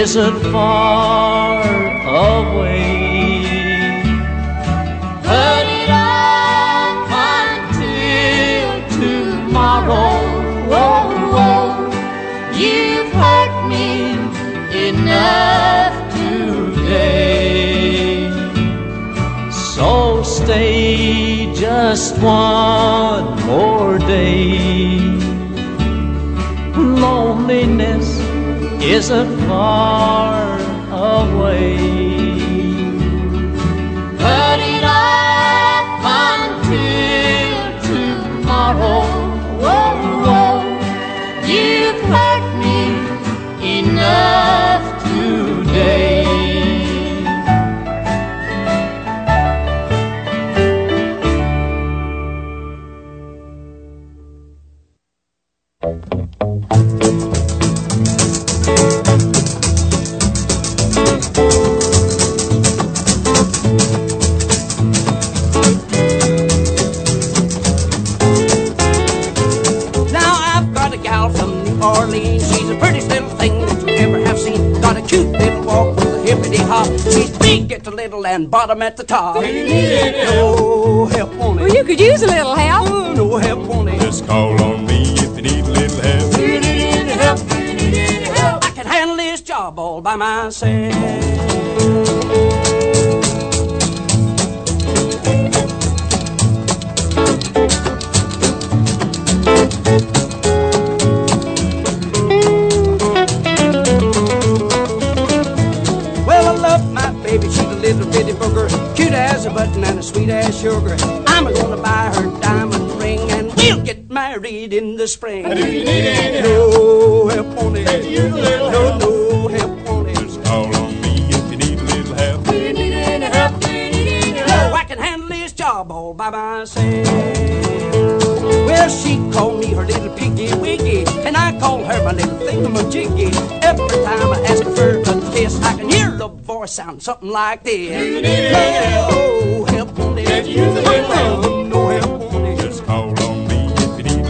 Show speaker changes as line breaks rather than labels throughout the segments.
isn't far away. Put it off until tomorrow. Whoa, whoa. You've hurt me enough today. So stay just one more day. Loneliness isn't far
and bottom at the top. No help on it.
Well, you could use a little help.
Oh, no help on it.
Just call on me if you need a little help.
I can handle this job all by myself. Button and a sweet as sugar. I'm gonna buy her diamond ring and we'll get married in the spring.
And if you need any
no help on it,
you little
no,
help?
no help on it.
Just call on me if you need a little help.
No, I can handle this job all by myself. Well, she called me her little piggy wiggy, and I call her my little thingamajiggy. Voice sound something like this. Oh, oh, no help on it.
Can you use a little help?
No help on it.
Just call on me if you need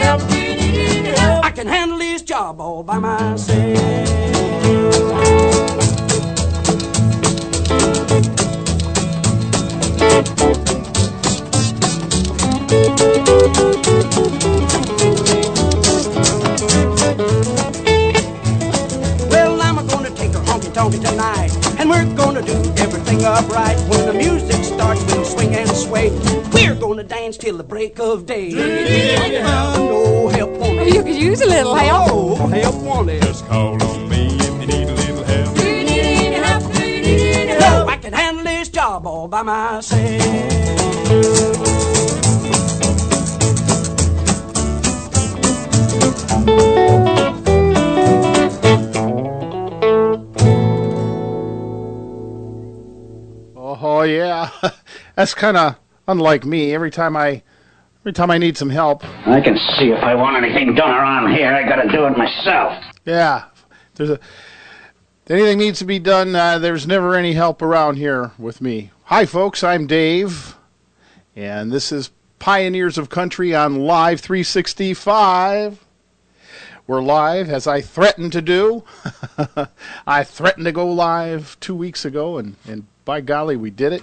help.
I can handle this job all by myself. Till the break of day. No help on
Well,
it.
you could use a little help.
No help on it.
Just call on me if you need a little help.
No, I can handle this job all by myself.
Oh yeah, that's kind of unlike me. Every time I, every time I need some help,
I can see if I want anything done around here, I gotta do it myself.
yeah, there's a anything needs to be done. Uh, there's never any help around here with me. Hi, folks. I'm Dave, and this is Pioneers of Country on Live 365. We're live, as I threatened to do. I threatened to go live two weeks ago, and, and by golly, we did it.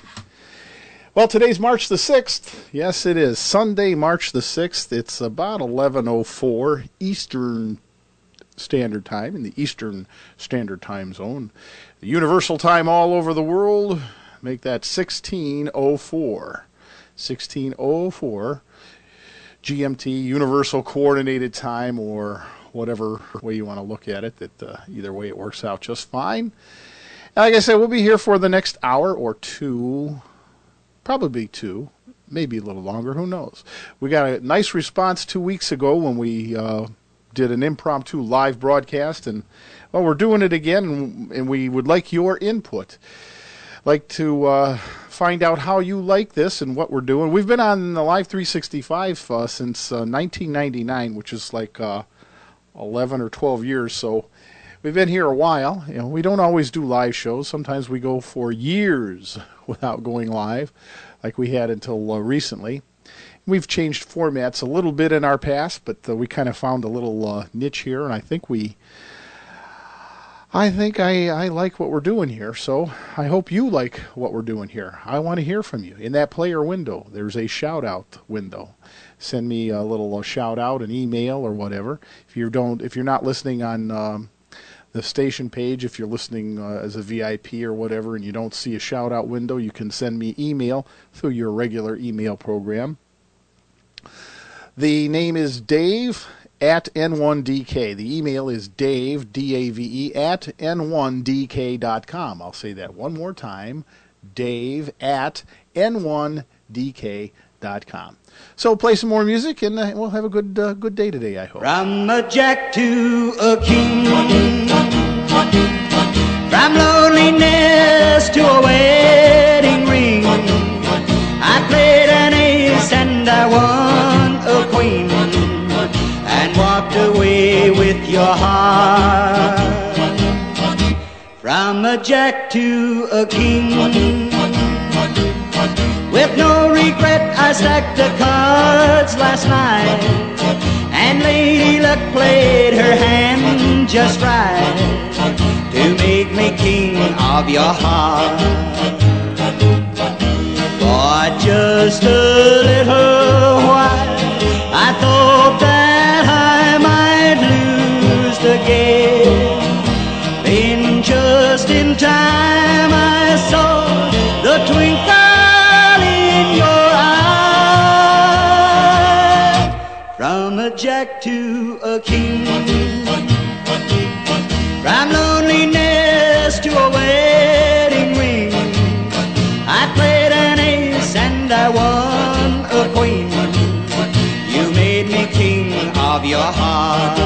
Well, today's March the 6th. Yes, it is. Sunday, March the 6th. It's about 11.04 Eastern Standard Time in the Eastern Standard Time Zone. The Universal Time all over the world, make that 1604. 1604 GMT, Universal Coordinated Time, or whatever way you want to look at it. That uh, either way it works out just fine. Like I said, we'll be here for the next hour or two, probably two, maybe a little longer. Who knows? We got a nice response two weeks ago when we uh, did an impromptu live broadcast, and well, we're doing it again, and, we would like your input. Like to uh, find out how you like this and what we're doing. We've been on the Live 365 uh, since 1999, which is like 11 or 12 years. So we've been here a while. You know, we don't always do live shows. Sometimes we go for years without going live, like we had until uh, recently. We've changed formats a little bit in our past, but uh, we kind of found a little uh, niche here, and I think we. I think I, I like what we're doing here, so I hope you like what we're doing here. I want to hear from you. In that player window, there's a shout out window send me a little uh, shout out, an email, or whatever. If you don't, if you're not listening on um, the station page, if you're listening uh, as a VIP or whatever, and you don't see a shout out window, you can send me email through your regular email program. The name is Dave at N1DK. The email is Dave, D A V E, at N1DK.com. I'll say that one more time Dave at N1DK.com. So play some more music, and uh, we'll have a good uh, good day today. I hope.
From a jack to a king, from loneliness to a wedding ring. I played an ace and I won a queen, and walked away with your heart. From a jack to a king. With no regret, I stacked the cards last night. And Lady Luck played her hand just right to make me king of your heart. For just a little while, of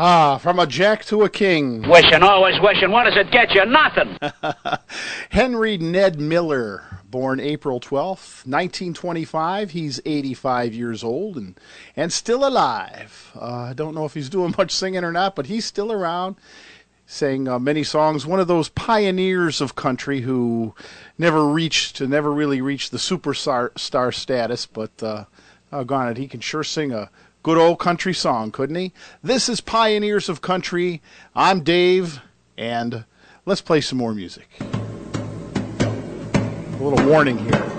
Ah, from a jack to a king.
Wishing, always wishing. What does it get you? Nothing.
Henry Ned Miller, born April 12th, 1925. He's 85 years old and, and still alive. Uh, I don't know if he's doing much singing or not, but he's still around. Sang uh, many songs. One of those pioneers of country who never reached, never really reached the superstar star status, but uh, Uh, doggone it, he can sure sing a good old country song, couldn't he? This is Pioneers of Country. I'm Dave, and let's play some more music. A little warning here.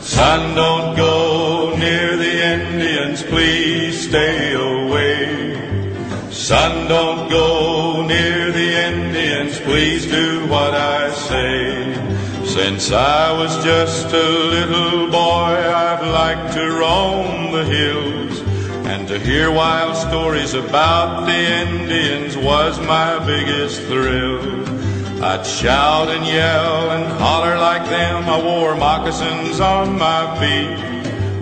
Son, don't go near the Indians, please stay away. Son, don't go near the Indians, please do what I say.
Since I was just a little boy, I've liked to roam the hills. And to hear wild stories about the Indians was my biggest thrill. I'd shout and yell and holler like them. I wore moccasins on my feet.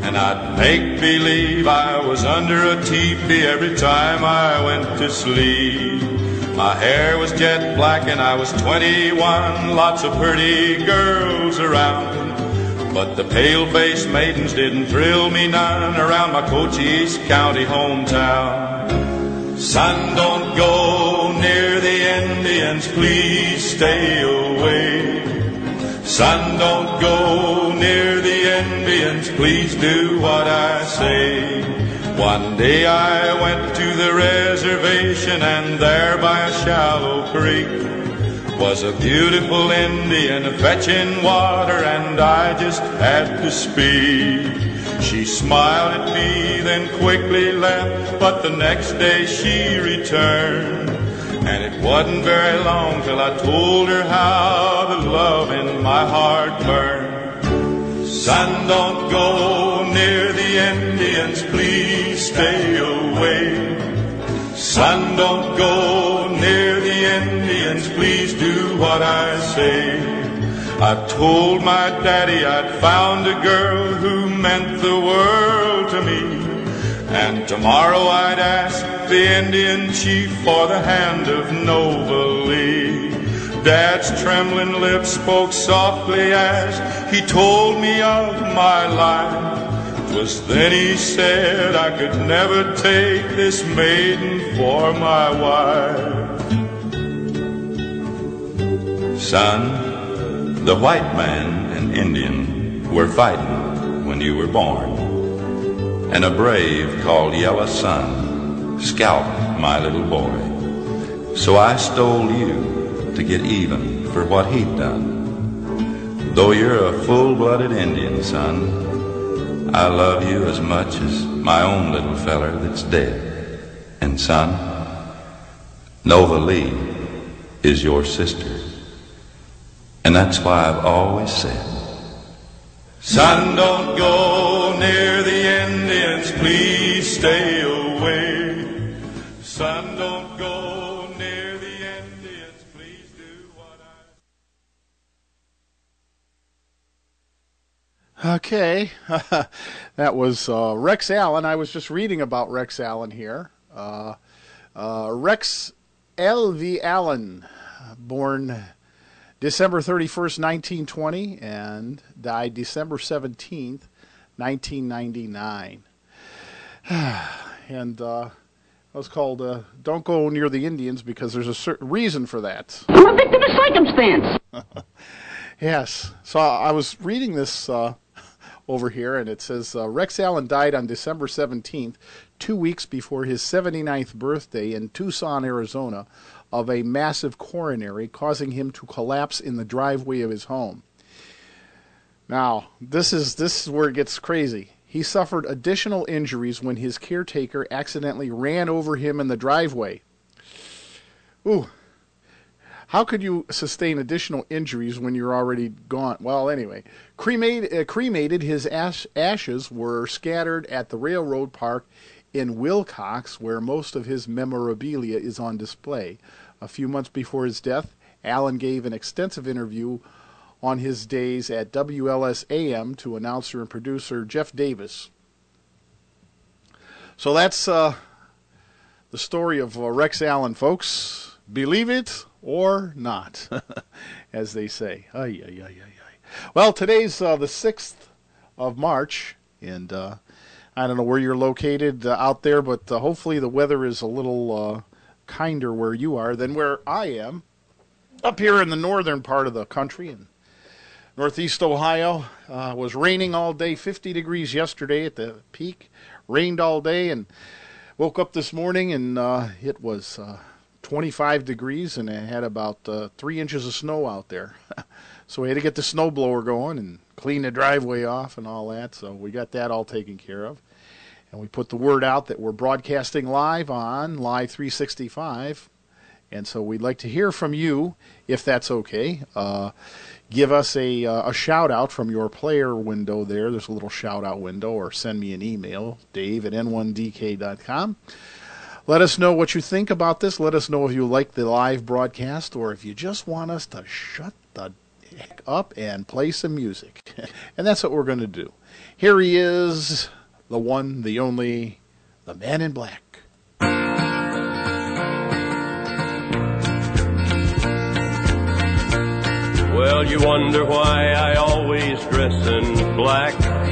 And I'd make believe I was under a teepee every time I went to sleep. My hair was jet black and I was 21, lots of pretty girls around. But the pale-faced maidens didn't thrill me none around my Cochise County hometown. Son, don't go near the Indians, please stay away. Son, don't go near the Indians, please do what I say. One day I went to the reservation and there by a shallow creek was a beautiful Indian fetching water and I just had to speak. She smiled at me, then quickly left, but the next day she returned. And it wasn't very long till I told her how the love in my heart burned. Son, don't go near the Indians, please stay away. Son, don't go near the Indians, please do what I say. I told my daddy I'd found a girl who meant the world to me. And tomorrow I'd ask the Indian chief for the hand of Nova. Dad's trembling lips spoke softly as he told me of my life. 'Twas then he said I could never take this maiden for my wife. Son, the white man and Indian were fighting when you were born. And a brave called Yellow Sun scalped my little boy. So I stole you to get even for what he'd done. Though you're a full-blooded Indian, son, I love you as much as my own little feller that's dead. And son, Nova Lee is your sister. And that's why I've always said, Son, don't go near the Indians, please stay away.
Okay, that was uh, Rex Allen. I was just reading about Rex Allen here. Uh, uh, Rex L.V. Allen, born December 31st, 1920, and died December 17th, 1999. and uh, it was called uh, Don't Go Near the Indians because there's a certain reason for that.
I'm a victim of circumstance.
Yes. So I was reading this uh, over here, and it says uh, Rex Allen died on December 17th, two weeks before his 79th birthday in Tucson, Arizona, of a massive coronary, causing him to collapse in the driveway of his home. Now, this is this is where it gets crazy. He suffered additional injuries when his caretaker accidentally ran over him in the driveway. Ooh. How could you sustain additional injuries when you're already gone? Well, anyway, cremated, uh, cremated his ash, ashes were scattered at the railroad park in Willcox, where most of his memorabilia is on display. A few months before his death, Allen gave an extensive interview on his days at WLS AM to announcer and producer Jeff Davis. So that's uh, the story of uh, Rex Allen, folks. Believe it or not, as they say. Ay, ay, ay, ay. Well, today's uh, the 6th of March, and uh, I don't know where you're located uh, out there, but uh, hopefully the weather is a little uh, kinder where you are than where I am. Up here in the northern part of the country, in northeast Ohio, uh, was raining all day, 50 degrees yesterday at the peak, rained all day, and woke up this morning and it was 25 degrees and it had about uh, three inches of snow out there. so we had to get the snowblower going and clean the driveway off and all that. So we got that all taken care of. And we put the word out that we're broadcasting live on Live 365 And so we'd like to hear from you, if that's okay. Uh, give us a, uh, a shout out from your player window there. There's a little shout out window, or send me an email, dave at n1dk.com. Let us know what you think about this. Let us know if you like the live broadcast or if you just want us to shut the heck up and play some music. and that's what we're going to do. Here he is, the one, the only, the man in black.
Well, you wonder why I always dress in black.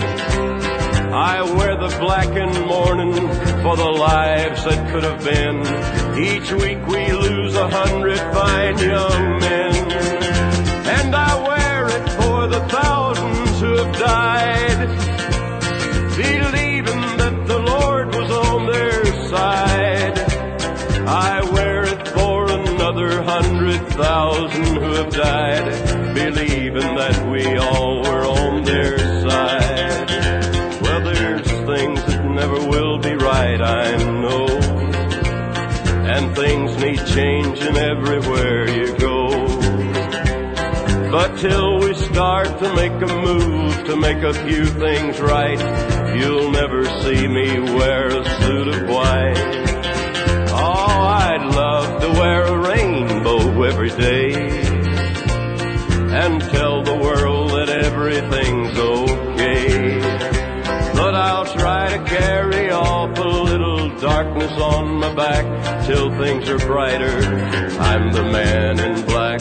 I wear the black in mourning for the lives that could have been. Each week we lose a hundred fine young men. And I wear it for the thousands who have died, believing that the Lord was on their side. I wear it for another hundred thousand who have died, believing that we all were on their side. Changing everywhere you go. But till we start to make a move to make a few things right, you'll never see me wear a suit of white. Oh, I'd love to wear a rainbow every day and tell the world darkness on my back till things are brighter. I'm the man in black.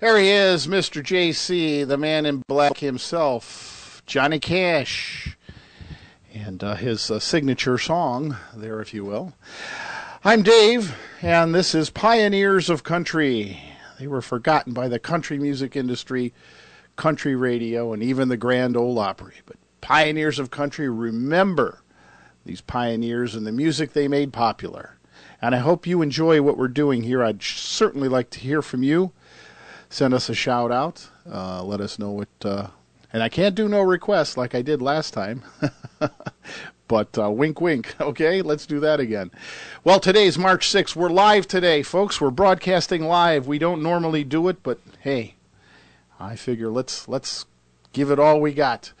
There he is, Mr. JC, the man in black himself, Johnny Cash, and uh, his uh, signature song there, if you will. I'm Dave, and this is Pioneers of Country. They were forgotten by the country music industry, country radio, and even the Grand Ole Opry. But Pioneers of Country remember these pioneers and the music they made popular. And I hope you enjoy what we're doing here. I'd certainly like to hear from you. Send us a shout out. Uh, let us know what. Uh, and I can't do no requests like I did last time. but uh, wink, wink. Okay, let's do that again. Well, today's March 6th. We're live today, folks. We're broadcasting live. We don't normally do it, but hey, I figure let's let's give it all we got.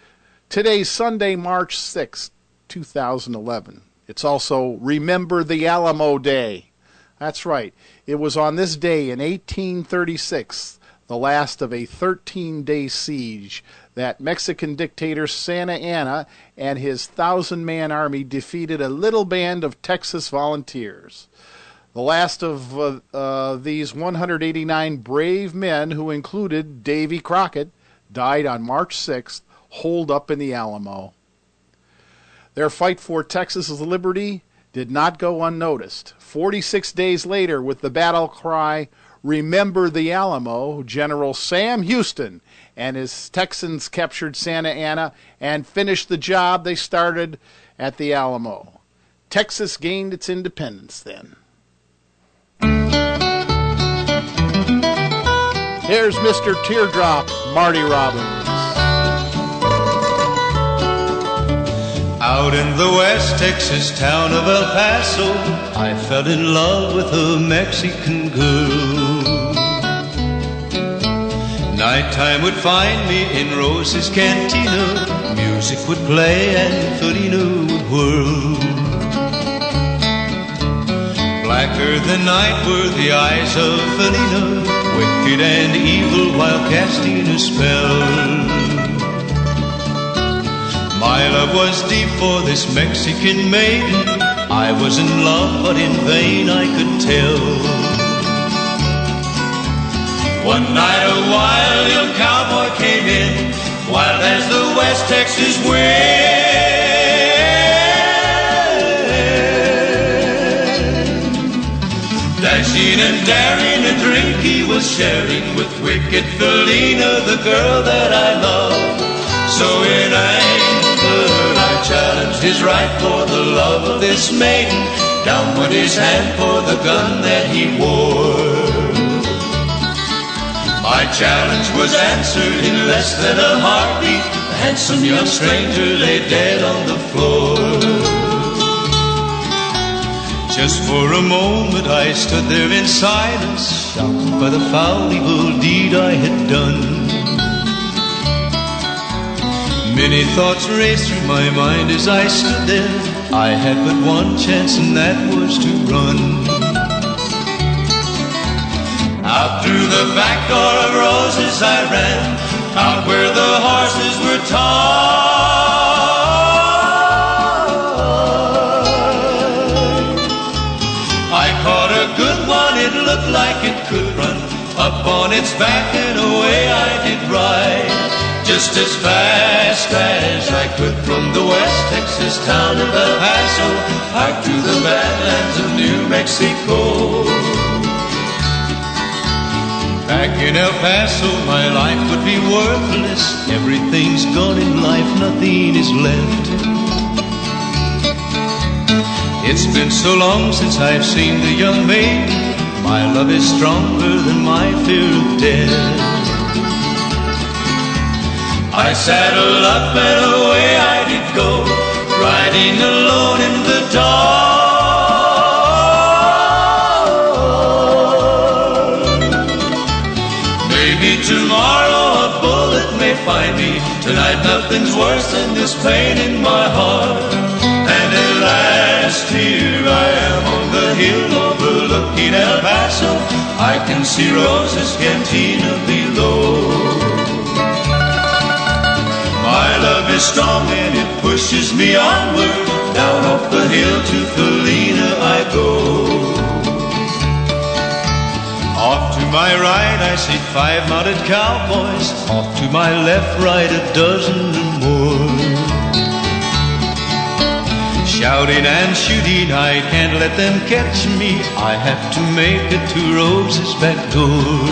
Today's Sunday, March 6th, 2011. It's also Remember the Alamo Day. That's right. It was on this day in 1836, the last of a 13 day siege, that Mexican dictator Santa Anna and his thousand man army defeated a little band of Texas volunteers. The last of uh, uh, these 189 brave men, who included Davy Crockett, died on March 6th, holed up in the Alamo. Their fight for Texas's liberty did not go unnoticed. 46 days later, with the battle cry, Remember the Alamo, General Sam Houston and his Texans captured Santa Anna and finished the job they started at the Alamo. Texas gained its independence then. Here's Mr. Teardrop, Marty Robbins.
Out in the West Texas town of El Paso, I fell in love with a Mexican girl. Nighttime would find me in Rose's Cantina, music would play and Felina would whirl. Blacker than night were the eyes of Felina, wicked and evil while casting a spell. My love was deep for this Mexican maiden. I was in love, but in vain I could tell. One night a wild young cowboy came in, wild as the West Texas wind. Dashing and daring a drink he was sharing with wicked Felina, the girl that I love. So in anger I challenged his right for the love of this maiden. Down went his hand for the gun that he wore. My challenge was answered in less than a heartbeat. The handsome young stranger lay dead on the floor. Just for a moment I stood there in silence, shocked by the foul evil deed I had done. Many thoughts raced through my mind as I stood there. I had but one chance, and that was to run. Out through the back door of Rose's I ran, out where the horses were tied. Its back and away I did ride. Just as fast as I could from the West Texas town of El Paso out to the badlands of New Mexico. Back in El Paso, my life would be worthless. Everything's gone in life, nothing is left. It's been so long since I've seen the young maiden. My love is stronger than my fear of death. I saddled up and away I did go, riding alone in the dark. Maybe tomorrow a bullet may find me. Tonight nothing's worse than this pain in my heart. And at last here I El Paso. I can see Rose's cantina below. My love is strong and it pushes me onward. Down off the hill to Felina I go. Off to my right I see five mounted cowboys. Off to my left, right a dozen or more. Shouting and shooting, I can't let them catch me. I have to make it to Rose's back door.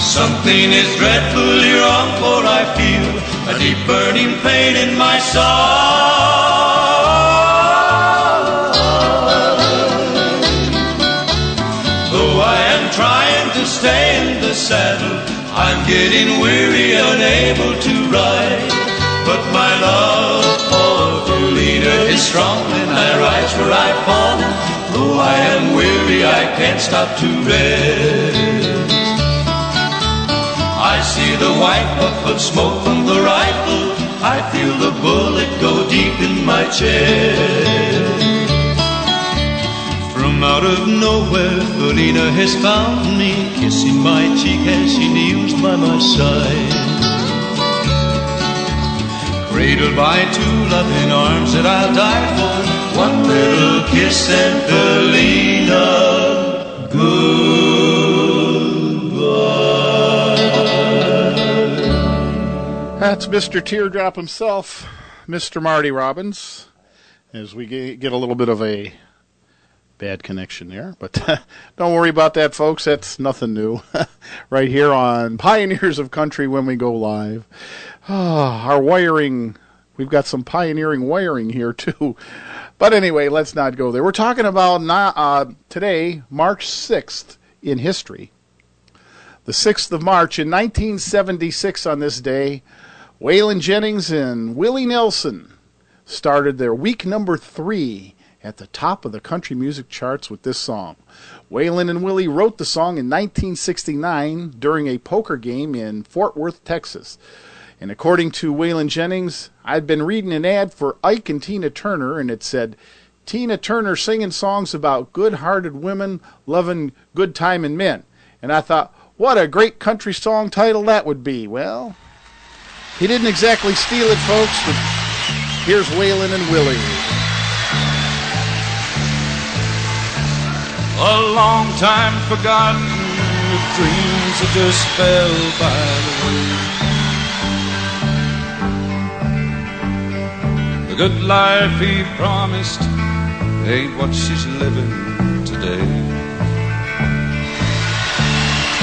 Something is dreadfully wrong, for I feel a deep burning pain in my soul. Though I am trying to stay in the saddle, I'm getting weary, unable to ride. But my love Felina is strong, and I rise where I fall. Though I am weary, I can't stop to rest. I see the white puff of smoke from the rifle. I feel the bullet go deep in my chest. From out of nowhere, Felina has found me, kissing my cheek as she kneels by my side. Cradled by two loving arms that I'll die for, one little kiss and Felina, goodbye.
That's Mr. Teardrop himself, Mr. Marty Robbins. As we get a little bit of a bad connection there, but don't worry about that, folks. That's nothing new. right here on Pioneers of Country when we go live. Ah, our wiring, we've got some pioneering wiring here too. But anyway, let's not go there. We're talking about uh, today, March 6th in history. the 6th of March in 1976 on this day, Waylon Jennings and Willie Nelson started their week number three at the top of the country music charts with this song. Waylon and Willie wrote the song in 1969 during a poker game in Fort Worth, Texas. And according to Waylon Jennings, I'd been reading an ad for Ike and Tina Turner, and it said, Tina Turner singing songs about good hearted women loving good time and men. And I thought, what a great country song title that would be. Well, he didn't exactly steal it, folks, but here's Waylon and Willie.
A long time forgotten, dreams that just fell by the way. Good life he promised ain't what she's living today.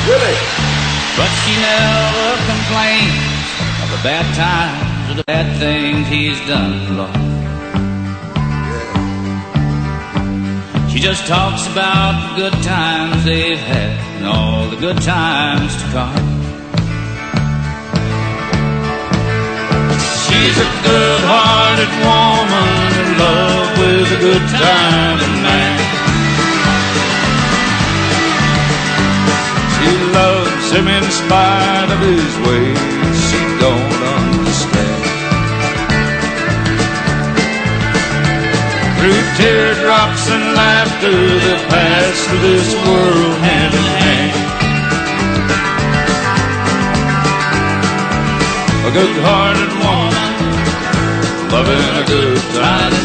Willie! But she never complains of the bad times or the bad things he's done, Lord. She just talks about the good times they've had and all the good times to come.
She's a good-hearted woman in love with a good time and man. She loves him in spite of his ways she don't understand. Through teardrops and laughter that pass through this world hand in hand. A good-hearted woman loving a good time.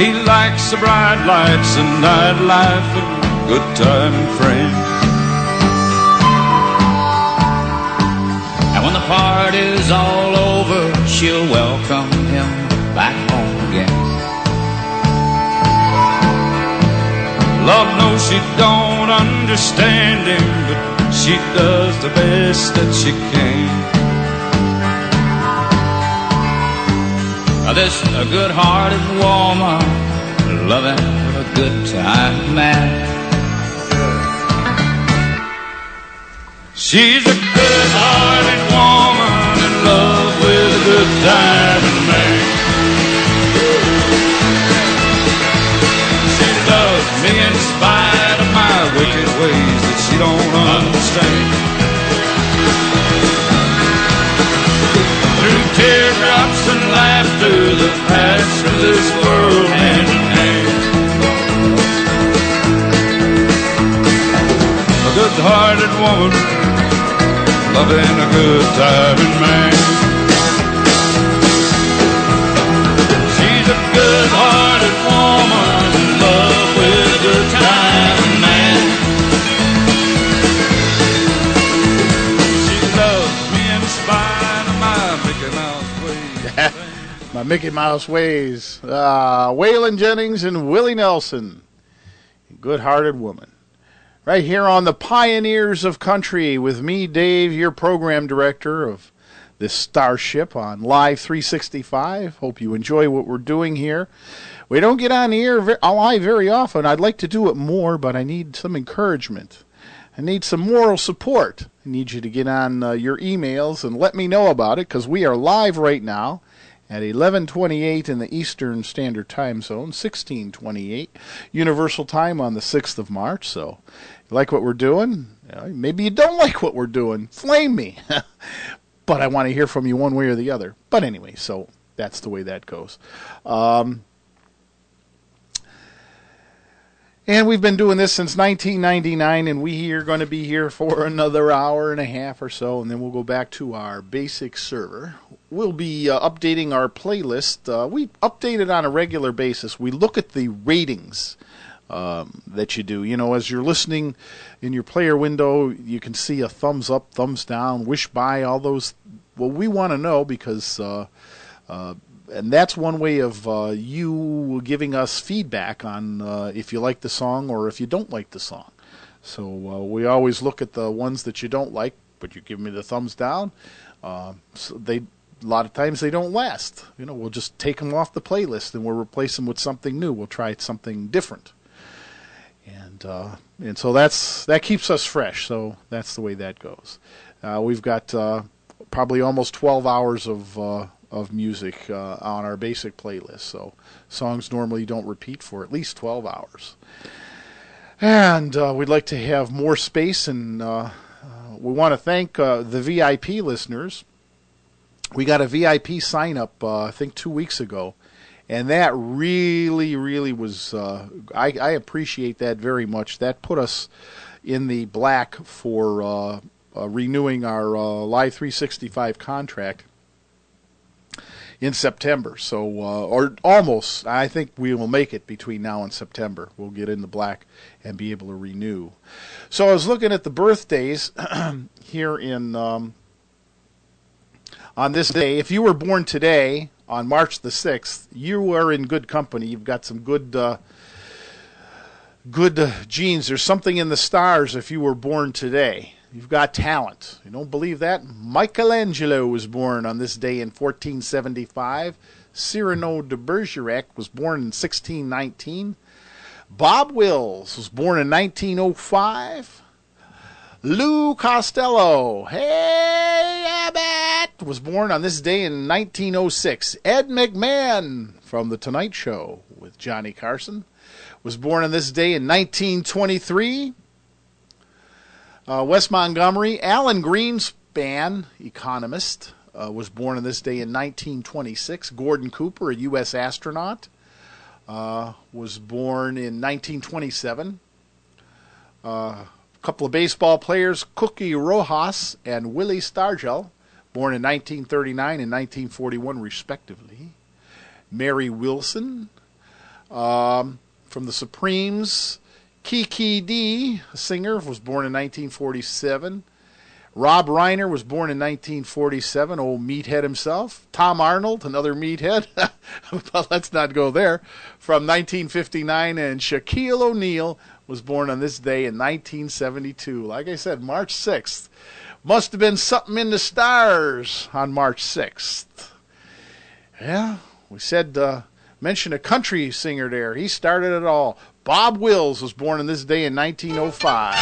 He likes the bright lights and nightlife and good time friends.
And when the party's all over, she'll welcome him back home again.
Lord knows she don't understand him, but she does the best that she can.
Now this a good-hearted woman, loving a good time man.
She's a good-hearted woman in love with a good time man. Understand. Through teardrops and laughter that pass through this world hand in hand. A good-hearted woman loving a good time and man. She's a good-hearted woman in love with good time My Mickey Mouse ways.
Uh, Waylon Jennings and Willie Nelson. Good hearted woman. Right here on the Pioneers of Country with me, Dave, your program director of this starship on Live 365. Hope you enjoy what we're doing here. We don't get on air live very often. I'd like to do it more, but I need some encouragement. I need some moral support. I need you to get on uh, your emails and let me know about it because we are live right now at 11:28 in the Eastern Standard Time Zone, 16:28 Universal Time on the 6th of March. So, like what we're doing? Maybe you don't like what we're doing. Flame me. but I want to hear from you one way or the other. But anyway, so that's the way that goes. Um, and we've been doing this since 1999, and we are going to be here for another hour and a half or so, and then we'll go back to our basic server. We'll be uh, updating our playlist. Uh, we update it on a regular basis. We look at the ratings um, that you do. You know, as you're listening in your player window, you can see a thumbs up, thumbs down, wish by, all those. Well, we want to know because. Uh, uh, and that's one way of uh, you giving us feedback on uh, if you like the song or if you don't like the song. So we always look at the ones that you don't like, but you give me the thumbs down. Uh, so they a lot of times they don't last. You know, we'll just take them off the playlist and we'll replace them with something new. We'll try something different. and uh, and so that's that keeps us fresh. So that's the way that goes. Uh, we've got uh, probably almost 12 hours of uh, of music uh, on our basic playlist. So songs normally don't repeat for at least 12 hours. And uh, we'd like to have more space, and we want to thank the VIP listeners. We got a VIP sign up, uh, I think, two weeks ago, and that really, really was. Uh, I, I appreciate that very much. That put us in the black for uh, uh, renewing our uh, Live 365 contract in September. So, uh, or almost, I think we will make it between now and September. We'll get in the black and be able to renew. So, I was looking at the birthdays here in um, on this day. If you were born today on March the sixth, you are in good company. You've got some good. Uh, good uh, genes. There's something in the stars if you were born today. You've got talent. You don't believe that? Michelangelo was born on this day in 1475. Cyrano de Bergerac was born in 1619. Bob Wills was born in 1905. Lou Costello, hey Abbott, was born on this day in 1906. Ed McMahon from The Tonight Show with Johnny Carson was born on this day in 1923. Uh, Wes Montgomery, Alan Greenspan, economist, uh, was born on this day in 1926. Gordon Cooper, a U.S. astronaut, uh, was born in 1927. Couple of baseball players, Cookie Rojas and Willie Stargell, born in 1939 and 1941, respectively. Mary Wilson um, from the Supremes. Kiki Dee, a singer, was born in 1947. Rob Reiner was born in 1947, old meathead himself. Tom Arnold, another meathead, but let's not go there, from 1959. And Shaquille O'Neal was born on this day in 1972. Like I said, March 6th. Must have been something in the stars on March 6th. Yeah, we said, uh, mention a country singer there. He started it all. Bob Wills was born on this day in 1905.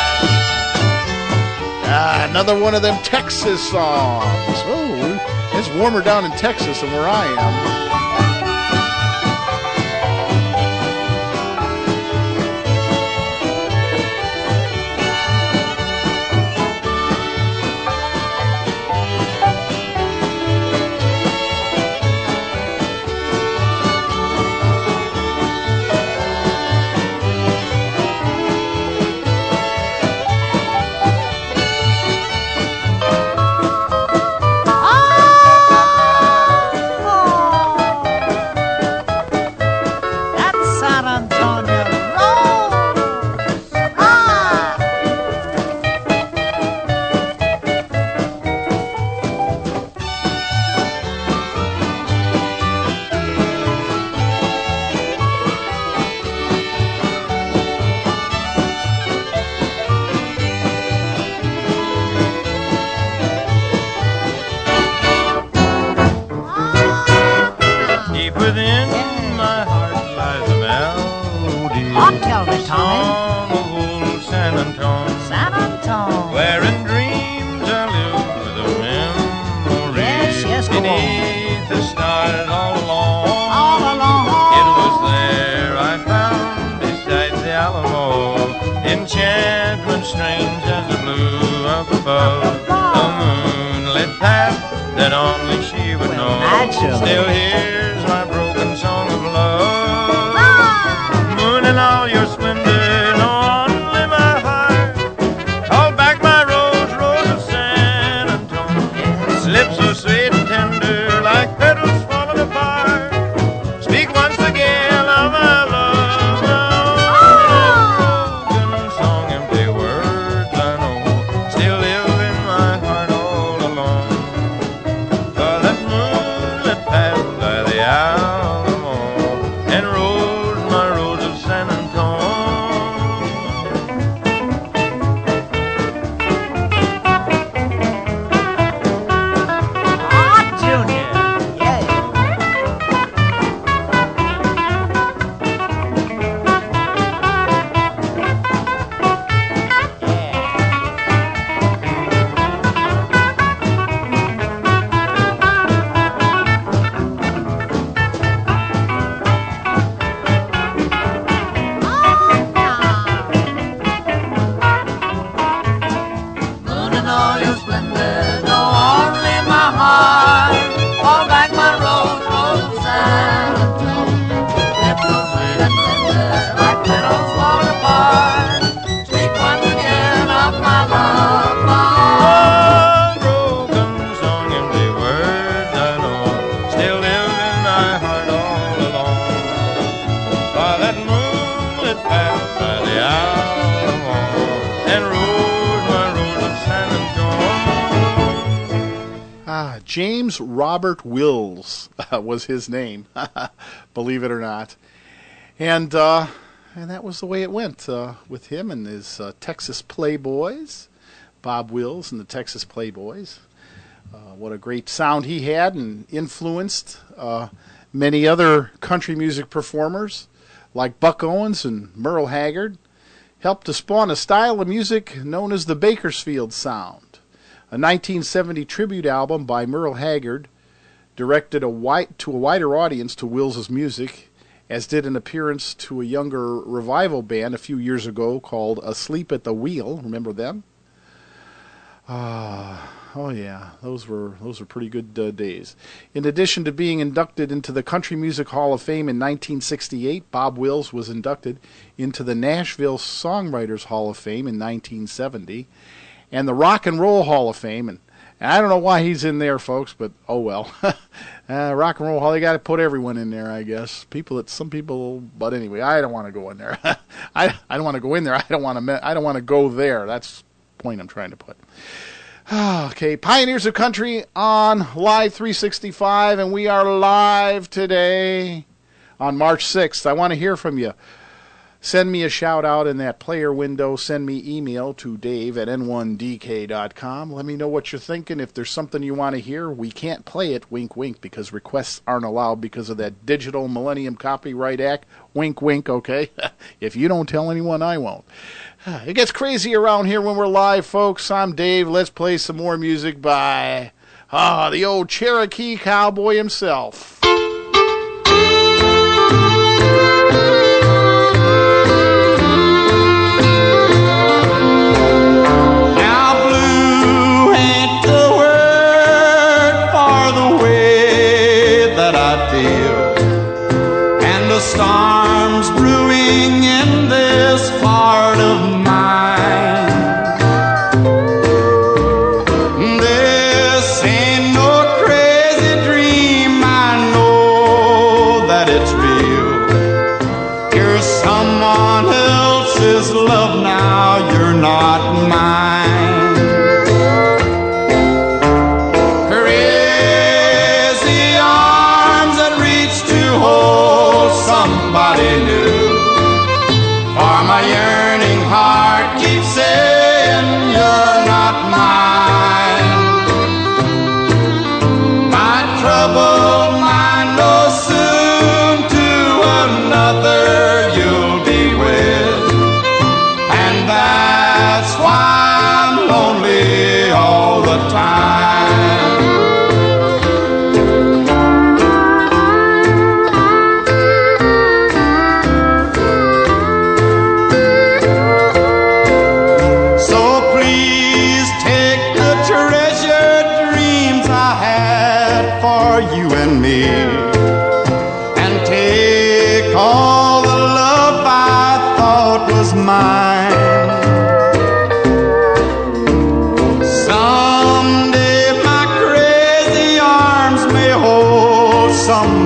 Ah, another one of them Texas songs. Oh, it's warmer down in Texas than where I am.
Tell me, Tommy.
Song of old San Antonio.
San Antonio.
Where in dreams I live with a memory.
Yes, yes, go on.
Beneath the stars all along.
All along.
It was there I found beside the Alamo. Enchantment strange as the blue up above. A moonlit path that only she would know.
naturally.
Still here's
was his name, believe it or not. And uh, and that was the way it went uh, with him and his uh, Texas Playboys, Bob Wills and the Texas Playboys. Uh, what a great sound he had and influenced uh, many other country music performers like Buck Owens and Merle Haggard. Helped to spawn a style of music known as the Bakersfield Sound. A 1970 tribute album by Merle Haggard directed a wide, to a wider audience to Wills's music, as did an appearance to a younger revival band a few years ago called Asleep at the Wheel. Remember them? Ah, oh yeah, those were those were pretty good uh, days. In addition to being inducted into the Country Music Hall of Fame in 1968, Bob Wills was inducted into the Nashville Songwriters Hall of Fame in 1970, and the Rock and Roll Hall of Fame. And I don't know why he's in there, folks, but oh well. uh, rock and Roll Hall, they got to put everyone in there, I guess. People that some people, but anyway, I don't want to go in there. I I don't want to go in there. I don't want to. I don't want to go there. That's the point I'm trying to put. Okay, Pioneers of Country on Live 365, and we are live today on March 6th. I want to hear from you. Send me a shout out in that player window. Send me email to dave at n1dk.com. Let me know what you're thinking. If there's something you want to hear, we can't play it, wink, wink, because requests aren't allowed because of that Digital Millennium Copyright Act. Wink, wink, okay? if you don't tell anyone, I won't. It gets crazy around here when we're live, folks. I'm Dave. Let's play some more music by ah, the old Cherokee cowboy himself.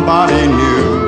Somebody new.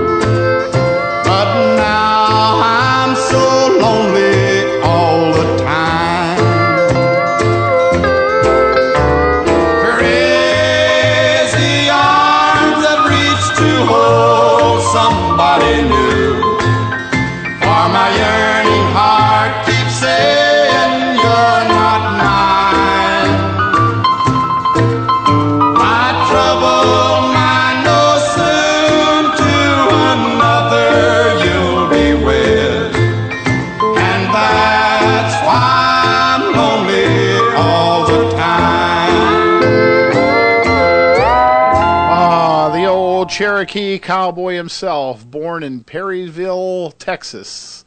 Cowboy himself, born in Perryville, Texas.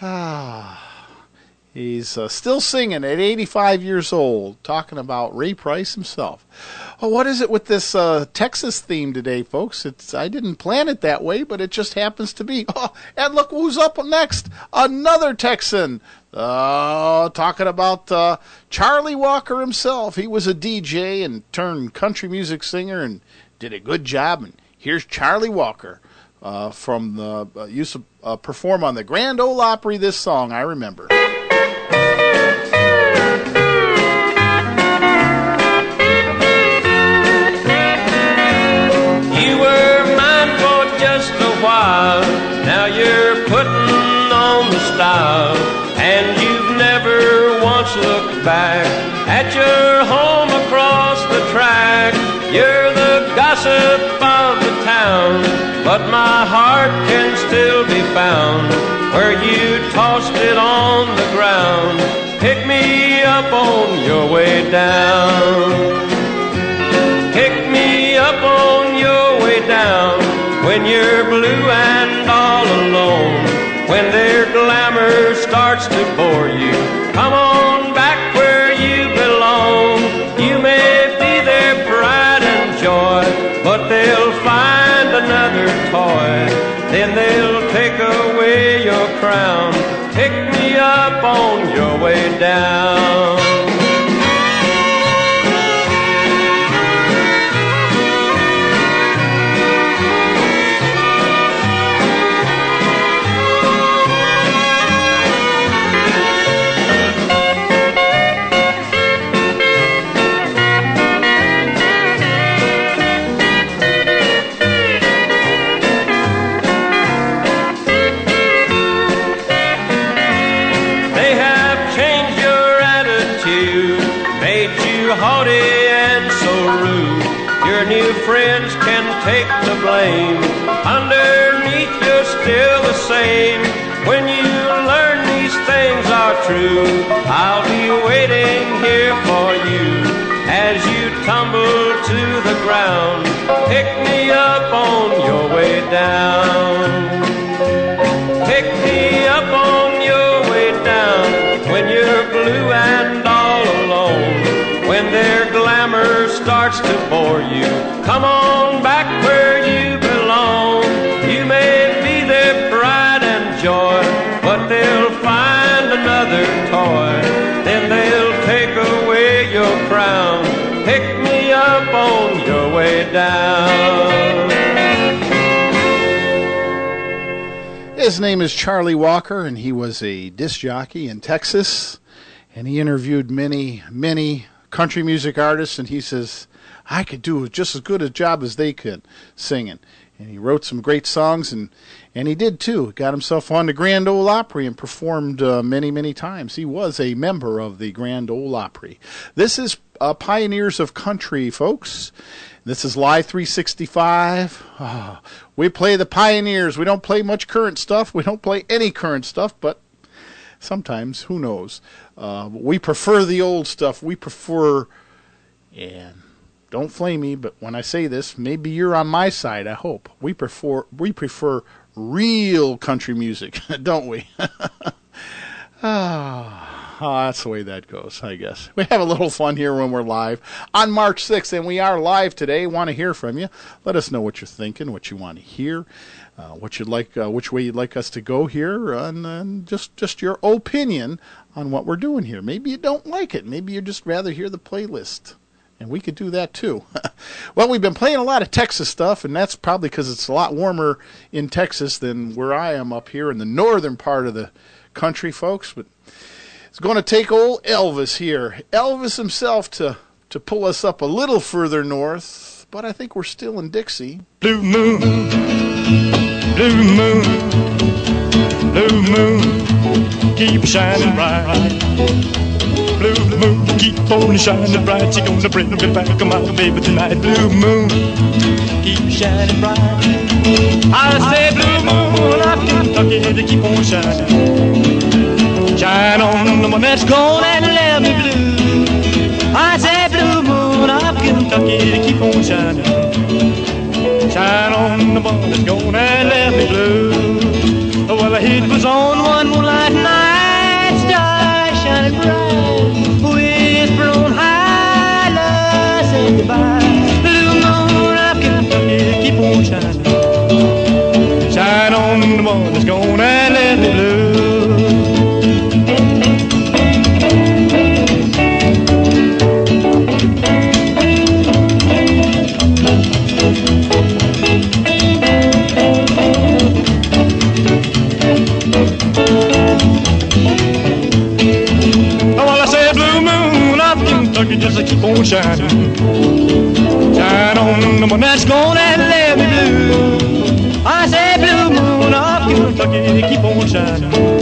Ah, he's uh, still singing at 85 years old, talking about Ray Price himself. Oh, what is it with this uh, Texas theme today, folks? It's I didn't plan it that way, but it just happens to be. Oh, and look who's up next! Another Texan. Uh, talking about uh, Charlie Walker himself. He was a DJ and turned country music singer and did a good job. And Here's Charlie Walker uh, from the uh, uh, perform on the Grand Ole Opry this song, I remember.
You were mine for just a while, now you're putting on the style, and you've never once looked back at your home across the track. You're the gossip but my heart can still be found where you tossed it on the ground. Pick me up on your way down. Pick me up on your way down when you're blue and all alone. When their glamour starts to
His name is Charlie Walker, and he was a disc jockey in Texas. And he interviewed many, many country music artists, and he says, I could do just as good a job as they could singing. And he wrote some great songs, and, and he did too. Got himself on the Grand Ole Opry and performed uh, many, many times. He was a member of the Grand Ole Opry. This is uh, Pioneers of Country, folks. This is Live 365. Ah, we play the Pioneers. We don't play much current stuff. We don't play any current stuff, but sometimes, who knows? Uh, we prefer the old stuff. We prefer, and don't flame me, but when I say this, maybe you're on my side. I hope we prefer we prefer real country music, don't we? Ah, oh, that's the way that goes, I guess. We have a little fun here when we're live on March 6th, and we are live today. Want to hear from you? Let us know what you're thinking, what you want to hear, uh, what you'd like, uh, which way you'd like us to go here, and, and just just your opinion on what we're doing here. Maybe you don't like it. Maybe you'd just rather hear the playlist. And we could do that too. well, we've been playing a lot of Texas stuff, and that's probably because it's a lot warmer in Texas than where I am up here in the northern part of the country, folks. But it's going to take old Elvis here, Elvis himself, to to pull us up a little further north. But I think we're still in Dixie.
Blue moon, blue moon, blue moon, keep shining bright. Blue moon, keep on shining bright. She gonna bring me back, my baby tonight. Blue moon, keep shining bright. I say, blue moon, I Kentucky to keep on shining. Shine on the one that's gone and left me blue. I say, blue moon of Kentucky keep on shining. Shine on the one that's gone and left me blue. Well, it was on moonshine. Shine on the moon that's gonna let me blue. I say, blue moon of Kentucky, keep on shining.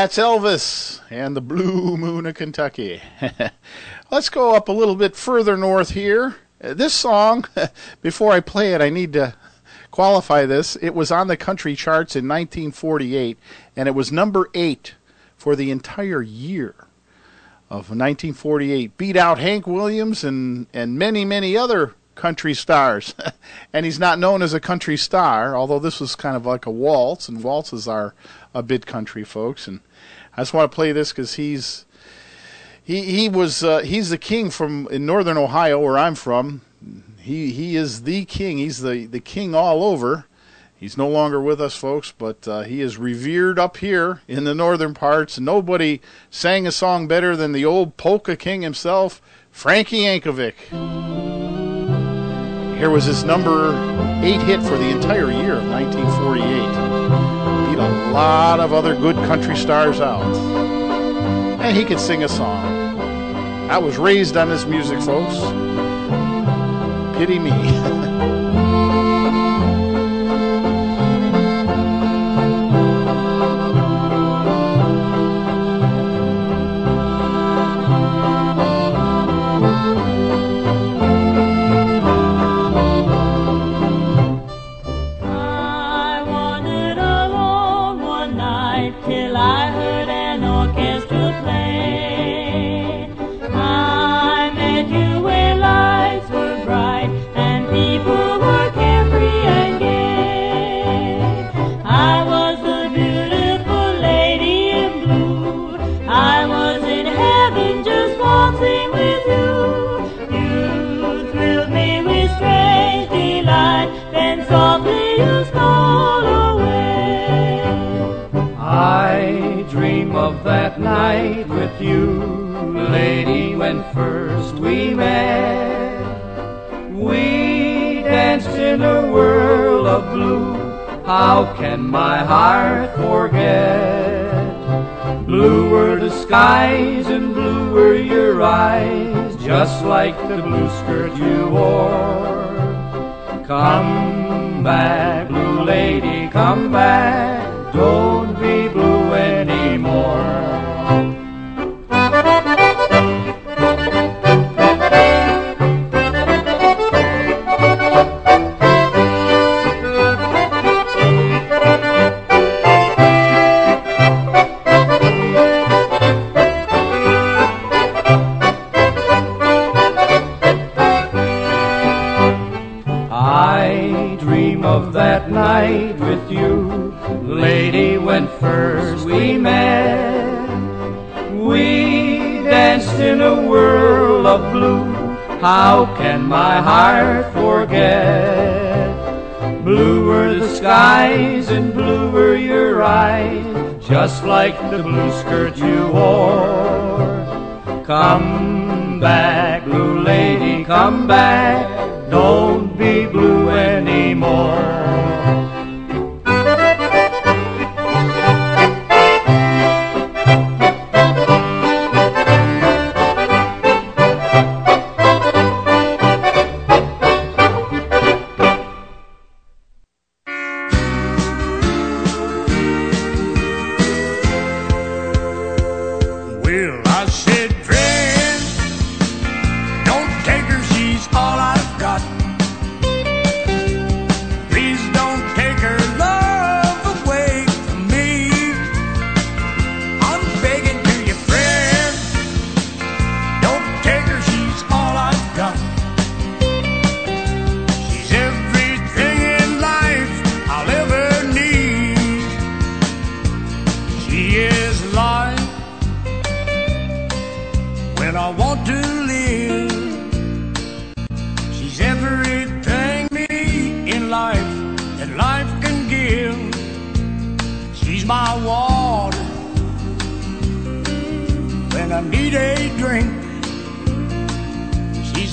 That's
Elvis and the Blue Moon of Kentucky. Let's go up a little bit further north here. Uh, This song, before I play it, I need to qualify this. It was on the country charts in 1948, and it was number eight for the entire year of 1948. Beat out Hank Williams and, and many, many other country stars. and he's not known as a country star, although this was kind of like a waltz, and waltzes are a bit country, folks. And I just want to play this because he's he he was uh, he's the king from in northern Ohio where I'm from. He he is the king. He's the the king all over. He's no longer with us, folks, but uh, he is revered up here in the northern parts. Nobody sang a song better than the old polka king himself, Frankie Yankovic. Here was his number eight hit for the entire year of 1948. Beat a lot of other good country stars out. And he could sing a song. I was raised on this music, folks. Pity me.
that night with you, lady, when first we met. We danced in a whirl of blue. How can my heart forget? Blue were the skies and blue were your eyes, just like the blue skirt you wore. Come back, blue lady, come back. Don't be lady, when first we met. We danced in a whirl of blue. How can my heart forget? Blue were the skies and blue were your eyes, just like the blue skirt you wore. Come back, blue lady, come back. Don't be blue anymore.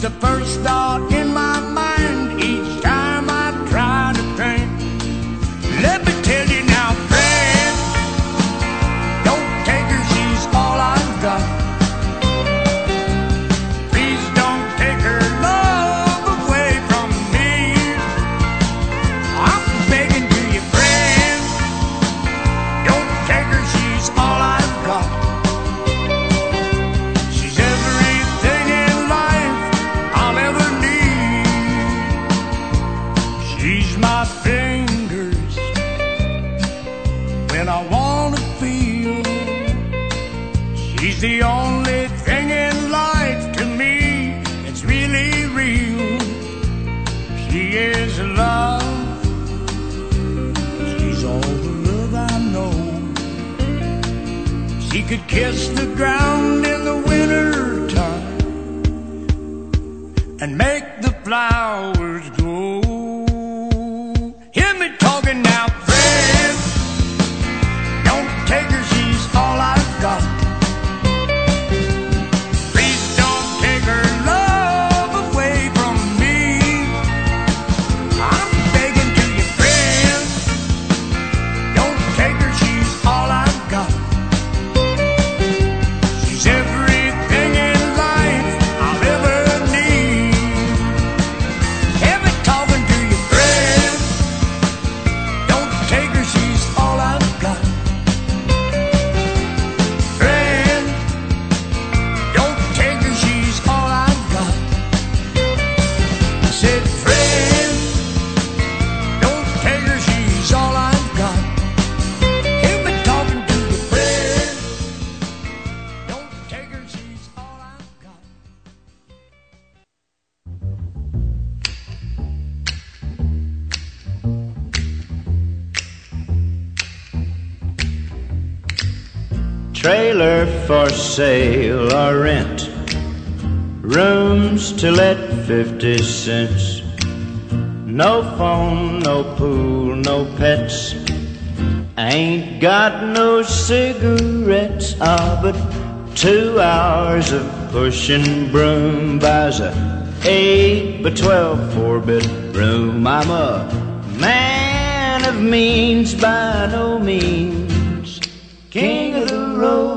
The first thought ground To
let 50 cents. No phone, no pool, no pets. Ain't got no cigarettes. Ah, but two hours of pushing broom buys a eight by twelve four bedroom. I'm a man of means by no means king of the road.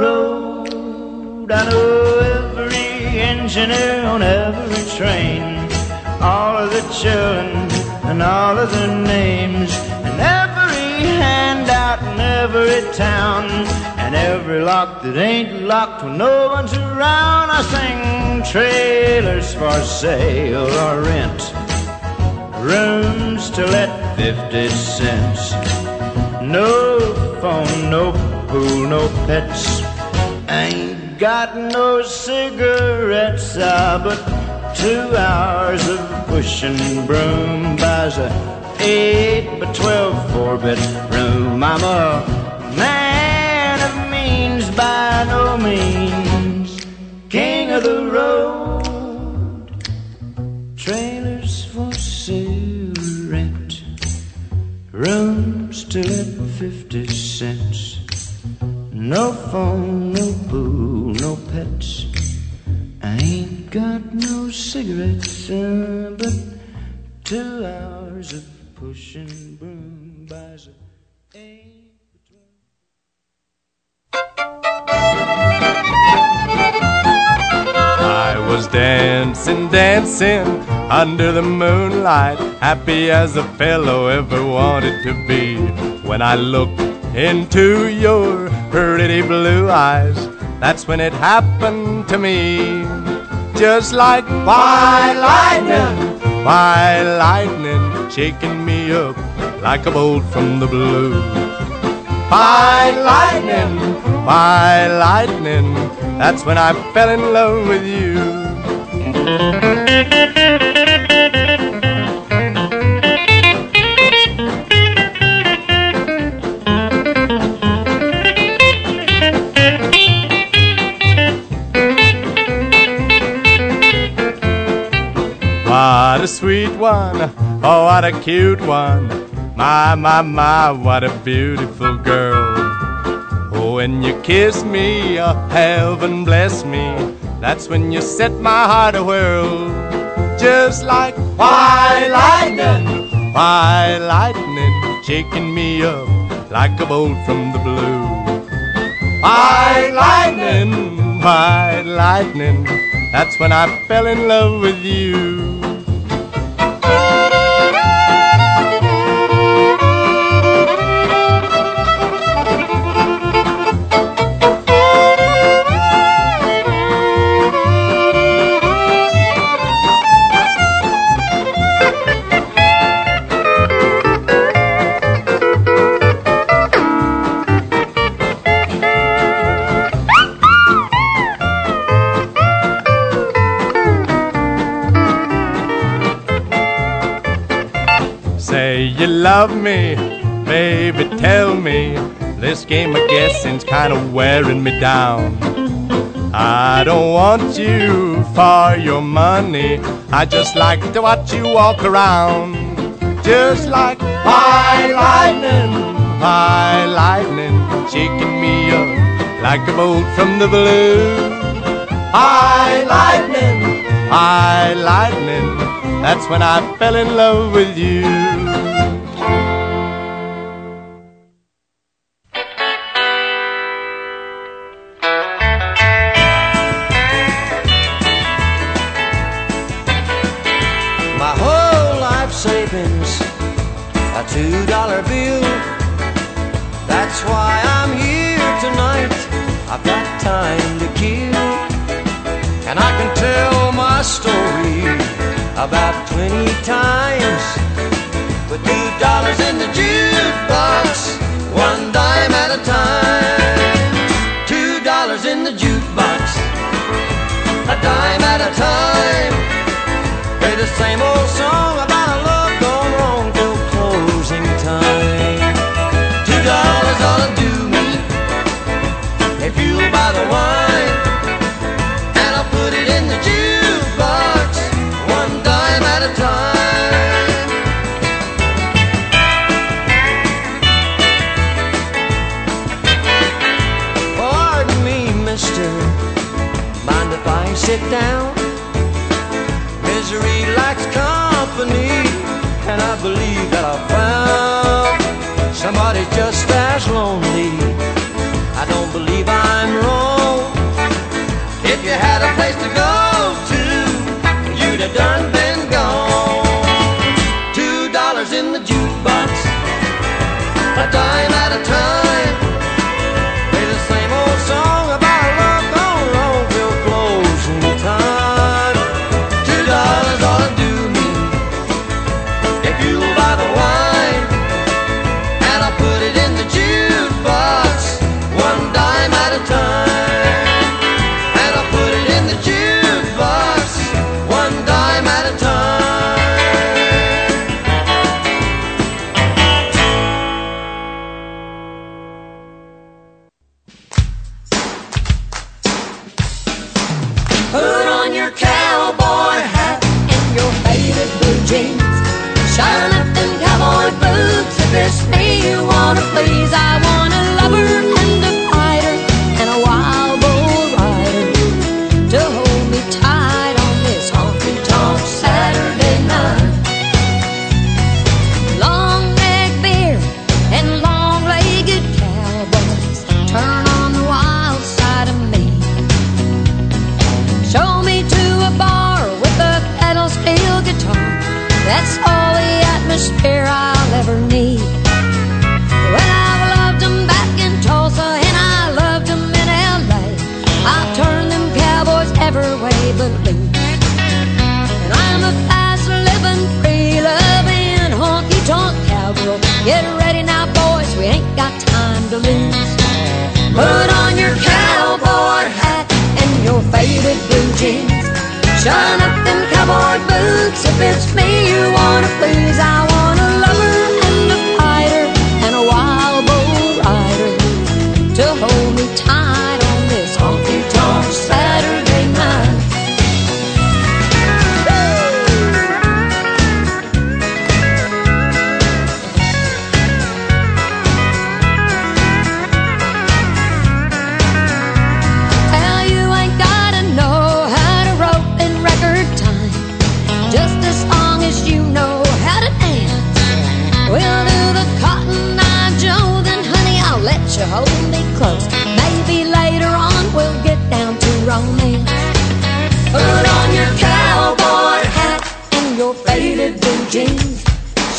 Road. I know every engineer on every train. All of the children and all of their names. And every handout in every town. And every lock that ain't locked when no one's around. I sing trailers for sale or rent. Rooms to let 50 cents. No phone, no pool, no pets. I ain't got no cigarettes, ah, but two hours of pushing broom buys a eight by twelve four bedroom. I'm a man of means by no means, king of the road. Trailers for sale, rent, rooms to let fifty cents. No phone, no pool, no pets. I ain't got no cigarettes, uh, but two hours of pushing broom buys a.
I was dancing, dancing under the moonlight, happy as a fellow ever wanted to be. When I looked into your pretty blue eyes, That's when it happened to me. Just like why lightning, why lightning, shaking me up like a bolt from the blue. By lightning, by lightning, that's when I fell in love with you. What a sweet one, oh what a cute one. My, my, my, what a beautiful girl. Oh, when you kiss me, oh, heaven bless me. That's when you set my heart a whirl. Just like why lightning, why lightning, shaking me up like a bolt from the blue. Why lightning, why lightning, that's when I fell in love with you. Love me, baby, tell me. This game of guessing's kind of wearing me down. I don't want you for your money. I just like to watch you walk around. Just like my lightning, my lightning, shaking me up like a bolt from the blue. High lightning, high lightning, that's when I fell in love with you.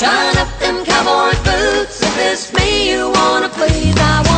Shine up them cowboy boots. If it's me you wanna please, I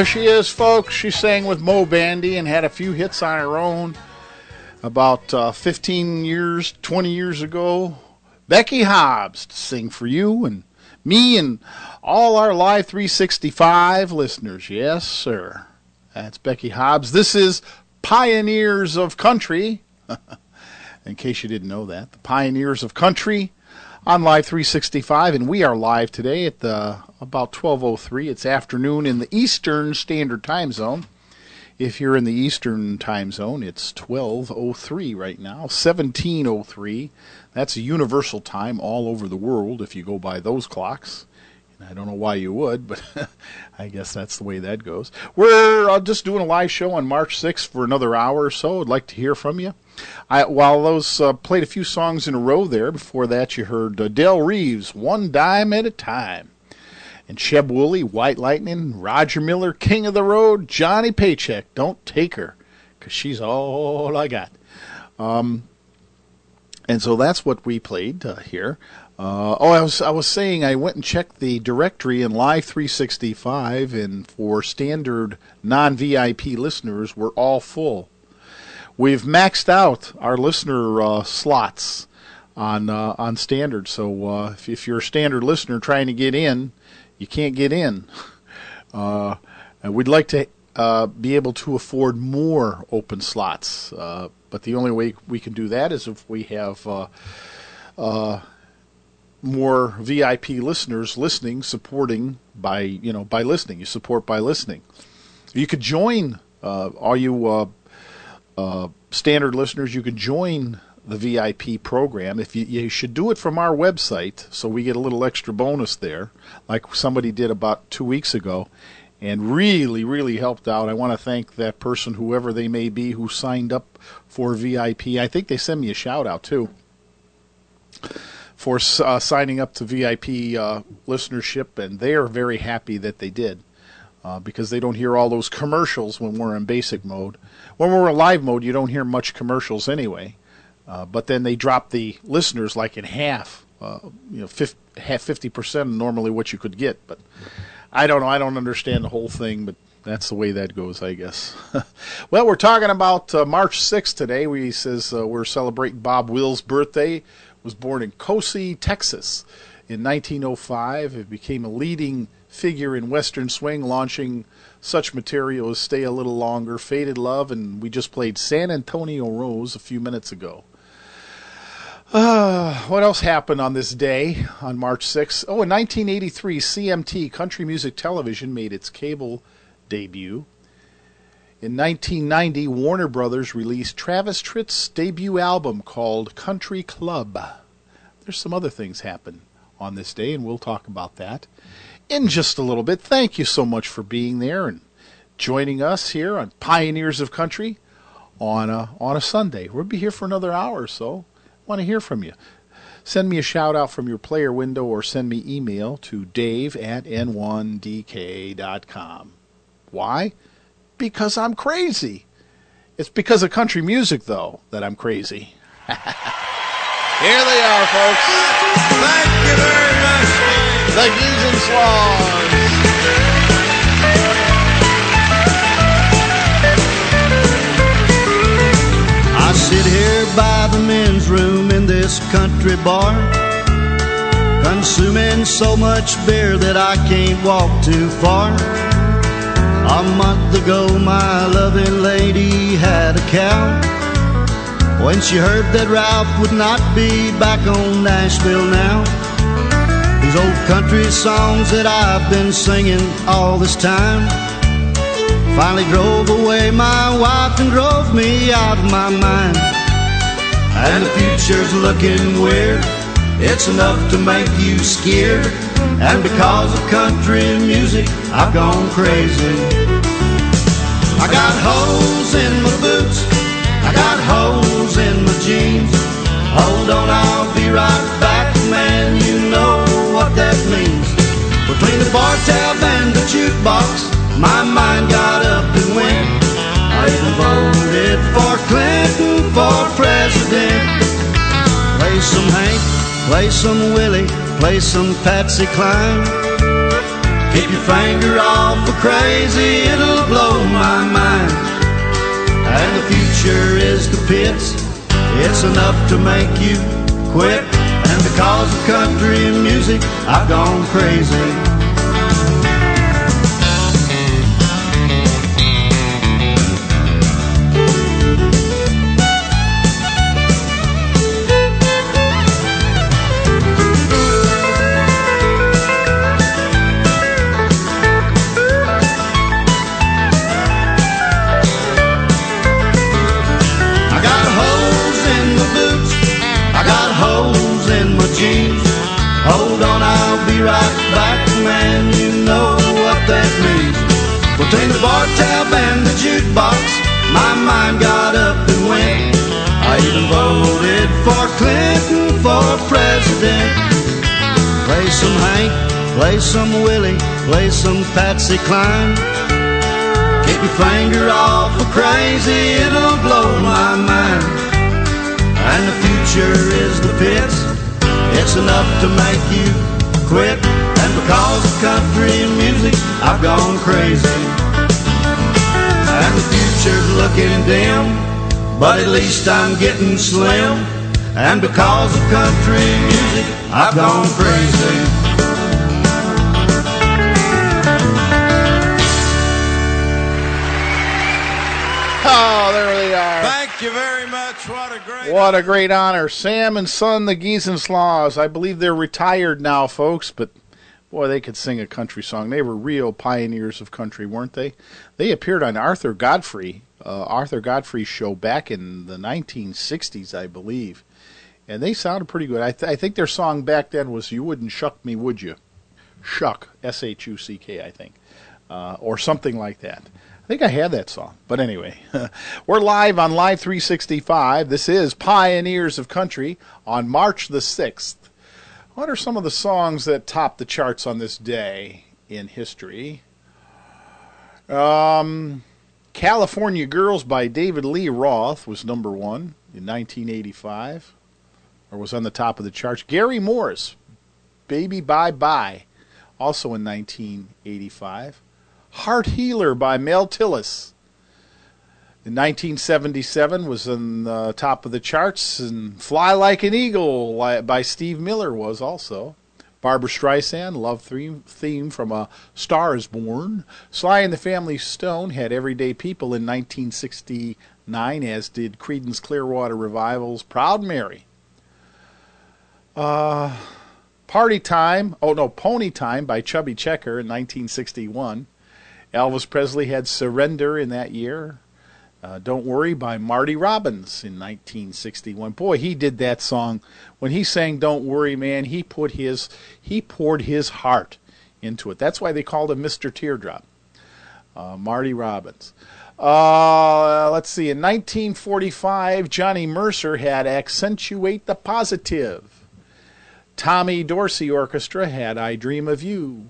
Uh, she is, folks. She sang with Moe Bandy and had a few hits on her own about uh, 15 years, 20 years ago. Becky Hobbs to sing for you and me and all our Live 365 listeners. Yes, sir. That's Becky Hobbs. This is Pioneers of Country. In case you didn't know that, the Pioneers of Country on Live 365, and we are live today at the about 12:03. It's afternoon in the Eastern Standard Time Zone. If you're in the Eastern Time Zone, it's 12:03 right now, 17:03. That's a universal time all over the world if you go by those clocks. And I don't know why you would, but I guess that's the way that goes. We're uh, just doing a live show on March 6th for another hour or so. I'd like to hear from you. I, while those uh, played a few songs in a row there, before that you heard uh, Del Reeves, One Dime at a Time. And Sheb Wooley, White Lightning, Roger Miller, King of the Road, Johnny Paycheck, Don't Take Her, 'cause she's all I got. Um, and so that's what we played uh, here. Uh, oh, I was I was saying I went and checked the directory in Live 365, and for standard non VIP listeners, we're all full. We've maxed out our listener uh, slots on uh, on standard. So uh, if, if you're a standard listener trying to get in, you can't get in. Uh, and we'd like to uh, be able to afford more open slots, uh, but the only way we can do that is if we have uh, uh, more VIP listeners listening, supporting by you know by listening. You support by listening. You could join uh, all you standard listeners. You could join the VIP program. If you, you should do it from our website, so we get a little extra bonus there, like somebody did about two weeks ago, and really, really helped out. I want to thank that person, whoever they may be, who signed up for VIP. I think they sent me a shout out too for uh, signing up to VIP uh, listenership, and they are very happy that they did. Uh, because they don't hear all those commercials when we're in basic mode. When we're in live mode, you don't hear much commercials anyway. Uh, but then they drop the listeners like in half, uh, you know, 50, half fifty percent normally what you could get. But I don't know. I don't understand the whole thing. But that's the way that goes, I guess. well, we're talking about uh, March 6th today. We says uh, we're celebrating Bob Wills' birthday. Was born in Kosse, Texas, in 1905. It became a leading figure in Western swing, launching such material as "Stay a Little Longer," "Faded Love," and we just played "San Antonio Rose" a few minutes ago. Uh, what else happened on this day, on March 6th? Oh, in 1983, CMT, Country Music Television, made its cable debut. In 1990, Warner Brothers released Travis Tritt's debut album called Country Club. There's some other things happen on this day, and we'll talk about that in just a little bit. Thank you so much for being there and joining us here on Pioneers of Country on a, on a Sunday. We'll be here for another hour or so want to hear from you. Send me a shout out from your player window or send me email to dave at n1dk.com. Why? Because I'm crazy. It's because of country music, though, that I'm crazy. Here they are, folks. Thank you very much. The Geese and
sit here by the men's room in this country bar, consuming so much beer that I can't walk too far. A month ago, my loving lady had a cow. When she heard that Ralph would not be back on Nashville now, these old country songs that I've been singing all this time finally drove away my wife and drove me out of my mind. And the future's looking weird, it's enough to make you scared. And because of country music, I've gone crazy. I got holes in my boots, I got holes in my jeans. Hold on, I'll be right back, man, you know what that means. Between the bar tab and the jukebox, my mind got. Voted for Clinton for president. Play some Hank, play some Willie, play some Patsy Cline. Keep your finger off of crazy, it'll blow my mind. And the future is the pits, it's enough to make you quit. And because of country music, I've gone crazy. Bar tab and the jukebox, my mind got up and went. I even voted for Clinton for president. Play some Hank, play some Willie, play some Patsy Cline. Keep your finger off of crazy, it'll blow my mind. And the future is the pits, it's enough to make you quit. And because of country music, I've gone crazy. And the future's looking dim, but at least I'm getting slim. And because of country music, I've gone crazy.
Oh, there they are.
Thank you very much. What a great.
What a great honor. Sam and Son, the Geezinslaws. I believe they're retired now, folks, but boy, they could sing a country song. They were real pioneers of country, weren't they? They appeared on Arthur Godfrey, uh, Arthur Godfrey's show back in the 1960s, I believe. And they sounded pretty good. I, th- I think their song back then was You Wouldn't Shuck Me, Would You? Shuck, S H U C K, I think. Uh, or something like that. I think I had that song. But anyway, we're live on Live 365. This is Pioneers of Country on March the 6th. What are some of the songs that topped the charts on this day in history? Um, California Girls by David Lee Roth was number one in 1985, or was on the top of the charts. Gary Morris, Baby Bye Bye, also in 1985. Heart Healer by Mel Tillis. In 1977 was on the top of the charts, and Fly Like an Eagle by Steve Miller was also. Barbra Streisand, Love theme, theme from A Star is Born. Sly and the Family Stone had Everyday People in 1969, as did Creedence Clearwater Revival's Proud Mary. Uh, Party Time, oh no, Pony Time by Chubby Checker in 1961. Elvis Presley had Surrender in that year. Uh, Don't Worry by Marty Robbins in 1961. Boy, he did that song. When he sang Don't Worry, man, he put his he poured his heart into it. That's why they called him Mr. Teardrop. Uh, Marty Robbins. Uh, let's see. In 1945, Johnny Mercer had Accentuate the Positive. Tommy Dorsey Orchestra had I Dream of You.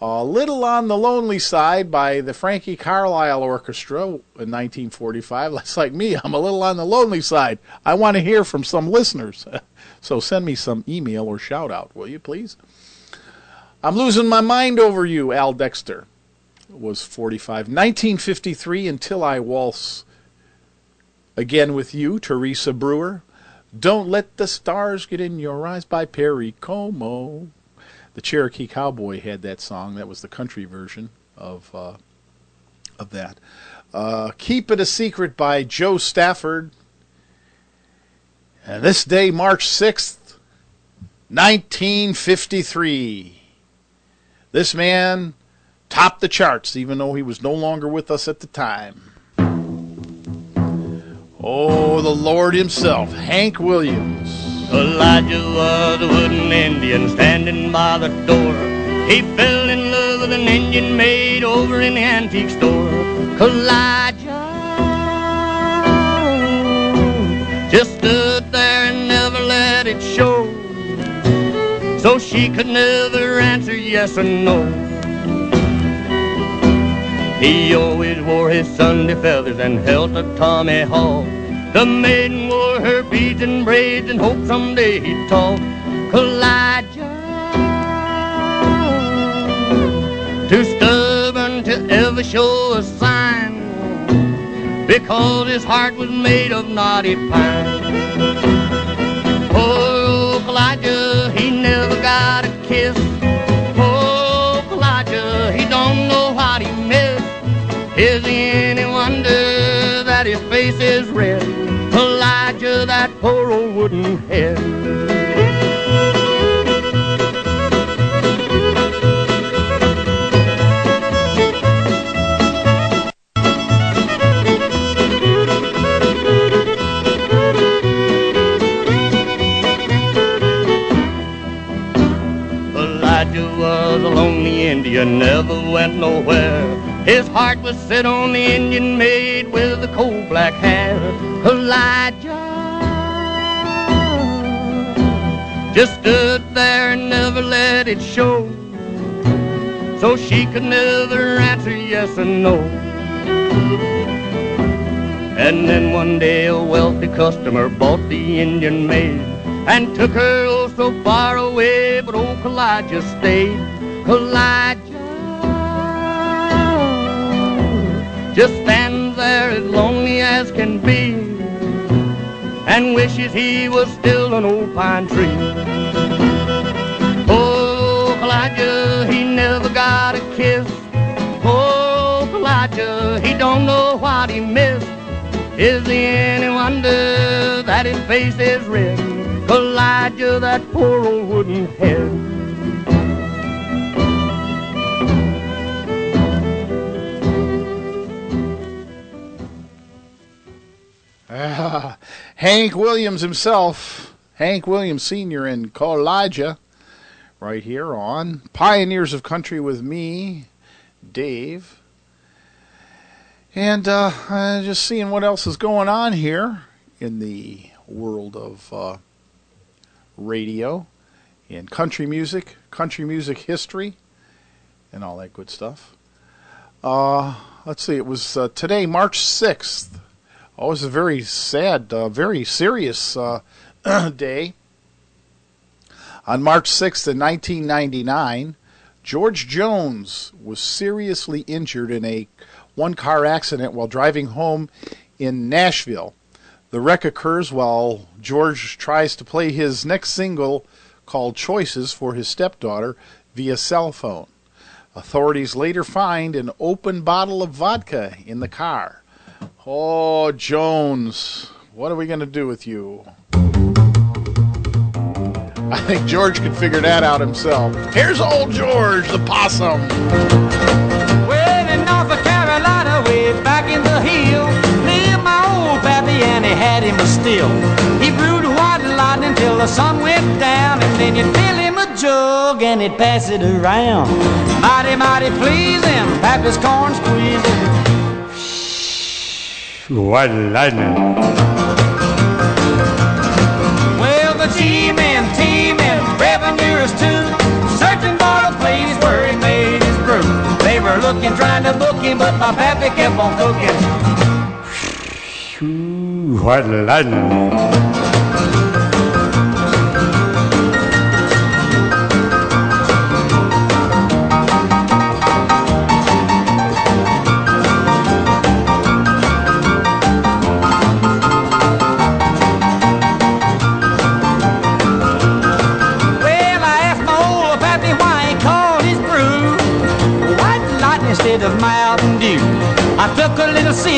A Little on the Lonely Side by the Frankie Carlisle Orchestra in 1945. That's like me. I'm a little on the lonely side. I want to hear from some listeners. so send me some email or shout out, will you please? I'm losing my mind over you, Al Dexter was 45. 1953, Until I Waltz Again with You, Teresa Brewer. Don't Let the Stars Get in Your Eyes by Perry Como. The Cherokee Cowboy had that song. That was the country version of uh, of that. Uh, Keep It a Secret by Jo Stafford. And this day, March 6th, 1953. This man topped the charts, even though he was no longer with us at the time. Oh, the Lord Himself, Hank Williams.
Elijah was a wooden Indian standing by the door. He fell in love with an Indian maid over in the antique store. Elijah just stood there and never let it show. So she could never answer yes or no. He always wore his Sunday feathers and held a Tommy Hawk. The maiden wore her beads and braids and hoped someday he'd talk. Elijah, too stubborn to ever show a sign, because his heart was made of knotty pine. Oh, Elijah, he never got a kiss. Oh, Elijah, he don't know what he missed. Is any wonder his face is red? Elijah, that poor old wooden head. Elijah was a lonely Indian, never went nowhere. His heart was set on the Indian maid with the coal black hair. Elijah just stood there and never let it show. So she could never answer yes or no. And then one day a wealthy customer bought the Indian maid and took her oh so far away, but old Elijah stayed. Elijah just stands there as lonely as can be and wishes he was still an old pine tree. Oh, Elijah, he never got a kiss. Oh, Elijah, he don't know what he missed. Is there any wonder that his face is red? Elijah, that poor old wooden head.
Hank Williams himself, Hank Williams Sr. and Elijah, right here on Pioneers of Country with me, Dave. And uh, just seeing what else is going on here in the world of uh, radio and country music, country music history, and all that good stuff. Uh, let's see, it was uh, today, March 6th. Oh, it was a very sad, uh, very serious uh, day. On March 6th, of 1999, George Jones was seriously injured in a one car accident while driving home in Nashville. The wreck occurs while George tries to play his next single called Choices for his stepdaughter via cell phone. Authorities later find an open bottle of vodka in the car. Oh, Jones, what are we going to do with you? I think George could figure that out himself. Here's old George, the possum.
Well, in North Carolina, way back in the hills, lived my old pappy, and he had him a still. He brewed white lightning till the sun went down, and then you'd fill him a jug and he'd pass it around. Mighty, mighty pleasing, pappy's corn squeezing.
White lightning.
Well, the G-men, T-men, revenuers too, searching for a place where he made his brew. They were looking, trying to book him, but my pappy kept on cooking.
White lightning.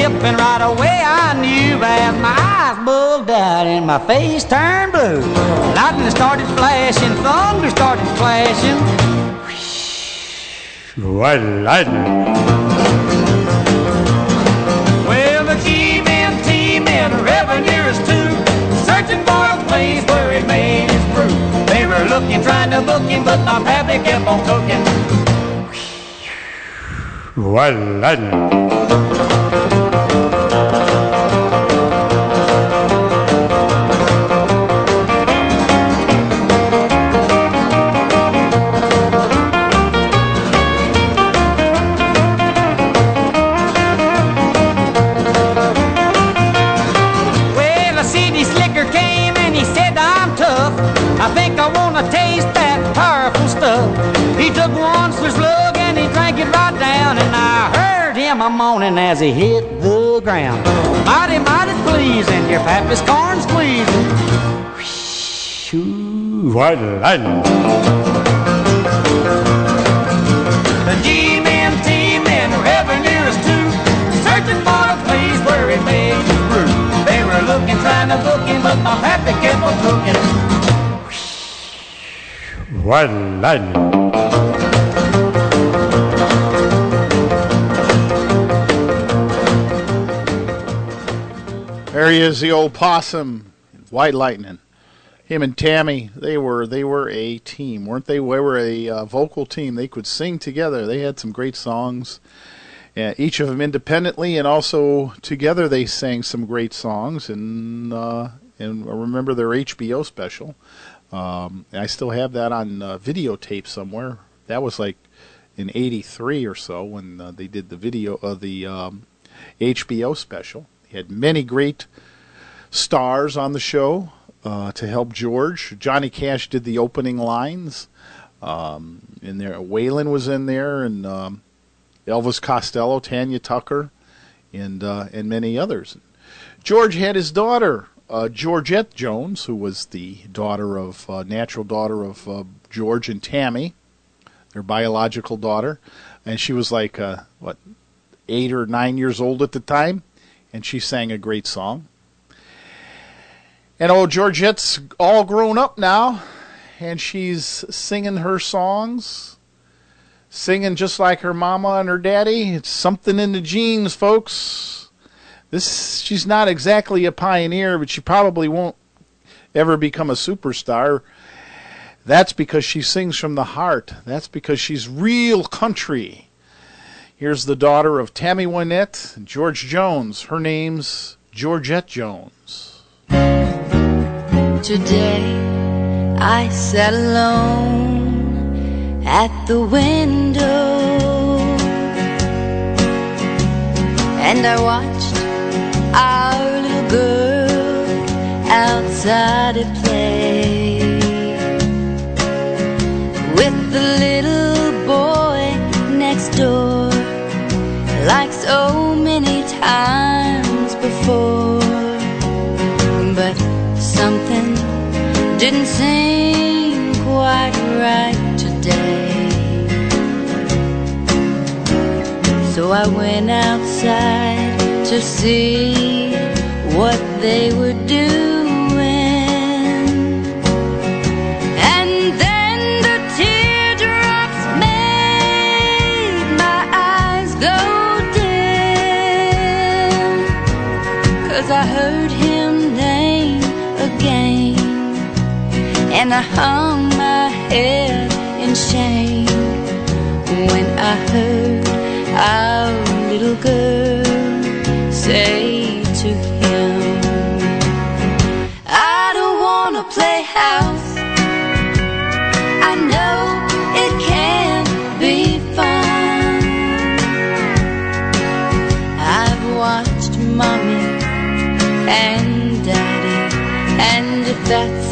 A and right away I knew as my eyes bugged out and my face turned blue. Lightning started flashing, thunder started clashing.
White lightning.
Well, the G-men, T-men, revenuers too, searching for a place where he made his brew. They were looking, trying to book him, but my pappy kept on cooking.
White lightning.
Moaning as he hit the ground. Mighty, mighty pleasing, your pappy's corn squeezing.
White lightning.
The G-men, T-men, too, searching for a place where he brew. They were looking, trying to book him, but my pappy kept on cooking.
White lightning.
There he is, the old possum, White Lightning. Him and Tammy, they were they were a team, weren't they? They were a uh, vocal team. They could sing together. They had some great songs. Uh, each of them independently and also together, they sang some great songs. And uh, and I remember their HBO special. Um, I still have that on uh, videotape somewhere. That was like in '83 or so when uh, they did the video of the um, HBO special. He had many great stars on the show uh, to help George. Johnny Cash did the opening lines. Um, in there, Waylon was in there, and um, Elvis Costello, Tanya Tucker, and uh, and many others. George had his daughter, uh, Georgette Jones, who was the daughter of uh, natural daughter of uh, George and Tammy, their biological daughter, and she was like uh, what eight or nine years old at the time, and she sang a great song. And old Georgette's all grown up now, and she's singing her songs, singing just like her mama and her daddy. It's something in the genes, folks. This she's not exactly a pioneer, but she probably won't ever become a superstar. That's because she sings from the heart. That's because she's real country. Here's the daughter of Tammy Wynette George Jones. Her name's Georgette Jones.
Today I sat alone at the window and I watched our little girl outside at play with the didn't seem quite right today. So I went outside to see what they would doing. And I hung my head in shame when I heard our little girl say to him, I don't wanna play house. I know it can't be fun. I've watched mommy and daddy, and if that's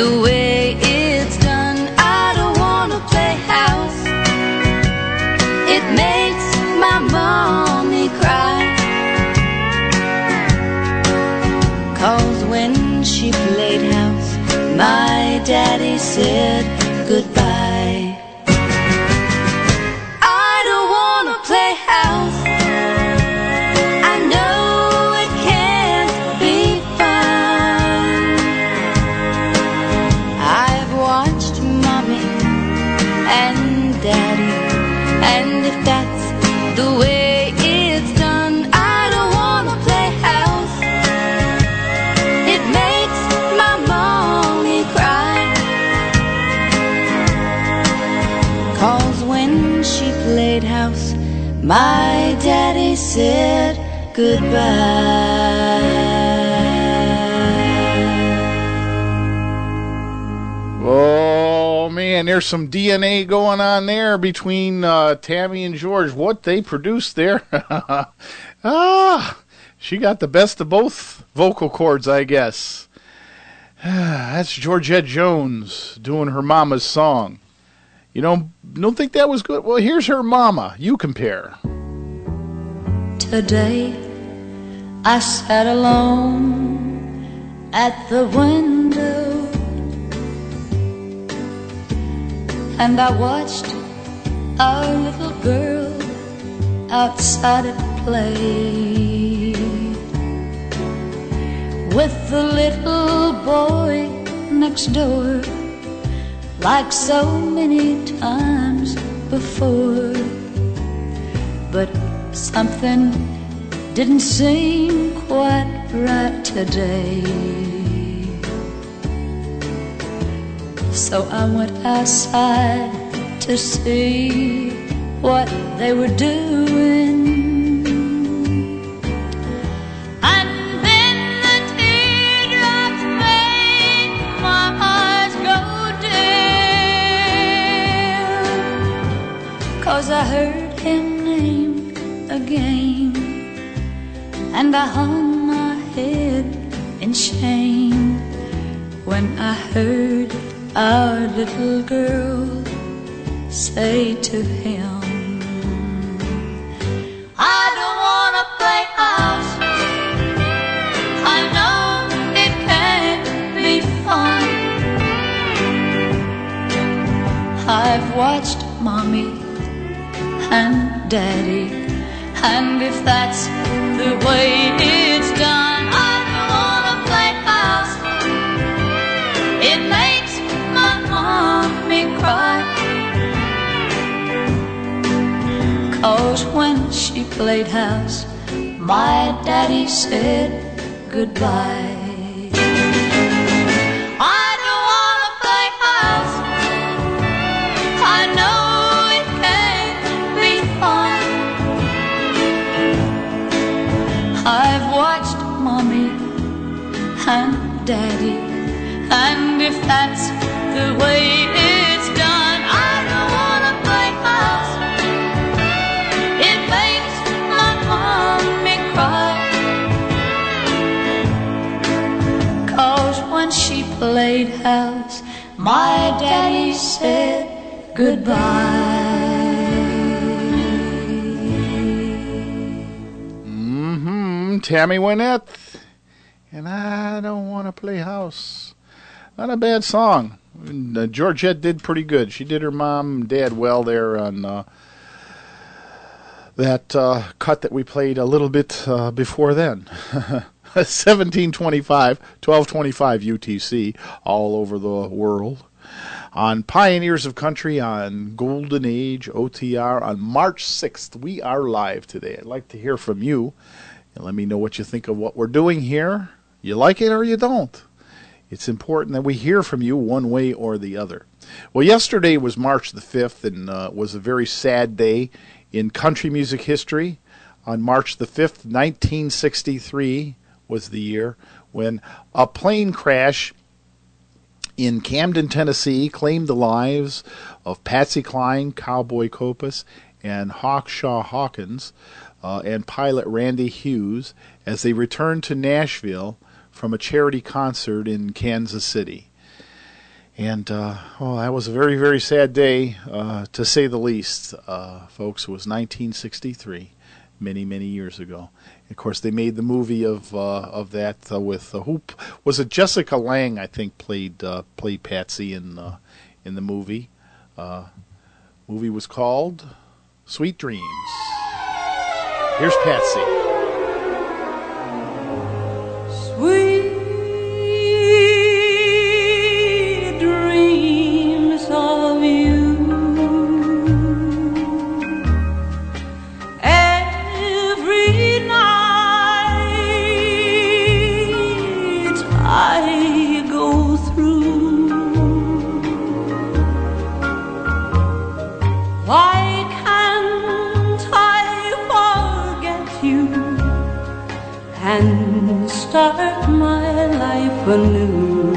the way my daddy said goodbye.
Oh man, there's some DNA going on there between uh, Tammy and George. What they produced there. ah, she got the best of both vocal cords, I guess. That's Georgette Jones doing her mama's song. You don't don't think that was good? Well, here's her mama. You compare.
Today I sat alone at the window and I watched our little girl outside at play with the little boy next door like so many times before but something didn't seem quite right today. So I went outside to see what they were doing. Cause I heard him name again. And I hung my head in shame when I heard our little girl say to him, I don't wanna play house. I know it can't be fun. I've watched mommy and daddy, and if that's the way it's done, I don't wanna play house. It makes my mommy cry. Cause when she played house, my daddy said goodbye. Said goodbye.
Mm-hmm. Tammy Wynette. And I don't want to play house. Not a bad song. Uh, Georgette did pretty good. She did her mom and dad well there on uh, that uh, cut that we played a little bit uh, before then. 1725, 1225 UTC, all over the world. On Pioneers of Country on Golden Age OTR on March 6th. We are live today. I'd like to hear from you. And let me know what you think of what we're doing here. You like it or you don't. It's important that we hear from you one way or the other. Well, yesterday was March the 5th and uh, was a very sad day in country music history. On March the 5th, 1963 was the year when a plane crash in Camden, Tennessee claimed the lives of Patsy Cline, Cowboy Copas, and Hawkshaw Hawkins, uh, and pilot Randy Hughes as they returned to Nashville from a charity concert in Kansas City. And uh, that was a very, very sad day, uh, to say the least, uh, folks. It was 1963, many, many years ago. Of course, they made the movie of uh, of that uh, with uh, who was it? Jessica Lange, I think, played uh, played Patsy in uh, in the movie. Uh, movie was called Sweet Dreams. Here's Patsy.
Start my life anew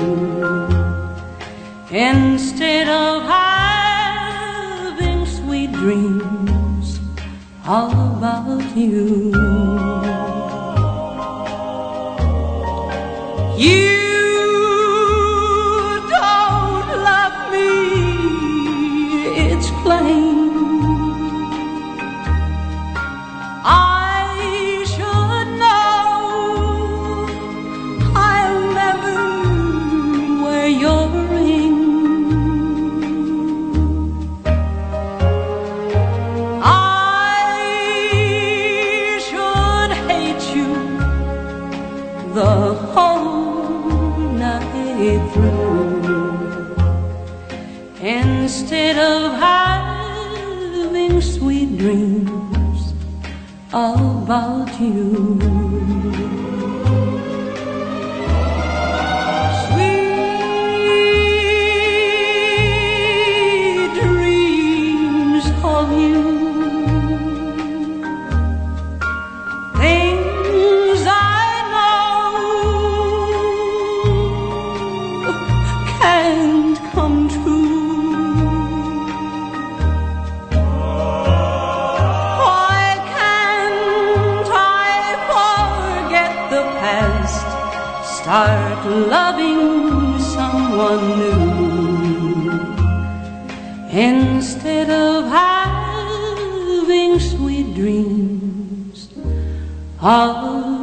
instead of having sweet dreams all about you. You about you. Loving someone new. Instead of having sweet dreams about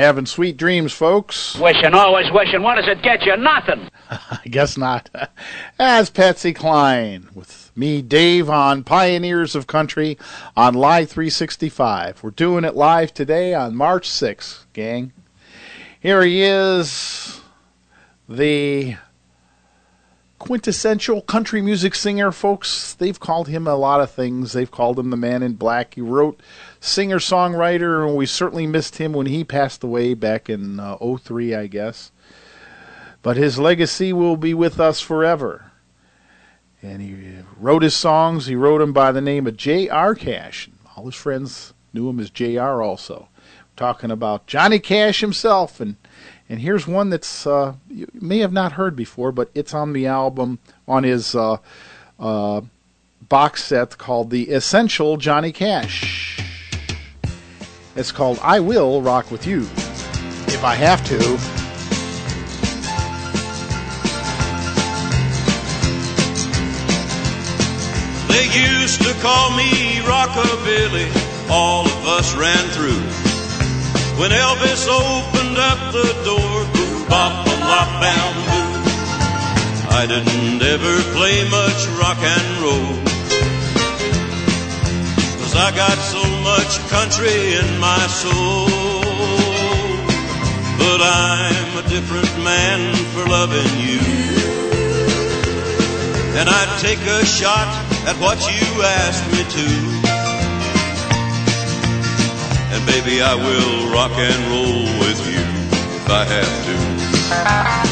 Having sweet dreams, folks.
Wishing, always wishing. What does it get you? Nothing.
I guess not. As Patsy Cline with me, Dave, on Pioneers of Country on Live 365. We're doing it live today on March 6th, gang. Here he is, the quintessential country music singer, folks. They've called him a lot of things. They've called him the man in black. He wrote singer songwriter, and we certainly missed him when he passed away back in uh, 03, I guess. But his legacy will be with us forever. And he wrote his songs. He wrote them by the name of J.R. Cash. All his friends knew him as J.R. also. talking about Johnny Cash himself. And, and here's one that's uh, you may have not heard before, but it's on the album, on his uh, uh, box set called The Essential Johnny Cash. It's called I Will Rock With You. If I have to.
They used to call me Rockabilly, all of us ran through. When Elvis opened up the door, bop a lop. I didn't ever play much rock and roll. Cause I got so much country in my soul. But I'm a different man for loving you. And I'd take a shot at what you asked me to. And baby, I will rock and roll with you if I have to.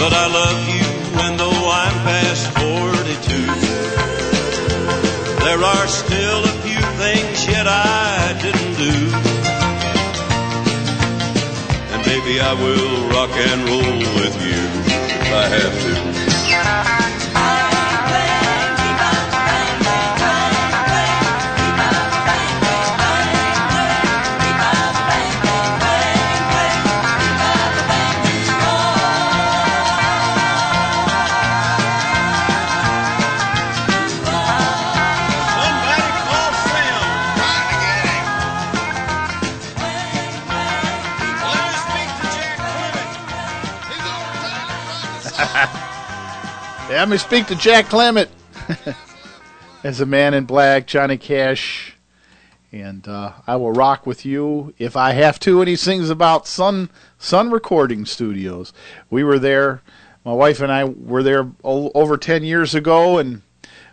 But I love you and though I'm past 42. There are still a few things yet I didn't do. And baby, I will rock and roll with you if I have to.
Let me speak to Jack Clement. As a man in black, Johnny Cash. And uh, I will rock with you if I have to. And he sings about Sun Sun Recording Studios. We were there. My wife and I were there over ten years ago, and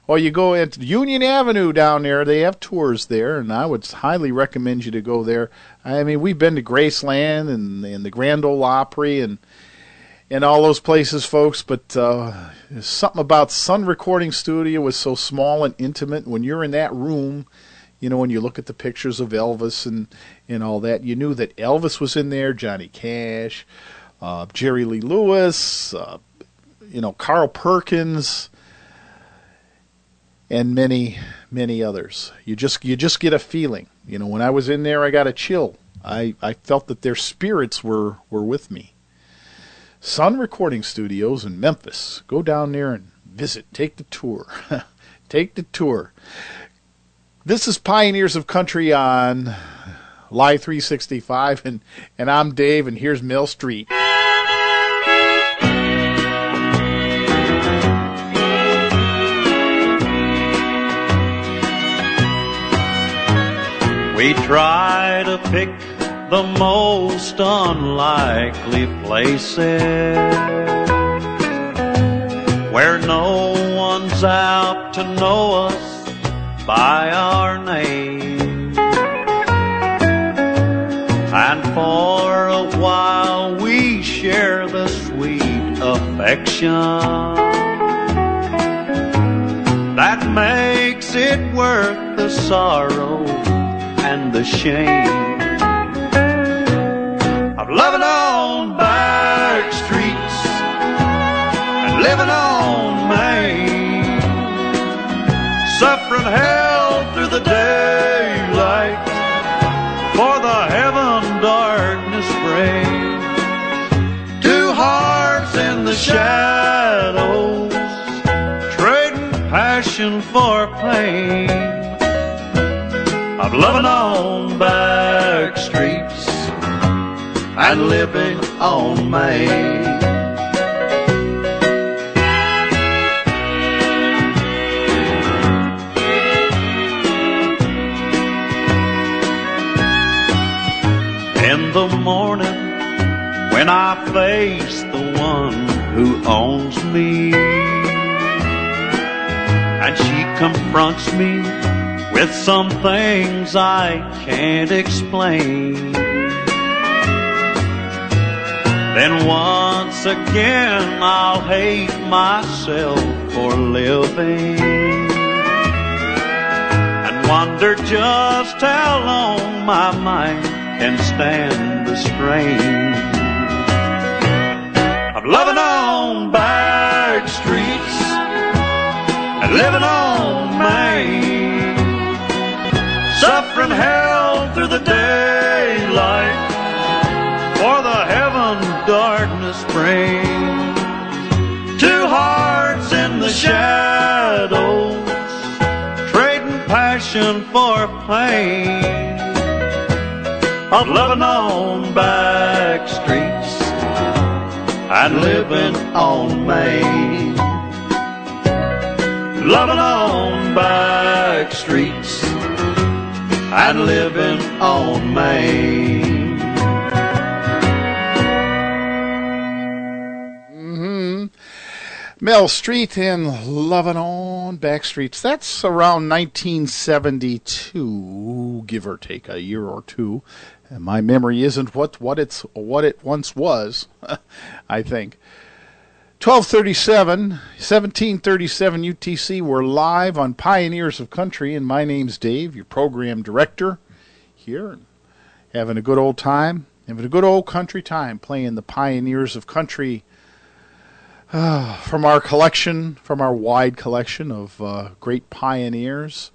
well, you go at Union Avenue down there. They have tours there, and I would highly recommend you to go there. I mean, we've been to Graceland and, and the Grand Ole Opry and and all those places, folks. But uh, something about Sun Recording Studio was so small and intimate. When you're in that room, you know, when you look at the pictures of Elvis and and all that, you knew that Elvis was in there, Johnny Cash, uh, Jerry Lee Lewis, uh, you know, Carl Perkins, and many many others. You just you just get a feeling. You know, when I was in there, I got a chill. I, I felt that their spirits were, were with me. Sun Recording Studios in Memphis. Go down there and visit. Take the tour. Take the tour. This is Pioneers of Country on Live 365, and, and I'm Dave, and here's Mel Street.
We try to pick the most unlikely places where no one's out to know us by our name. And for a while we share the sweet affection that makes it worth the sorrow and the shame of loving on back streets and living on Main, suffering hell through the daylight for the heaven darkness brings. Two hearts in the shadows, trading passion for pain of loving on back and living on Main. In the morning, when I face the one who owns me, and she confronts me with some things I can't explain. Then once again I'll hate myself for living and wonder just how long my mind can stand the strain of loving on back streets and living on Main, suffering hell brings. Two hearts in the shadows, trading passion for pain. Of loving on back streets and living on Main. Loving on back streets and living on Main.
Mel Street and Lovin' on Back Streets. That's around 1972, give or take a year or two. And my memory isn't what, what it's what it once was, I think. 1237, 1737 UTC. We're live on Pioneers of Country, and my name's Dave, your program director here, having a good old time, having a good old country time playing the Pioneers of Country from our collection, from our wide collection of uh, great pioneers.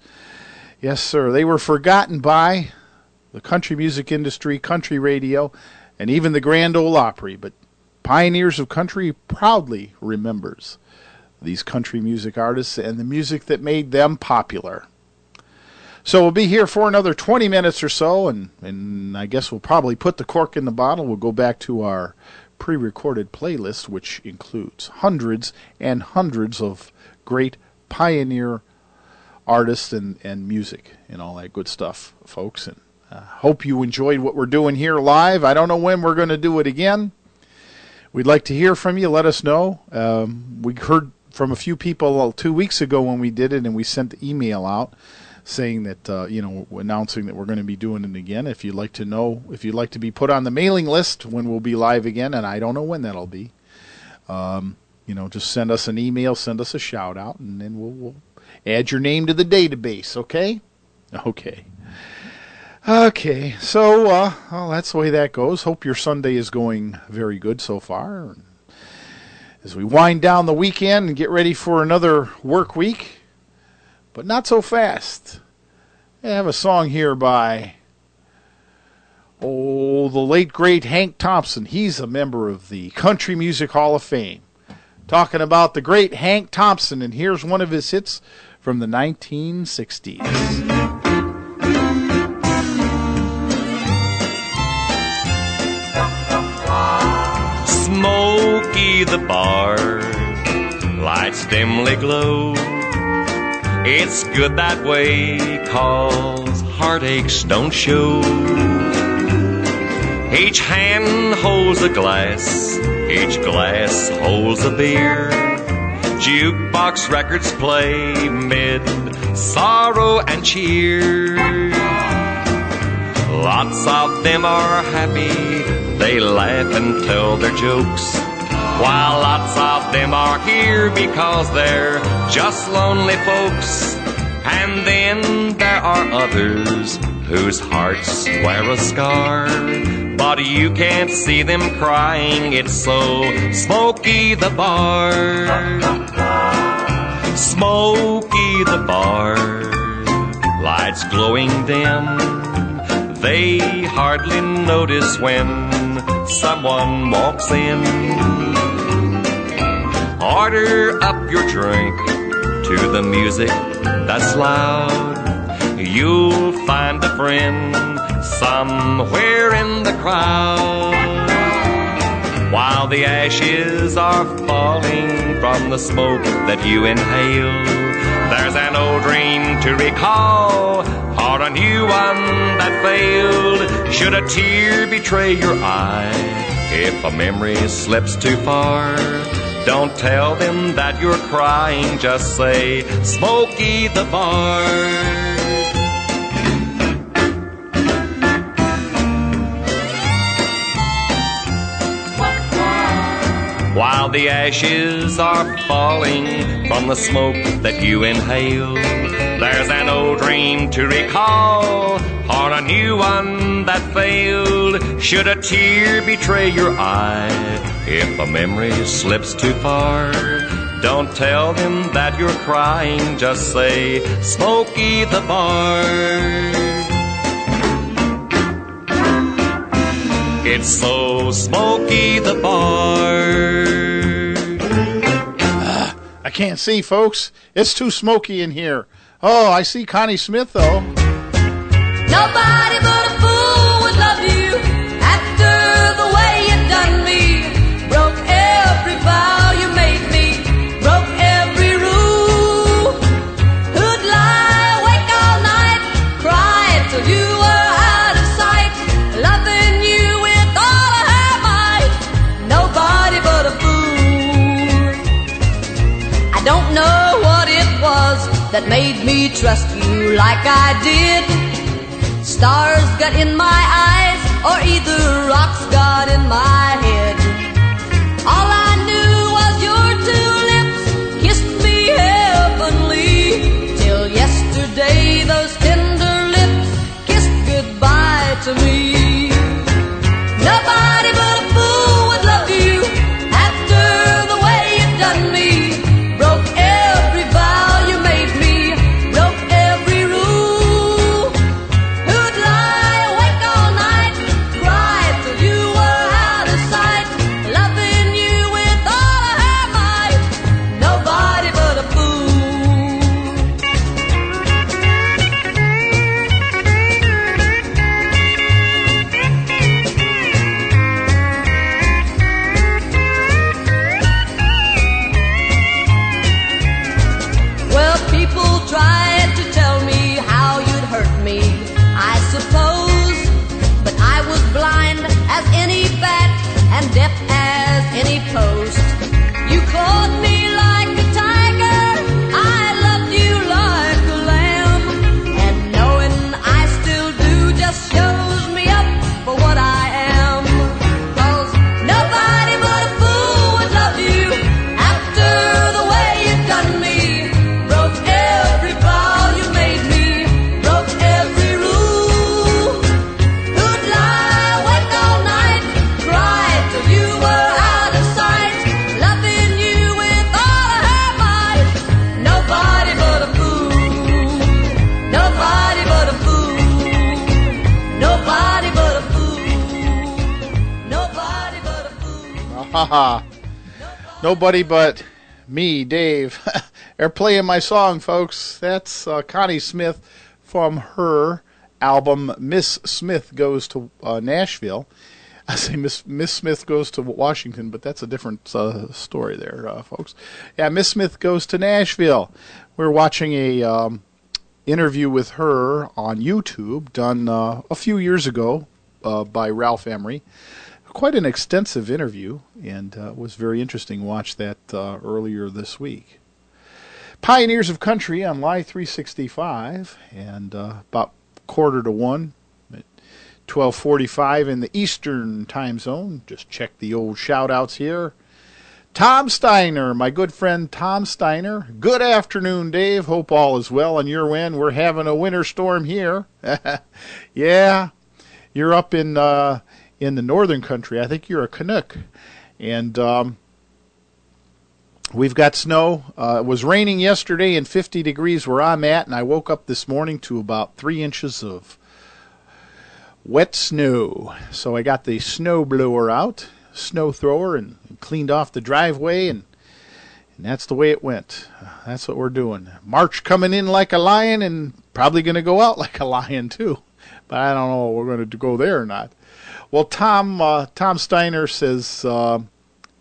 Yes, sir. They were forgotten by the country music industry, country radio, and even the Grand Ole Opry, but Pioneers of Country proudly remembers these country music artists and the music that made them popular. So we'll be here for another 20 minutes or so, and, and I guess we'll probably put the cork in the bottle. We'll go back to our pre recorded playlist, which includes hundreds and hundreds of great pioneer artists and, and music and all that good stuff, folks. And uh, hope you enjoyed what we're doing here live. I don't know when we're going to do it again. We'd like to hear from you. Let us know. Um, we heard from a few people two weeks ago when we did it, and we sent the email out saying that uh, you know announcing that we're going to be doing it again. If you'd like to know, if you'd like to be put on the mailing list when we'll be live again, and I don't know when that'll be, um, you know, just send us an email, send us a shout out, and then we'll, we'll add your name to the database. Okay, okay. Okay, so uh, well, that's the way that goes. Hope your Sunday is going very good so far. As we wind down the weekend and get ready for another work week, but not so fast. I have a song here by oh the late great Hank Thompson. He's a member of the Country Music Hall of Fame. Talking about the great Hank Thompson, and here's one of his hits from the 1960s.
Smokey the bar, lights dimly glow. It's good that way, cause heartaches don't show. Each hand holds a glass, each glass holds a beer. Jukebox records play mid sorrow and cheer. Lots of them are happy, they laugh and tell their jokes. While lots of them are here because they're just lonely folks. And then there are others whose hearts wear a scar. But you can't see them crying, it's so smoky the bar. Smoky the bar, lights glowing dim. They hardly notice when someone walks in. Order up your drink to the music that's loud. You'll find a friend somewhere in the crowd. While the ashes are falling from the smoke that you inhale, there's an old dream to recall or a new one that failed. Should a tear betray your eye, if a memory slips too far, don't tell them that you're crying, just say, Smokey the Bar. While the ashes are falling from the smoke that you inhale, there's an old dream to recall, or a new one that failed. Should a tear betray your eye, if a memory slips too far, don't tell them that you're crying, just say, Smokey the Bar. It's so smoky the bar.
Ah, I can't see, folks. It's too smoky in here. Oh, I see Connie Smith, though.
Nobody but a fool would love you after the way you done me. Broke every vow you made me, broke every rule. Who'd lie awake all night, cry you were out of sight, loving you with all might. Nobody but a fool. I don't know what it was that made me trust you like I did. Stars got in my eyes, or either rocks got in my head. All I
Ha. Nobody but me, Dave. They're playing my song, folks. That's uh, Connie Smith from her album Miss Smith Goes to uh, Nashville. I say Miss Miss Smith goes to Washington, but that's a different uh, story there, uh, folks. Yeah, Miss Smith goes to Nashville. We're watching a um, interview with her on YouTube, done uh, a few years ago uh, by Ralph Emery quite an extensive interview and uh, was very interesting. Watch that uh, earlier this week. Pioneers of Country on Live 365 and uh, about quarter to one 12:45 in the Eastern Time Zone. Just check the old shout outs here. Tom Steiner, my good friend Tom Steiner. Good afternoon, Dave. Hope all is well on your end. We're having a winter storm here. yeah, you're up in uh, in the northern country. I think you're a Canuck, and um, we've got snow. Uh, it was raining yesterday and 50 degrees where I'm at, and I woke up this morning to about three inches of wet snow. So I got the snow blower out, snow thrower, and cleaned off the driveway, and and that's the way it went. That's what we're doing. March coming in like a lion, and probably going to go out like a lion too. But I don't know we're going to go there or not. Well, Tom uh, Tom Steiner says uh,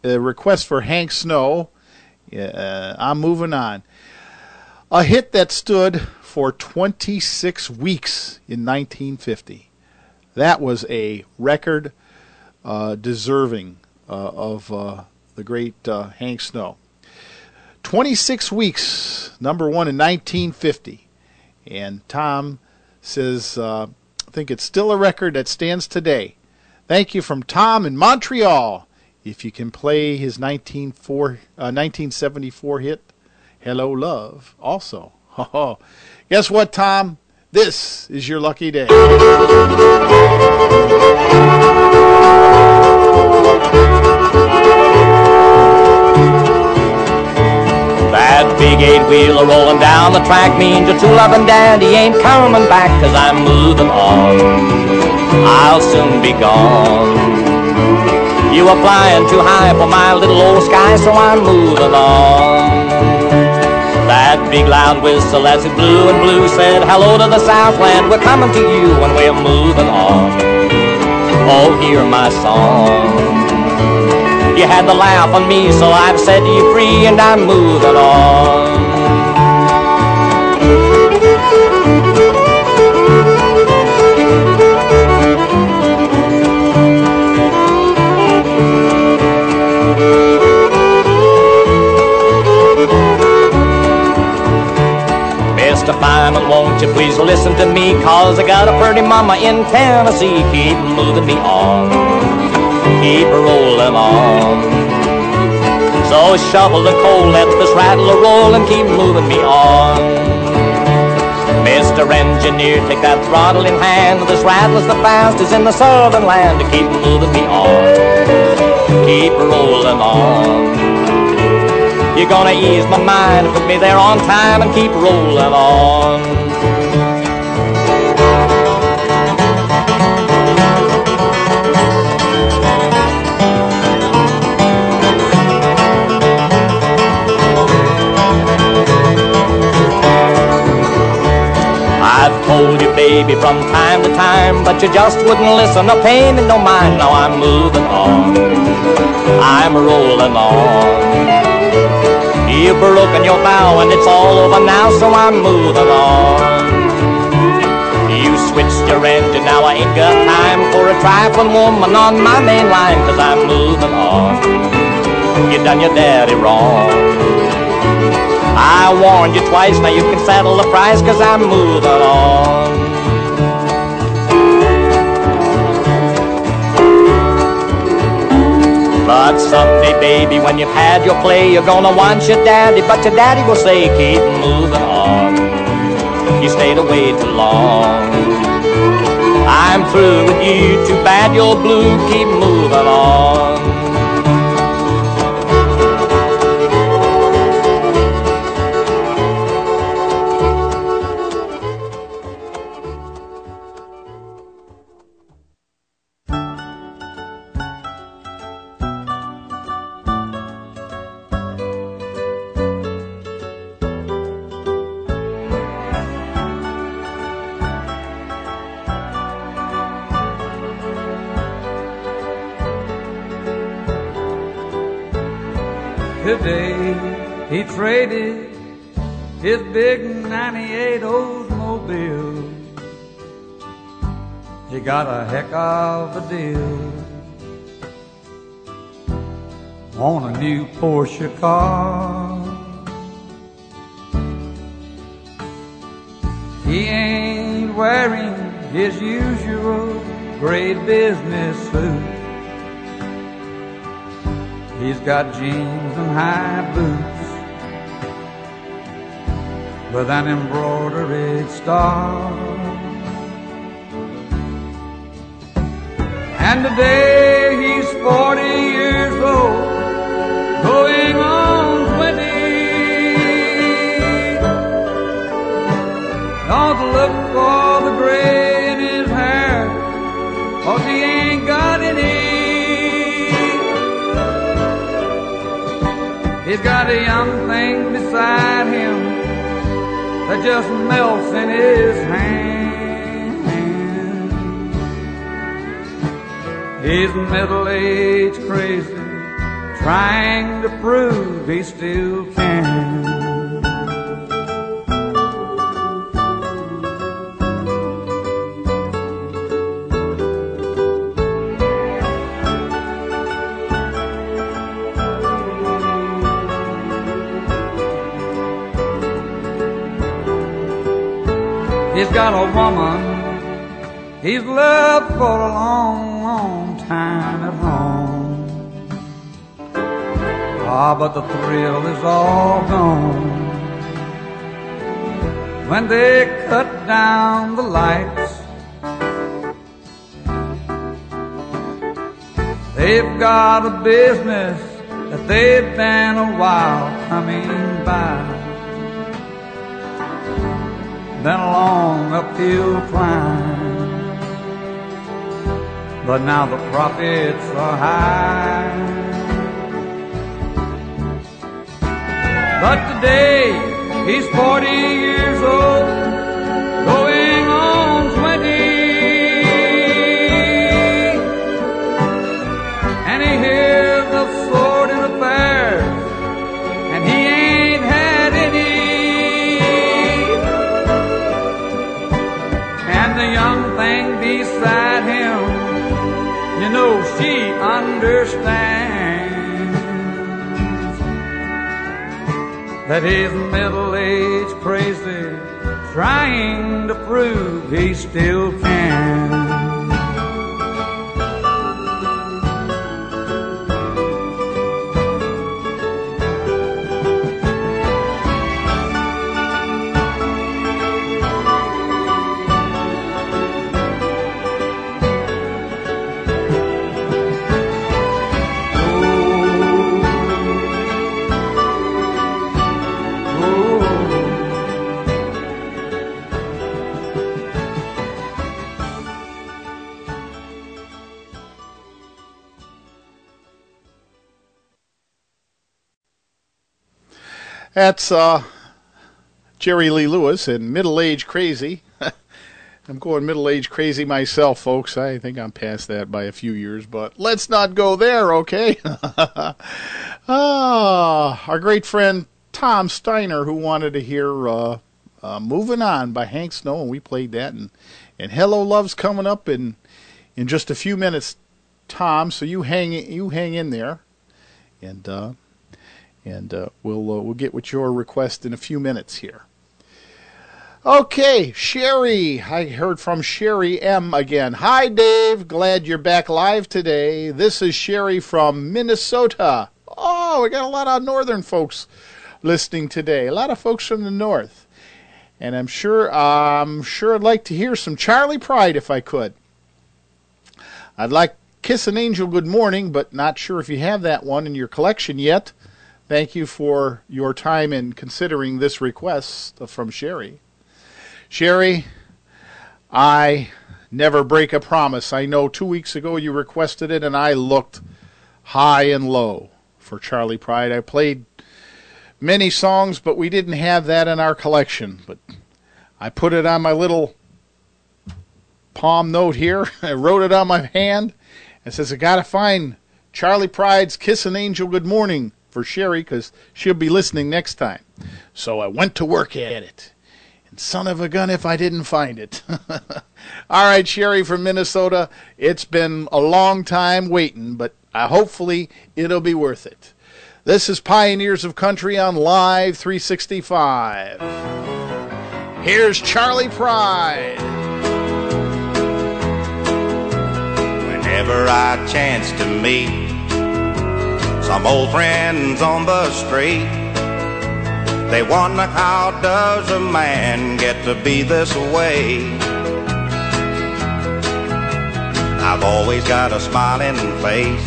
a request for Hank Snow. Uh, I'm moving on. A hit that stood for 26 weeks in 1950. That was a record uh, deserving uh, of uh, the great Hank Snow. 26 weeks, number one in 1950. And Tom says, I think it's still a record that stands today. Thank you from Tom in Montreal. If you can play his 1904, uh, 1974 hit, Hello Love, also. Guess what, Tom? This is your lucky day.
That big eight wheeler rolling down the track means your true love and daddy ain't coming back cause I'm moving on. I'll soon be gone. You are flying too high for my little old sky, so I'm moving on. That big loud whistle as it blew and blew said, Hello to the Southland, we're coming to you and we're moving on. Oh, hear my song. You had to laugh on me, so I've set you free and I'm moving on. Cause I got a pretty mama in Tennessee. Keep moving me on. Keep rolling on. So shovel the coal, let this rattle roll and keep moving me on. Mr. Engineer, take that throttle in hand. This rattle's the fastest in the southern land. To keep moving me on. Keep rolling on. You're gonna ease my mind, put me there on time and keep rolling on. Told you, baby, from time to time, but you just wouldn't listen. No pain in no mind. Now I'm moving on. I'm rolling on. You've broken your vow and it's all over now, so I'm moving on. You switched your engine, now I ain't got time for a trifling woman on my main line, cause I'm moving on. You done your daddy wrong. I warned you twice, now you can settle the price, cause I'm moving on. But someday, baby, when you've had your play, you're gonna want your daddy, but your daddy will say, keep moving on. You stayed away too long. I'm through with you, too bad you're blue, keep moving on.
He got a heck of a deal on a new Porsche car. He ain't wearing his usual gray business suit. He's got jeans and high boots with an embroidered star. And today he's 40 years old, going on 20. Don't look for the gray in his hair, cause he ain't got any. He's got a young thing beside him that just melts in his hand. He's middle-aged crazy, trying to prove he still can. He's got a woman he's loved for a long Ah, but the thrill is all gone when they cut down the lights. They've got a business that they've been a while coming by. Been along a long uphill climb. But now the profits are high. But today he's 40 years old, that he's middle-aged crazy, trying to prove he's still
That's uh, Jerry Lee Lewis and Middle Age Crazy. I'm going middle age crazy myself, folks. I think I'm past that by a few years, but let's not go there, okay? ah, our great friend Tom Steiner, who wanted to hear uh, uh, "Moving On" by Hank Snow, and we played that. And and "Hello Love's" coming up in in just a few minutes, Tom. So you hang you hang in there, and uh, and uh, we'll uh, we'll get with your request in a few minutes here. Okay, Sherry. I heard from Sherry M again. Hi, Dave. Glad you're back live today. This is Sherry from Minnesota. Oh, we got a lot of northern folks listening today. A lot of folks from the north, and I'm sure I'm sure I'd like to hear some Charley Pride if I could. I'd like Kiss an Angel Good Morning, but not sure if you have that one in your collection yet. Thank you for your time in considering this request from Sherry. Sherry, I never break a promise. I know two weeks ago you requested it, and I looked high and low for Charley Pride. I played many songs, but we didn't have that in our collection. But I put it on my little palm note here. I wrote it on my hand. It says, I got to find Charley Pride's Kiss an Angel Good Morning for Sherry because she'll be listening next time. So I went to work at it. And son of a gun if I didn't find it. All right, Sherry from Minnesota. It's been a long time waiting, but uh, hopefully it'll be worth it. This is Pioneers of Country on Live 365. Here's Charley Pride.
Whenever I chance to meet some old friends on the street, they wonder how does a man get to be this way? I've always got a smiling face,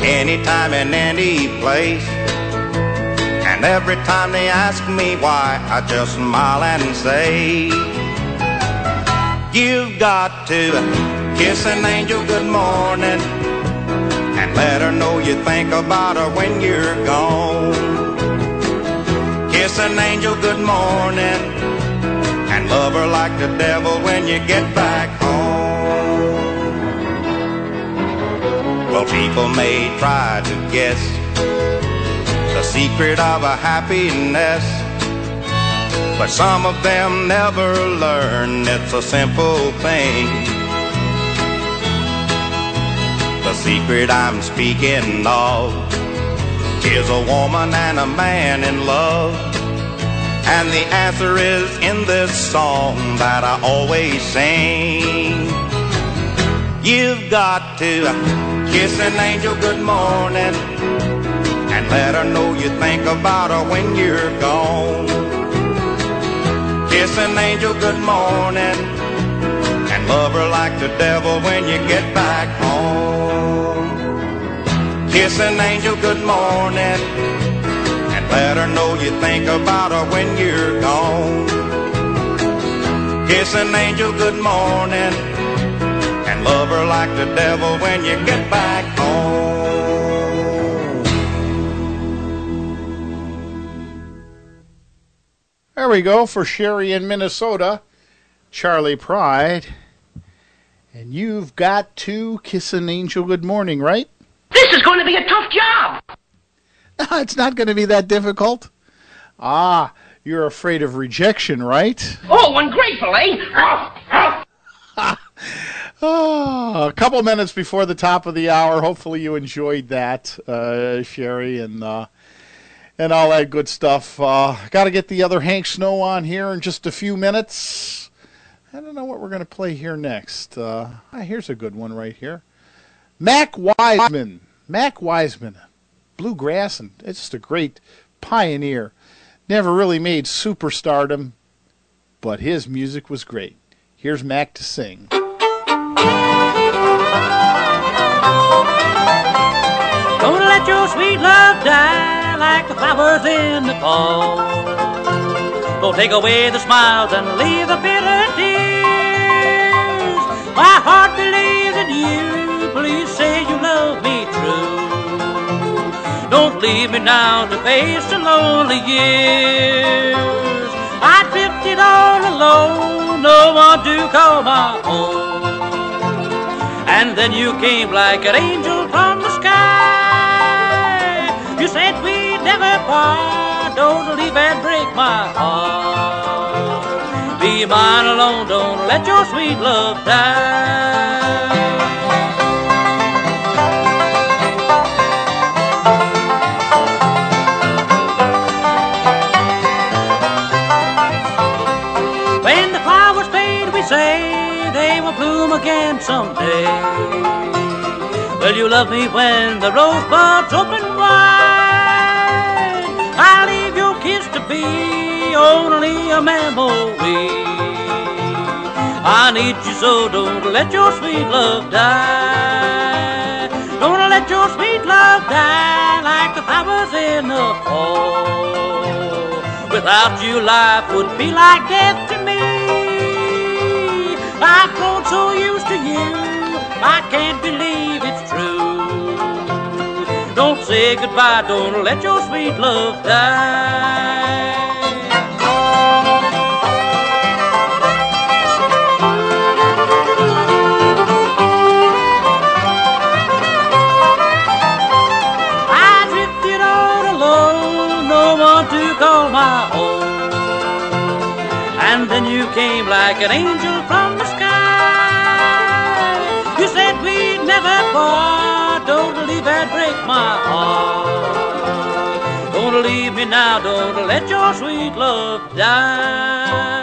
anytime and any place. And every time they ask me why, I just smile and say, You've got to kiss an angel good morning let her know you think about her when you're gone. Kiss an angel good morning and love her like the devil when you get back home. Well, people may try to guess the secret of a happiness. But some of them never learn it's a simple thing. The secret I'm speaking of is a woman and a man in love. And the answer is in this song that I always sing. You've got to kiss an angel good morning and let her know you think about her when you're gone. Kiss an angel good morning love her like the devil when you get back home. Kiss an angel good morning and let her know you think about her when you're gone. Kiss an angel good morning and love her like the devil when you get back home.
There we go for Sherry in Minnesota, Charley Pride. And you've got to kiss an angel good morning, right?
This is going to be a tough job.
it's not going to be that difficult. Ah, you're afraid of rejection, right?
Oh, ungrateful, eh?
Ah, a couple minutes before the top of the hour. Hopefully you enjoyed that, uh, Sherry, and uh, and all that good stuff. Uh, Got to get the other Hank Snow on here in just a few minutes. I don't know what we're going to play here next. Uh, ah, here's a good one right here. Mac Wiseman. Mac Wiseman, bluegrass, and it's just a great pioneer. Never really made superstardom, but his music was great. Here's Mac to sing.
Don't let your sweet love die like the flowers in the fall. Don't take away the smiles and leave the bitter tears. My heart believes in you. Please say you love me true. Don't leave me now to face the lonely years. I drifted all alone, no one to call my own. And then you came like an angel from the sky. You said we'd never part. Don't leave and break my heart. Be mine alone. Don't let your sweet love die. When the flowers fade, we say they will bloom again someday. Will you love me when the rosebuds open wide? Be only a memory. I need you so don't let your sweet love die. Don't let your sweet love die like the flowers in the fall. Without you, life would be like death to me. I've grown so used to you, I can't believe it's true. Don't say goodbye, don't let your sweet love die. Like an angel from the sky. You said we'd never part. Don't leave and break my heart. Don't leave me now. Don't let your sweet love die.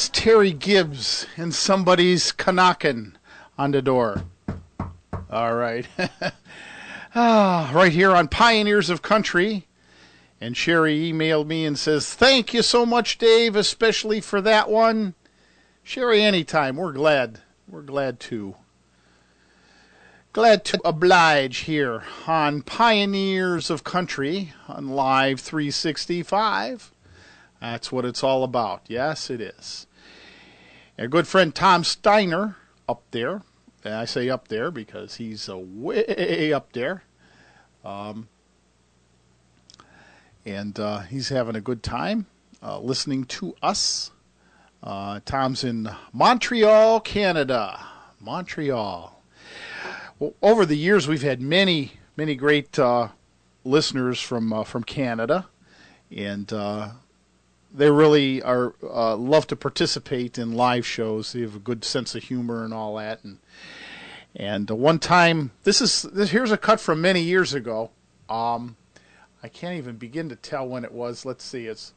That's Terri Gibbs and somebody's knocking on the door. All right. ah, right here on Pioneers of Country. And Sherry emailed me and says, Thank you so much, Dave, especially for that one. Sherry, anytime. We're glad. We're glad to. Glad to oblige here on Pioneers of Country on Live 365. That's what it's all about. Yes, it is. Our good friend Tom Steiner up there. And I say up there because he's uh, way up there. Um, and uh, he's having a good time uh, listening to us. Uh, Tom's in Montreal, Canada. Montreal. Well, over the years, we've had many, many great uh, listeners from uh, from Canada, and uh, they really are uh, love to participate in live shows. They have a good sense of humor and all that. And and one time, this is this, here's a cut from many years ago. Um, I can't even begin to tell when it was. Let's see. It's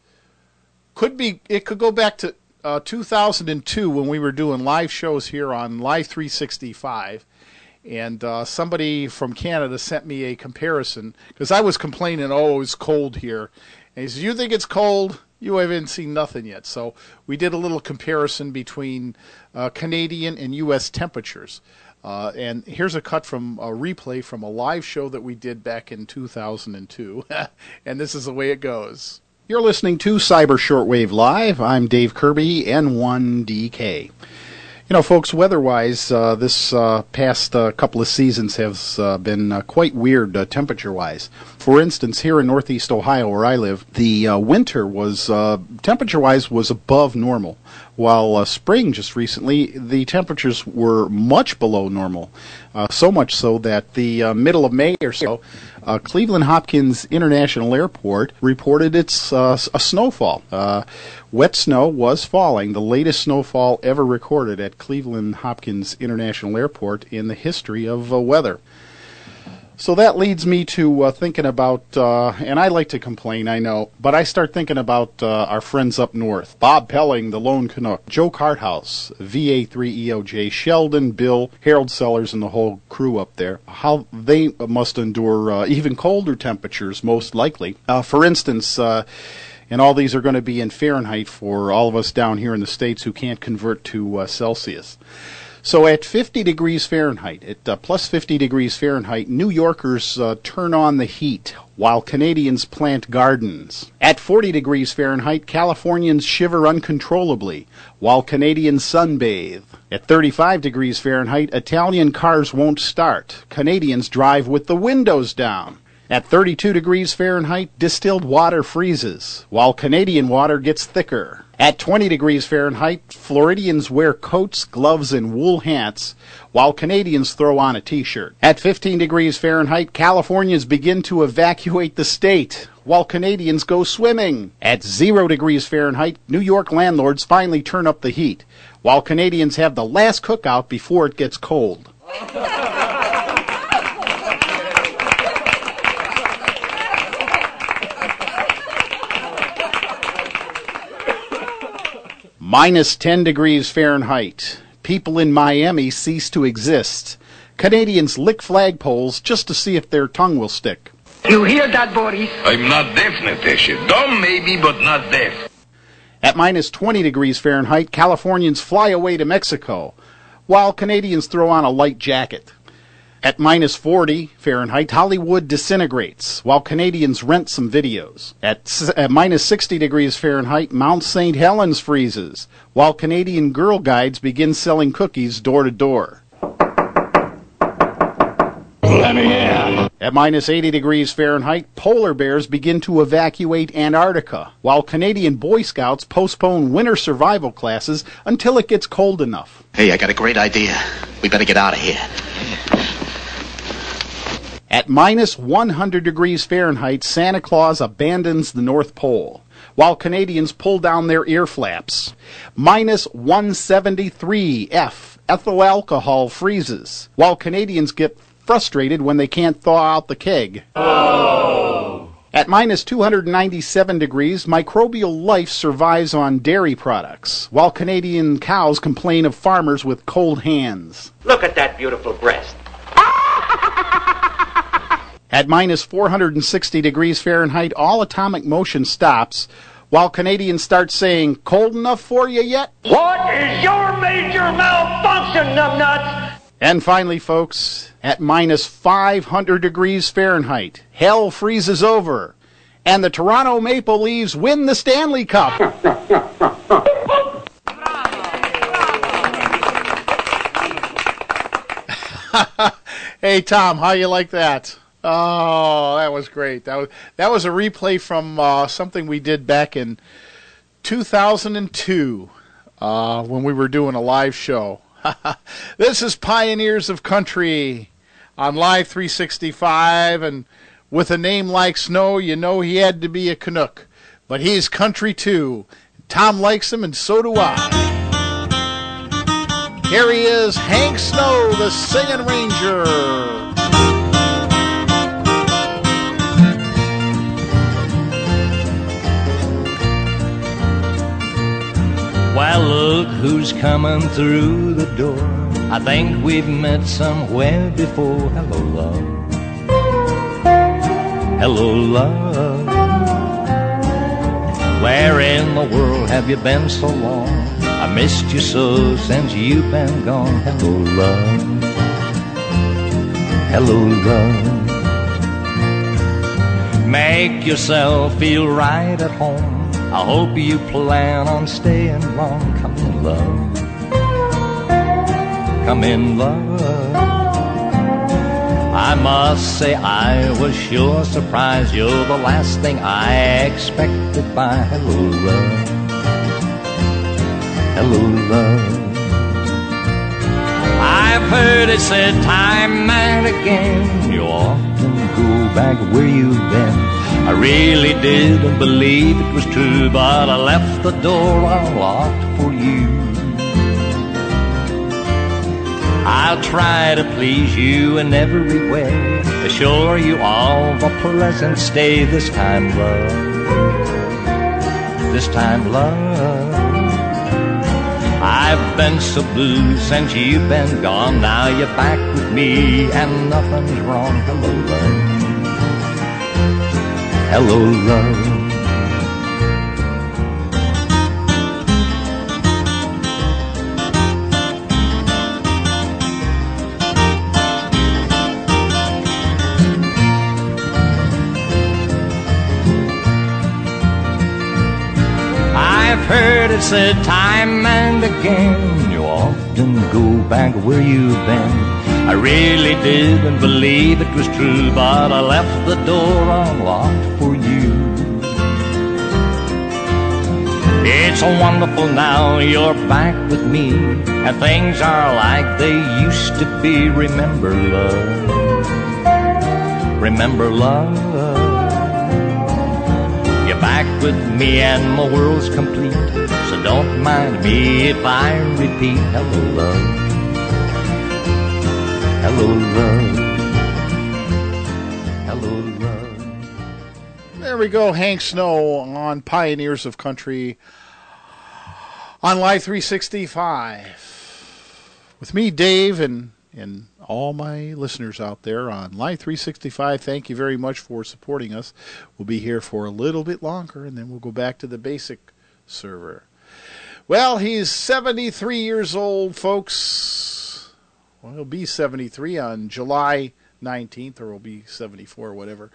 could be it could go back to uh, 2002 when we were doing live shows here on Live 365. And uh, somebody from Canada sent me a comparison because I was complaining, oh, it's cold here. And he says, You think it's cold? You haven't seen nothing yet. So we did a little comparison between uh, Canadian and U.S. temperatures. Uh, and here's a cut from a replay from a live show that we did back in 2002. and this is the way it goes. You're listening to Cyber Shortwave Live. I'm Dave Kirby, N1DK. You know, folks, weather-wise, uh, this uh, past uh, couple of seasons has uh, been uh, quite weird uh, temperature-wise. For instance, here in Northeast Ohio, where I live, the winter was temperature-wise was above normal, while spring just recently the temperatures were much below normal. So much so that the middle of May or so, uh, Cleveland Hopkins International Airport reported its uh, a snowfall. Uh, wet snow was falling, the latest snowfall ever recorded at Cleveland Hopkins International Airport in the history of uh, weather. So that leads me to uh, thinking about, uh, and I like to complain, I know, but I start thinking about uh, our friends up north. Bob Pelling, the Lone Canuck, Joe Carthouse, VA3EOJ, Sheldon, Bill, Harold Sellers, and the whole crew up there. How they must endure uh, even colder temperatures, most likely. Uh, for instance, uh, and all these are going to be in Fahrenheit for all of us down here in the States who can't convert to Celsius. So at 50 degrees Fahrenheit, at uh, plus 50 degrees Fahrenheit, New Yorkers uh, turn on the heat while Canadians plant gardens. At 40 degrees Fahrenheit, Californians shiver uncontrollably while Canadians sunbathe. At 35 degrees Fahrenheit, Italian cars won't start. Canadians drive with the windows down. At 32 degrees Fahrenheit, distilled water freezes, while Canadian water gets thicker. At 20 degrees Fahrenheit, Floridians wear coats, gloves, and wool hats, while Canadians throw on a t-shirt. At 15 degrees Fahrenheit, Californians begin to evacuate the state, while Canadians go swimming. At 0 degrees Fahrenheit, New York landlords finally turn up the heat, while Canadians have the last cookout before it gets cold. Minus 10 degrees Fahrenheit. People in Miami cease to exist. Canadians lick flagpoles just to see if their tongue will stick.
You hear that, Boris?
I'm not deaf, Natasha. Dumb maybe, but not deaf.
At minus 20 degrees Fahrenheit, Californians fly away to Mexico, while Canadians throw on a light jacket. At minus 40 Fahrenheit, Hollywood disintegrates, while Canadians rent some videos. At, s- at minus 60 degrees Fahrenheit, Mount St. Helens freezes, while Canadian Girl Guides begin selling cookies door to door.
Let me in.
At minus 80 degrees Fahrenheit, polar bears begin to evacuate Antarctica, while Canadian Boy Scouts postpone winter survival classes until it gets cold enough.
Hey, I got a great idea. We better get out of here.
At minus 100 degrees Fahrenheit, Santa Claus abandons the North Pole, while Canadians pull down their ear flaps. Minus 173 F, ethyl alcohol freezes, while Canadians get frustrated when they can't thaw out the keg. Oh. At minus 297 degrees, microbial life survives on dairy products, while Canadian cows complain of farmers with cold hands.
Look at that beautiful breast.
At minus 460 degrees Fahrenheit, all atomic motion stops, while Canadians start saying, Cold enough for you yet?
What is your major malfunction, numbnuts?
And finally, folks, at minus 500 degrees Fahrenheit, hell freezes over, and the Toronto Maple Leafs win the Stanley Cup. hey Tom, how you like that? Oh, that was great. That was that was a replay from uh, something we did back in 2002 uh, when we were doing a live show. this is Pioneers of Country on Live 365, and with a name like Snow, you know he had to be a Canuck, but he's country too. Tom likes him, and so do I. Here he is, Hank Snow, the Singing Ranger.
Well, look who's coming through the door. I think we've met somewhere before. Hello, love. Hello, love. Where in the world have you been so long? I missed you so since you've been gone. Hello, love. Hello, love. Make yourself feel right at home. I hope you plan on staying long. Come in, love. Come in, love. I must say I was sure surprised. You're the last thing I expected by hello, love. Hello, love. I've heard it said time and again. You often go back where you've been. I really didn't believe it was true, but I left the door unlocked for you. I'll try to please you in every way, assure you of a pleasant stay this time, love. This time, love. I've been so blue since you've been gone. Now you're back with me, and nothing's wrong. Hello, love. Hello, love. I've heard it said time and again. You often go back where you've been. I really didn't believe it was true, but I left the door unlocked for you. It's wonderful now you're back with me, and things are like they used to be. Remember, love. Remember, love. You're back with me, and my world's complete. So don't mind me if I repeat, hello, love. Hello, love. Hello, love.
There we go, Hank Snow on Pioneers of Country on Live 365 with me, Dave, and and all my listeners out there on Live 365. Thank you very much for supporting us. We'll be here for a little bit longer, and then we'll go back to the basic server. Well, he's 73 years old, folks. Well, he'll be 73 on July 19th, or he'll be 74, or whatever.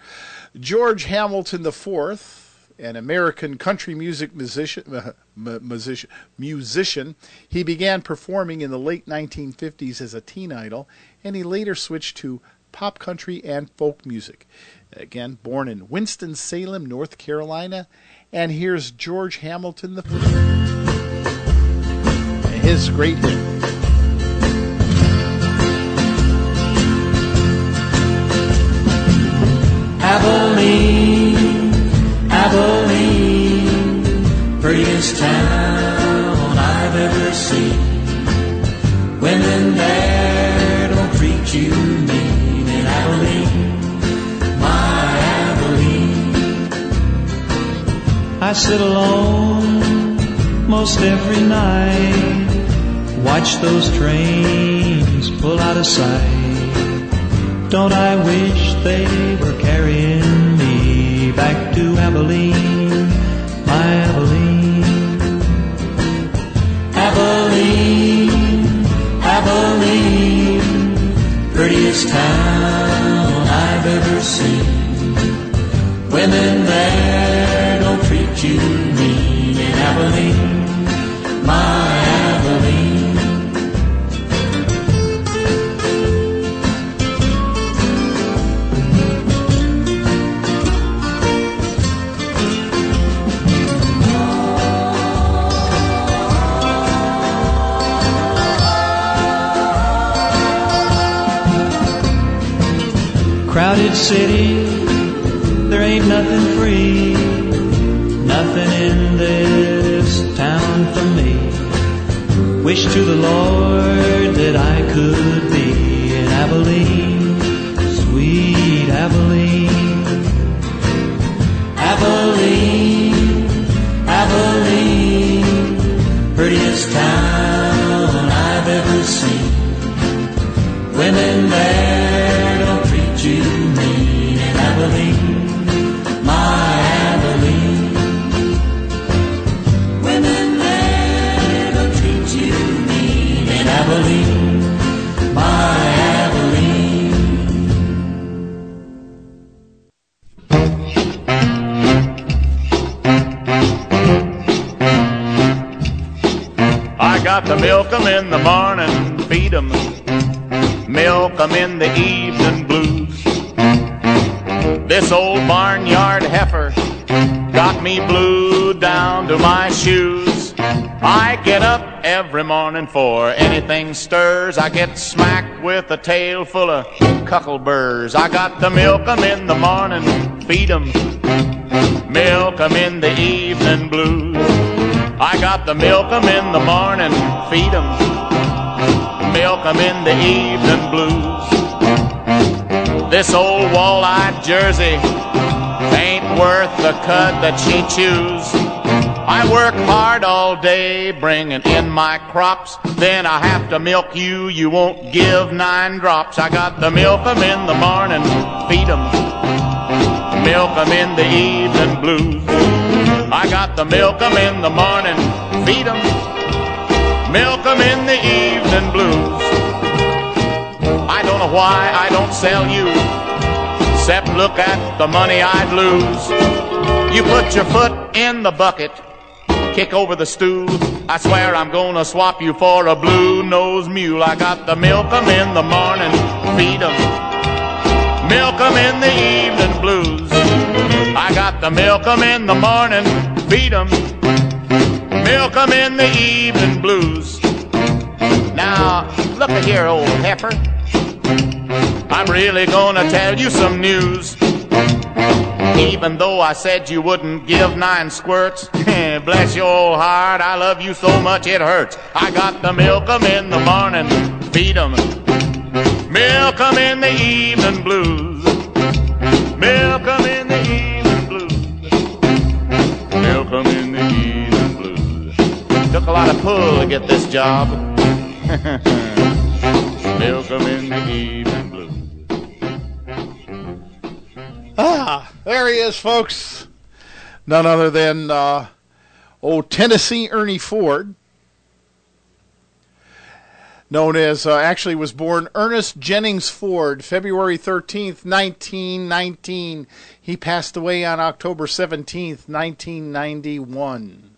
George Hamilton IV an American country music musician, musician, musician. He began performing in the late 1950s as a teen idol, and he later switched to pop country and folk music. Again, born in Winston-Salem, North Carolina, and here's George Hamilton the his great hit.
Abilene, Abilene, prettiest town I've ever seen. Women there don't treat you mean in Abilene, my Abilene. I sit alone most every night, watch those trains pull out of sight. Don't I wish they were carrying me back to Abilene, my Abilene? Abilene, Abilene, prettiest town crowded city, there ain't nothing free, nothing in this town for me. Wish to the Lord that I could be in Abilene, sweet Abilene. Abilene, Abilene, prettiest town I've ever seen. Women there
got to milk 'em in the morning, feed 'em, milk 'em in the evening blues. This old barnyard heifer got me blue down to my shoes. I get up every morning for anything stirs. I get smacked with a tail full of cuckleburs. I got to milk 'em in the morning, feed 'em, milk 'em in the evening blues. I got to milk 'em in the morning, feed 'em, milk 'em in the evening blues. This old walleye jersey ain't worth the cud that she chews. I work hard all day bringing in my crops, then I have to milk you, you won't give nine drops. I got to milk 'em in the morning, feed 'em, milk 'em in the evening to milk 'em in the morning, feed 'em, milk 'em in the evening blues. I don't know why I don't sell you, except look at the money I'd lose. You put your foot in the bucket, kick over the stool. I swear I'm gonna swap you for a blue-nosed mule. I got to milk 'em in the morning, feed 'em, milk 'em in the evening blues. I got to milk 'em in the morning, feed 'em, milk 'em in the evening blues. Now, look at here, old heifer. I'm really gonna tell you some news. Even though I said you wouldn't give nine squirts, bless your old heart, I love you so much it hurts. I got to milk 'em in the morning, feed 'em, milk 'em in the evening blues. Milk 'em in the evening blues. 'em in the evening blues. Took
a lot of pull to get this job. 'em in the evening blue.
Ah, there he is, folks. None other than uh, old Tennessee Ernie Ford, known as uh, actually was born Ernest Jennings Ford, February 13th, 1919. He passed away on October 17th, 1991.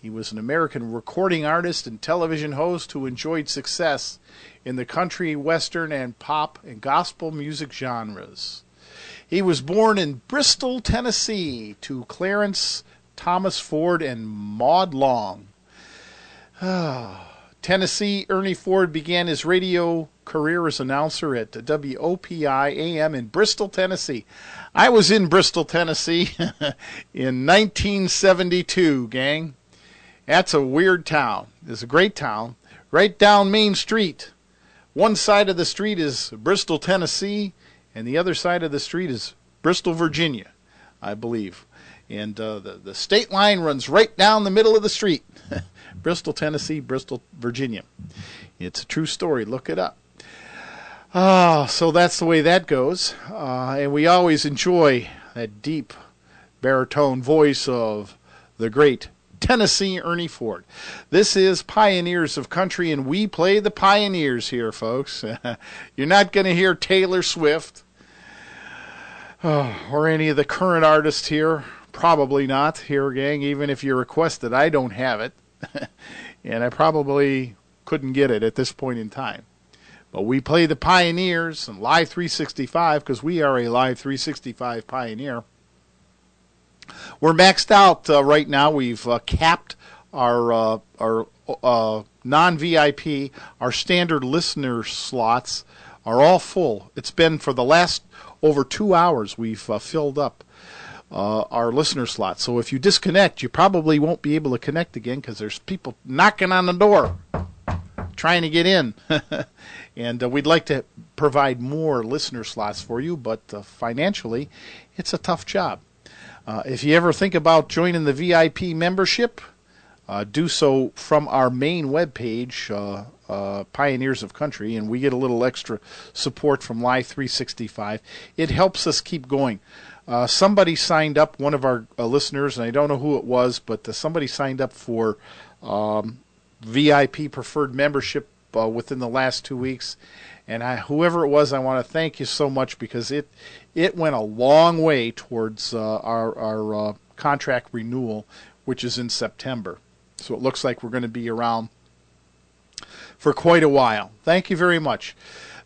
He was an American recording artist and television host who enjoyed success in the country, western, and pop and gospel music genres. He was born in Bristol, Tennessee, to Clarence Thomas Ford and Maud Long. Tennessee, Ernie Ford began his radio career as announcer at WOPI AM in Bristol, Tennessee. I was in Bristol, Tennessee in 1972, gang. That's a weird town. It's a great town. Right down Main Street. One side of the street is Bristol, Tennessee, and the other side of the street is Bristol, Virginia, I believe. And uh, the, the state line runs right down the middle of the street. Bristol, Tennessee, Bristol, Virginia. It's a true story. Look it up. Ah, so that's the way that goes. Uh, and we always enjoy that deep baritone voice of the great Tennessee Ernie Ford. This is Pioneers of Country, and we play the pioneers here, folks. You're not going to hear Taylor Swift uh, or any of the current artists here. Probably not here, gang. Even if you request it, I don't have it. and I probably couldn't get it at this point in time. But we play the Pioneers and Live 365 because we are a Live 365 pioneer. We're maxed out uh, right now. We've uh, capped our uh, our uh, non VIP, our standard listener slots are all full. It's been for the last over two hours. We've uh, filled up uh, our listener slots. So if you disconnect, you probably won't be able to connect again because there's people knocking on the door trying to get in. and we'd like to provide more listener slots for you, but financially, it's a tough job. Uh, if you ever think about joining the VIP membership, uh, do so from our main webpage, uh, uh, Pioneers of Country, and we get a little extra support from Live 365. It helps us keep going. Uh, somebody signed up, one of our uh, listeners, and I don't know who it was, but somebody signed up for um, VIP preferred membership within the last two weeks. And I, whoever it was, I want to thank you so much because it it went a long way towards uh, our, our uh, contract renewal, which is in September. So it looks like we're going to be around for quite a while. Thank you very much.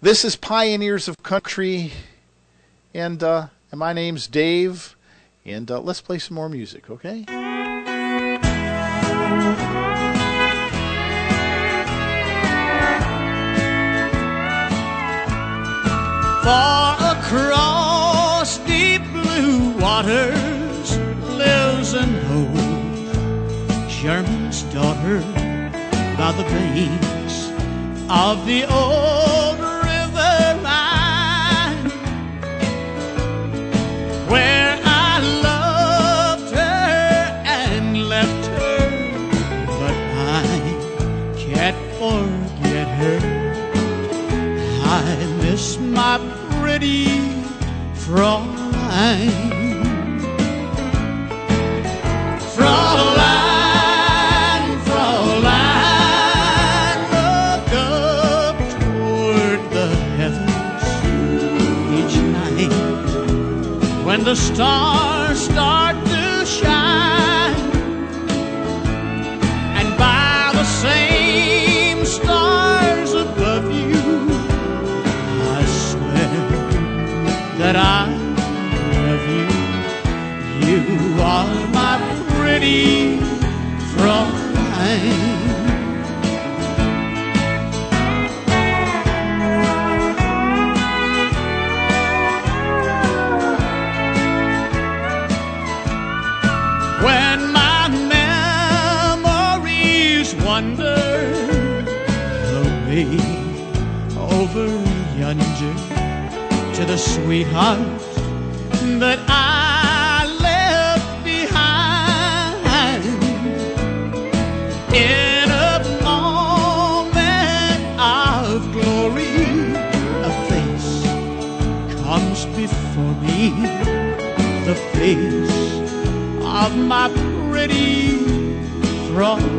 This is Pioneers of Country, and, uh, and my name's Dave, and uh, let's play some more music, okay?
Far across deep blue waters lives an old German's daughter by the banks of the old Fräulein. Fräulein, Fräulein, look up toward the heavens each night when the stars sweetheart that I left behind.
In
a moment of glory, a face comes before me, the face of my
pretty throne.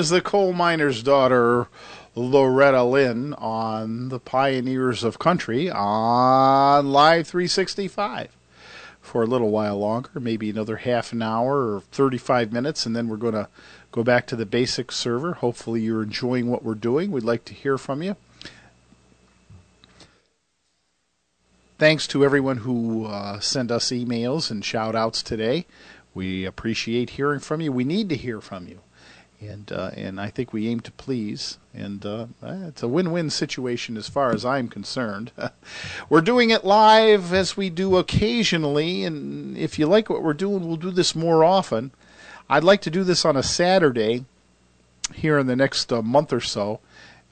is the coal miner's daughter, Loretta Lynn, on the Pioneers of Country on Live 365 for a little while longer, maybe another half an hour or 35 minutes, and then we're going to go back to the basic server. Hopefully, you're enjoying what we're doing. We'd like to hear from you. Thanks to everyone who uh, sent us emails and shout outs today. We appreciate hearing from you. We need to hear from you and uh, and I think we aim to please, and uh, eh, it's a win-win situation as far as I'm concerned. we're doing it live as we do occasionally, and if you like what we're doing, we'll do this more often. I'd like to do this on a Saturday here in the next uh, month or so.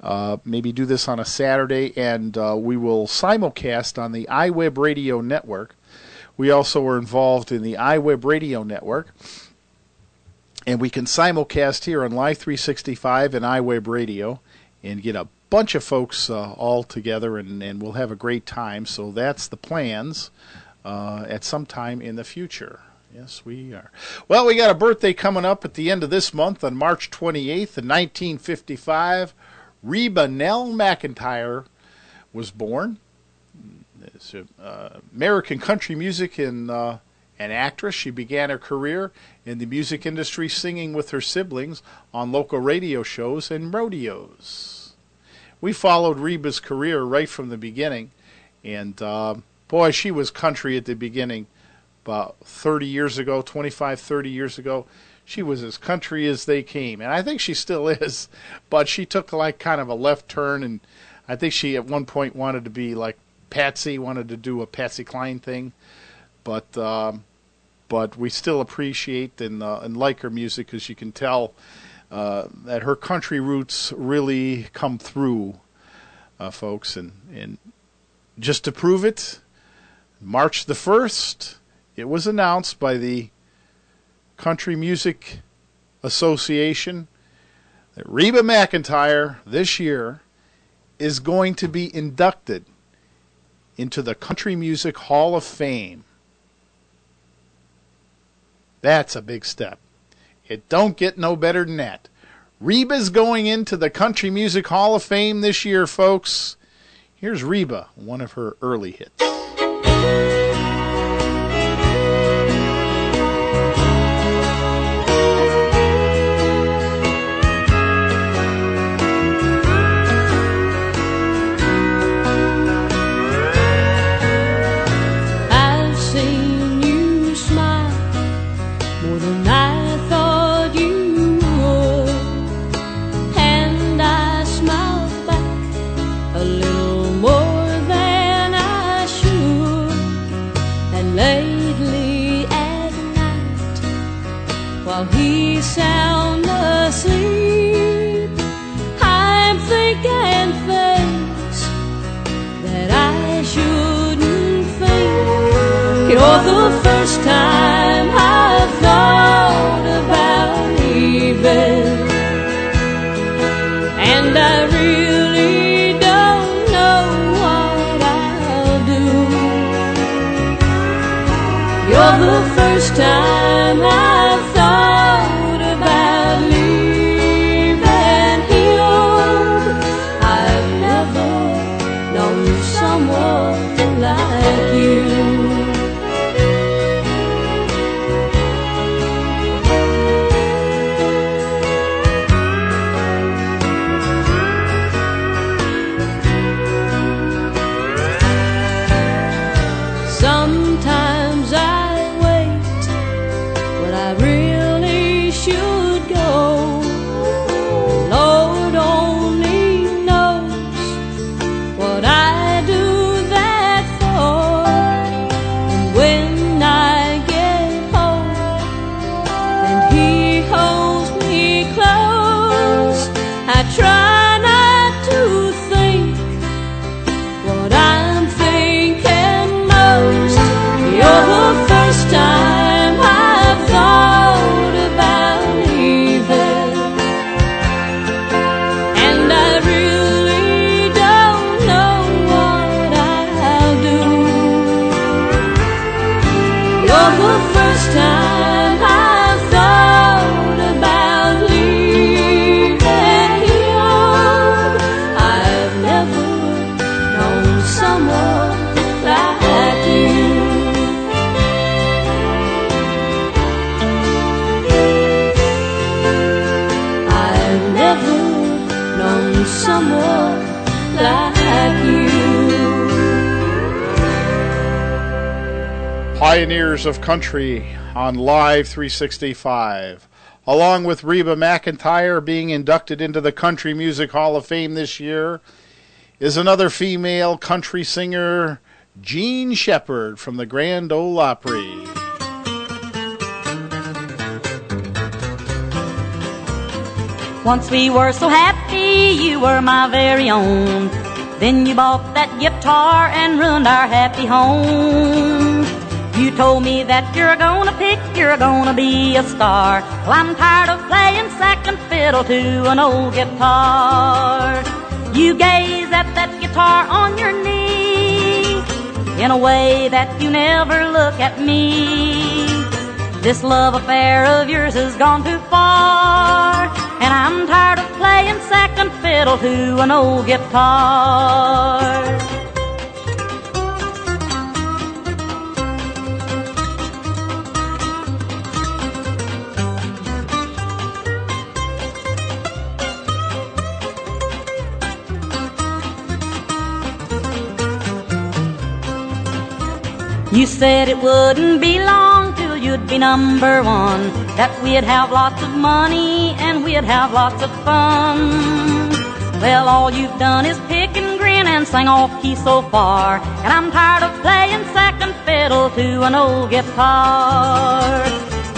Uh, maybe do this on a Saturday, and uh, we will simulcast on the iWeb Radio Network. We also are involved in the iWeb Radio Network and we can simulcast here on Live 365 and iWeb Radio and get a bunch of folks uh, all together and, and we'll have a great time. So that's the plans uh, at some time in the future.
Yes, we are. Well, we got a birthday coming up at the end of this month on March 28th, 1955. Reba Nell McEntire was born. Uh, American country music and uh, an actress. She began her career in the music industry singing with her siblings on local radio shows and rodeos. We followed Reba's career right from the beginning, and uh, boy, she was country at the beginning. About 30 years ago, 25, 30 years ago, she was as country as they came, and I think she still is. But she took like kind of a left turn, and I think she at one point wanted to be like Patsy, wanted to do a Patsy Cline thing, but um, but we still appreciate and uh, and like her music because you can tell uh, that her country roots really come through, uh, folks, and and just to prove it, March the first, it was announced by the Country Music Association that Reba McEntire this year is going to be inducted into the Country Music Hall of Fame. That's a big step. It don't get no better than that. Reba's going into the Country Music Hall of Fame this year, folks. Here's Reba, one of her early hits. Of Country on Live 365. Along with Reba McEntire being inducted into the Country Music Hall of Fame this year, is another female country singer, Jean Shepard from the Grand Ole Opry.
Once we were so happy, you were my very own. Then you bought that guitar and ruined our happy home. You told me that you're gonna pick, you're gonna be a star. Well, I'm tired of playing second fiddle to an old guitar. You gaze at that guitar on your knee in a way that you never look at me. This love affair of yours has gone too far, and I'm tired of playing second fiddle to an old guitar. You said it wouldn't be long till you'd be number one, that we'd have lots of money and we'd have lots of fun. Well, all you've done is pick and grin and sing off key so far, and I'm tired of playing second fiddle to an old guitar.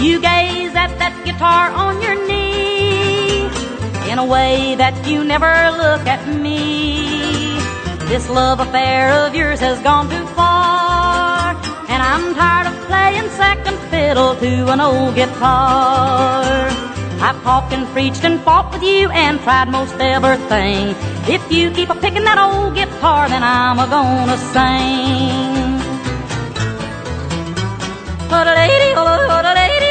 You gaze at that guitar on your knee in a way that you never look at me. This love affair of yours has gone too far, I'm tired of playing second fiddle to an old guitar. I've talked and preached and fought with you and tried most everything. If you keep a picking that old guitar, then I'm a gonna sing. Oh, lady, oh, lady,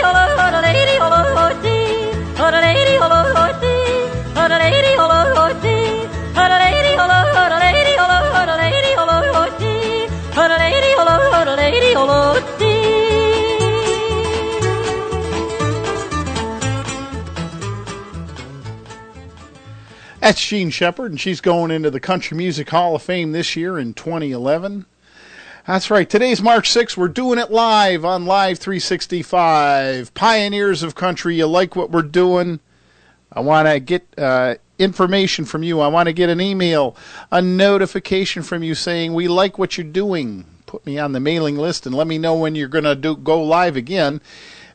That's Jean Shepard, and she's going into the Country Music Hall of Fame this year in 2011. That's right. Today's March 6th. We're doing it live on Live 365. Pioneers of Country, you like what we're doing? I want to get uh, information from you. I want to get an email, a notification from you saying, We like what you're doing. Put me on the mailing list and let me know when you're going to go live again.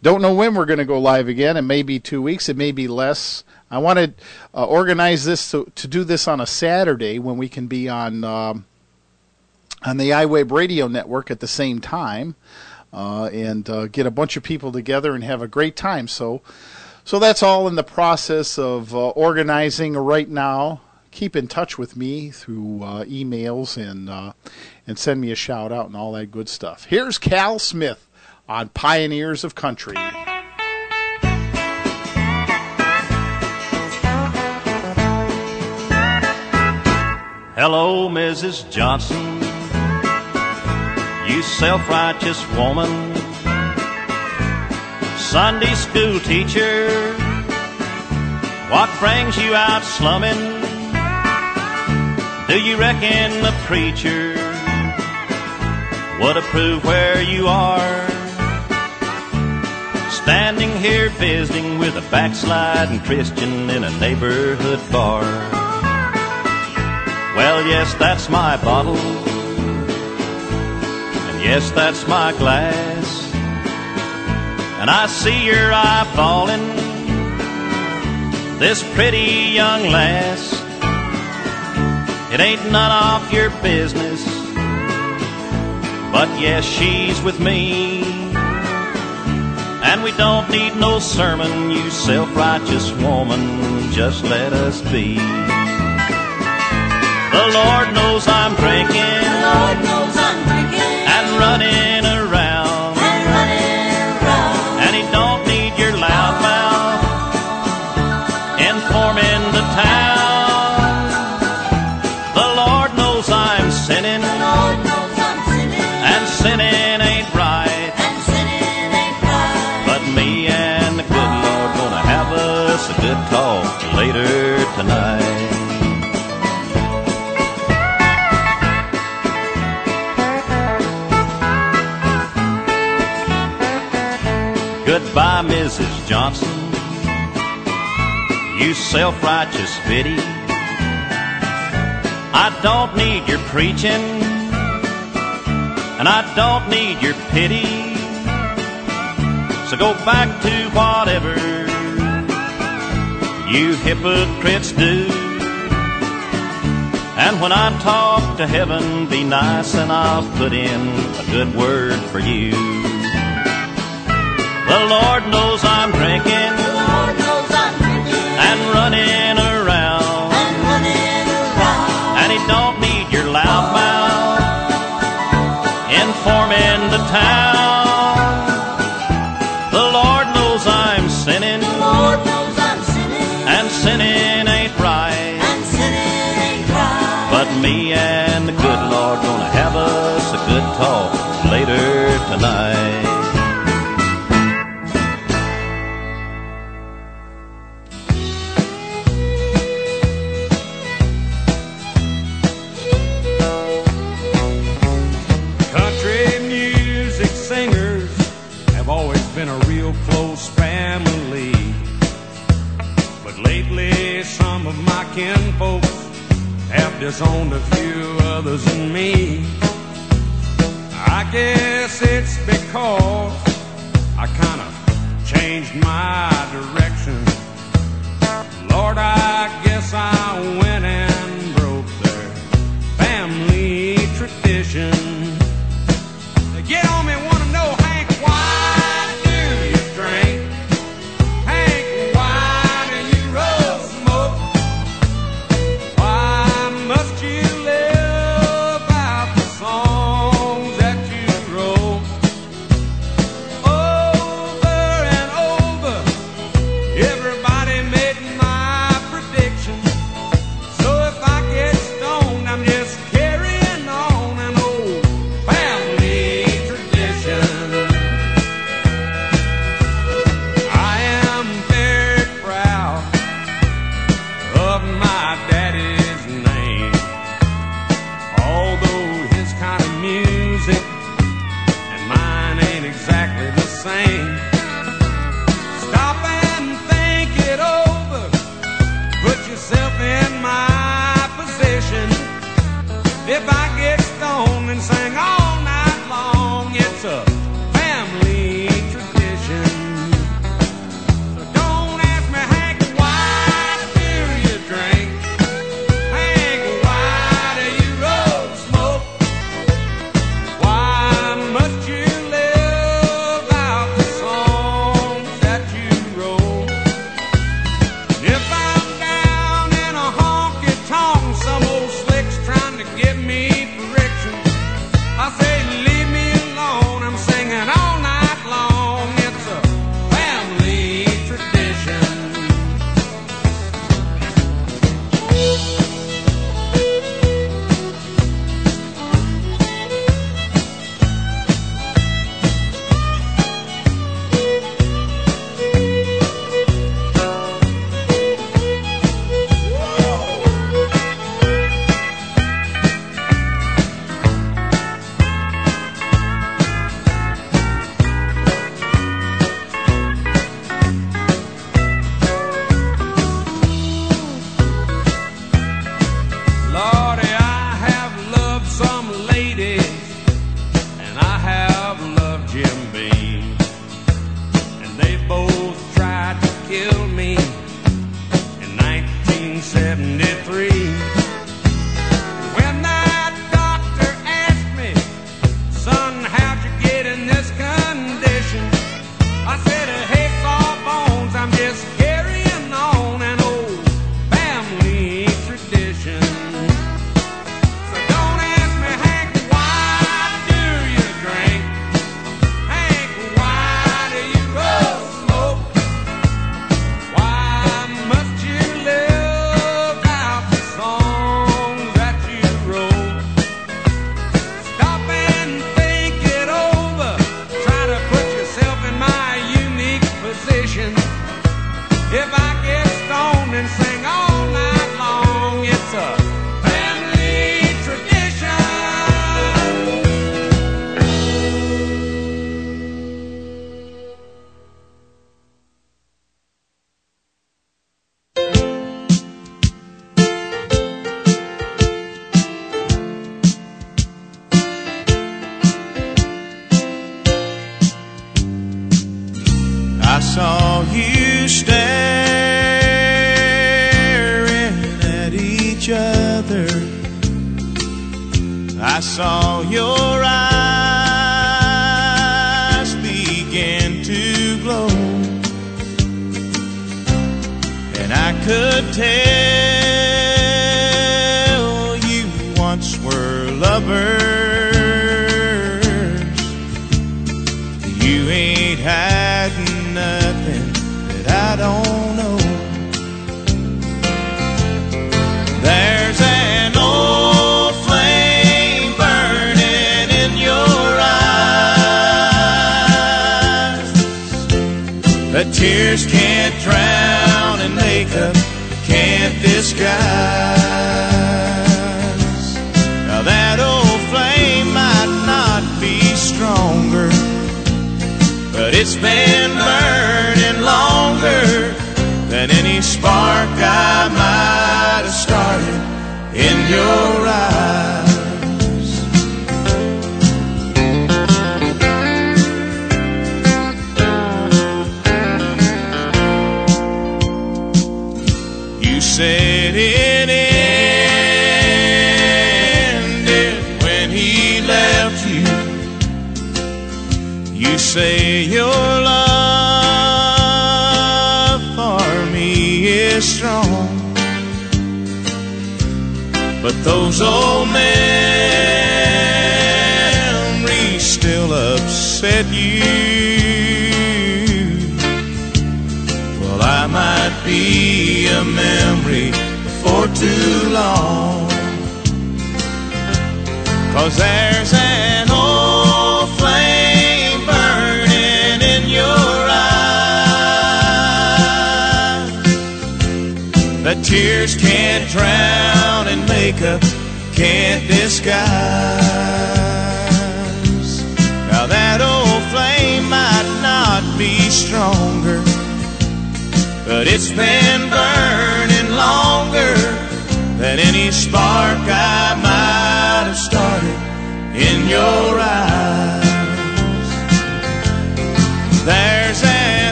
Don't know when we're going to go live again. It may be two weeks, it may be less. I want to uh, organize this to, to do this on a Saturday when we can be on um, on the iWeb radio network at the same time, uh, and uh, get a bunch of people together and have a great time. So, so that's all in the process of uh, organizing right now. Keep in touch with me through uh, emails and uh, and send me a shout out and all that good stuff. Here's Cal Smith on Pioneers of Country.
Hello, Mrs. Johnson, you self righteous woman, Sunday school teacher. What brings you out slumming? Do you reckon the preacher would approve where you are? Standing here visiting with a backsliding Christian in a neighborhood bar. Well, yes, that's my bottle. And yes, that's my glass. And I see your eye falling. This pretty young lass. It ain't none of your business. But yes, she's with me. And we don't need no sermon, you self righteous woman. Just let us be. The Lord knows I'm drinking. The Lord knows I'm drinking. And running Goodbye, Mrs. Johnson. You self righteous biddy. I don't need your preaching, and I don't need your pity. So go back to whatever you hypocrites do. And when I talk to heaven, be nice and I'll put in a good word for you. The Lord knows I'm drinking. Knows I'm drinking. And running around. And running around. And he don't need your loud mouth. Informing the town. The
Lord knows I'm sinning. The Lord knows I'm sinning. And sinning ain't right. And
sinning ain't right. But me and the good Lord gonna have us a good talk later tonight. disowned a few others than me. I guess it's because I kind of changed my direction. Lord, I guess I went and broke their family tradition.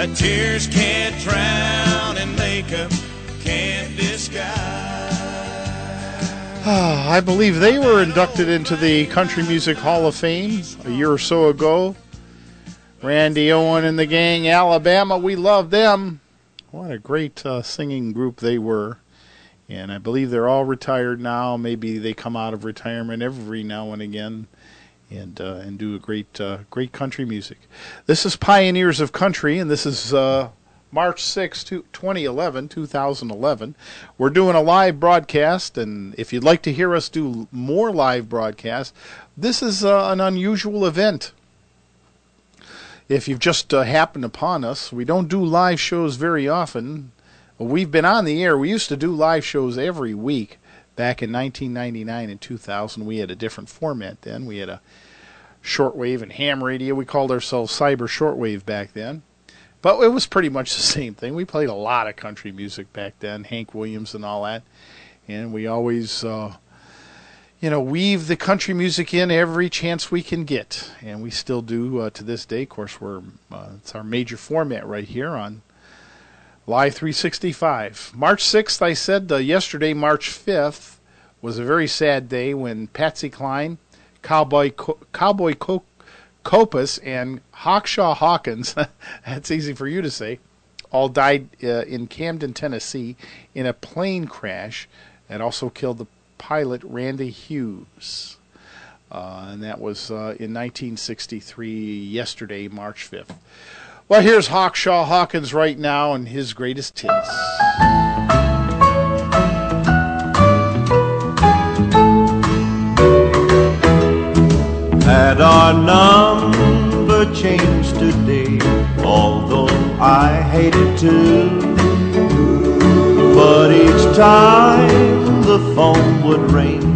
That
tears can't drown and makeup can't disguise. I
believe they were inducted into the Country Music Hall of Fame a year or so ago. Randy Owen and the gang, Alabama, we love them. What a great uh, singing group they were. And I believe they're all retired now. Maybe they come out of retirement every now and again and uh, and do a great uh, great country music. This is Pioneers of Country, and this is uh, March 6, 2011, 2011. We're doing a live broadcast, and if you'd like to hear us do more live broadcasts, this is uh, an unusual event. If you've just uh, happened upon us, we don't do live shows very often. We've been on the air. We used to do live shows every week. Back in 1999 and 2000, we had a different format then. We had a shortwave and ham radio. We called ourselves Cyber Shortwave back then. But it was pretty much the same thing. We played a lot of country music back then, Hank Williams and all that. And we always, uh, you know, weave the country music in every chance we can get. And we still do uh, to this day. Of course, we're uh, it's our major format right here on Live 365. March 6th, I said uh, yesterday, March 5th, was a very sad day when Patsy Cline, Cowboy Co- Cowboy Co- Copas, and Hawkshaw Hawkins, that's easy for you to say, all died uh, in Camden, Tennessee, in a plane crash that also killed the pilot Randy Hughes. Uh, and that was uh, in 1963, yesterday, March 5th. Well, here's Hawkshaw Hawkins right now and his greatest hits.
Had our number changed today, although I hated to. But each time the phone would ring,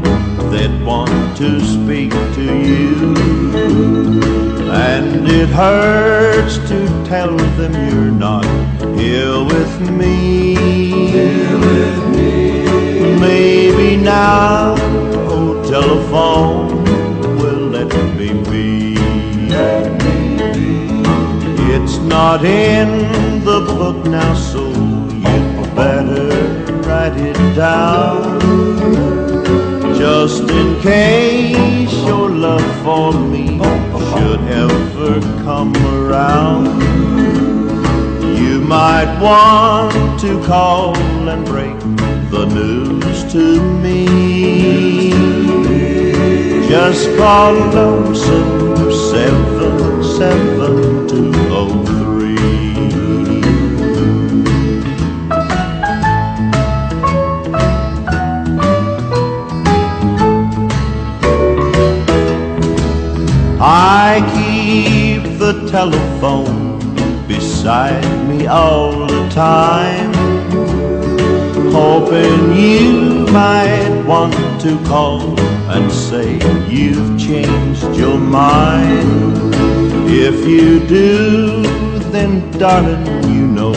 they'd want to speak to you. And it hurts to tell them you're not here with me. Here with me. Maybe now, oh telephone, will let me be. Let me be. It's not in the book now, so you better write it down. Just in case your love for me should ever come around. You might want to call and break the news to me. Just call lonesome seven seven the telephone beside me all the time, hoping you might want to call and say you've changed your mind. If you do, then darling, you know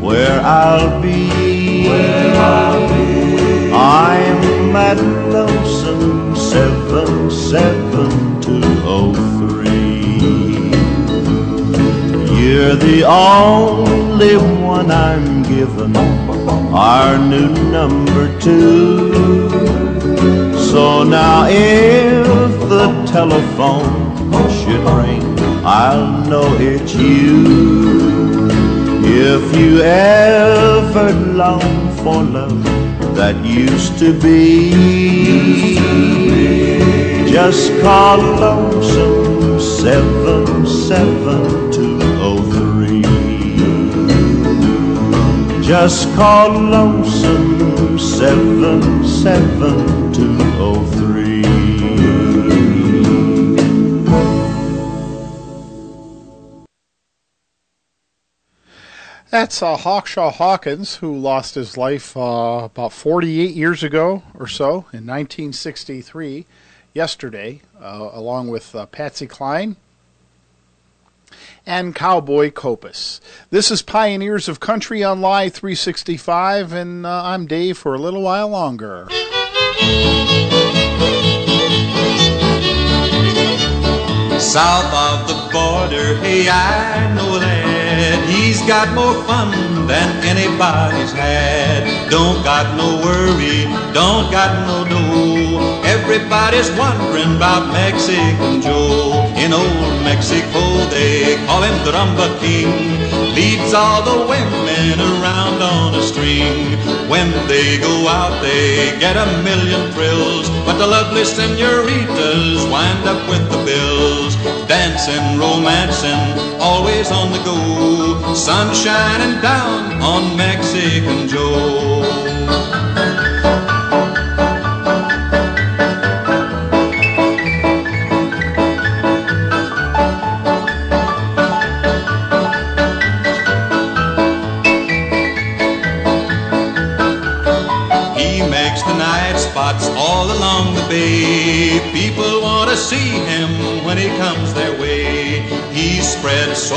where I'll be. Where I'll be. I'm at lonesome seven seven two oh three. You're the only one I'm given. Our new number two. So now if the telephone should ring, I'll know it's you. If you ever long for love that used to be, just call lonesome seven seven two oh three. Just call lonesome seven seven two oh three.
That's uh, Hawkshaw Hawkins, who lost his life uh, about 48 years ago or so in 1963, yesterday, uh, along with uh, Patsy Cline and Cowboy Copas. This is Pioneers of Country on Live 365, and uh, I'm Dave for a little while longer.
South of the border, hey, I know lad. He's got more fun than anybody's had. Don't got no worry, don't got no dough. Everybody's wondering about Mexican Joe. In old Mexico, they call him the Rumba King. Leads all the women around on a string. When they go out, they get a million thrills. But the lovely senoritas wind up with the bills. Dancing, romancing, always on the go. Sun shining down on Mexican Joe.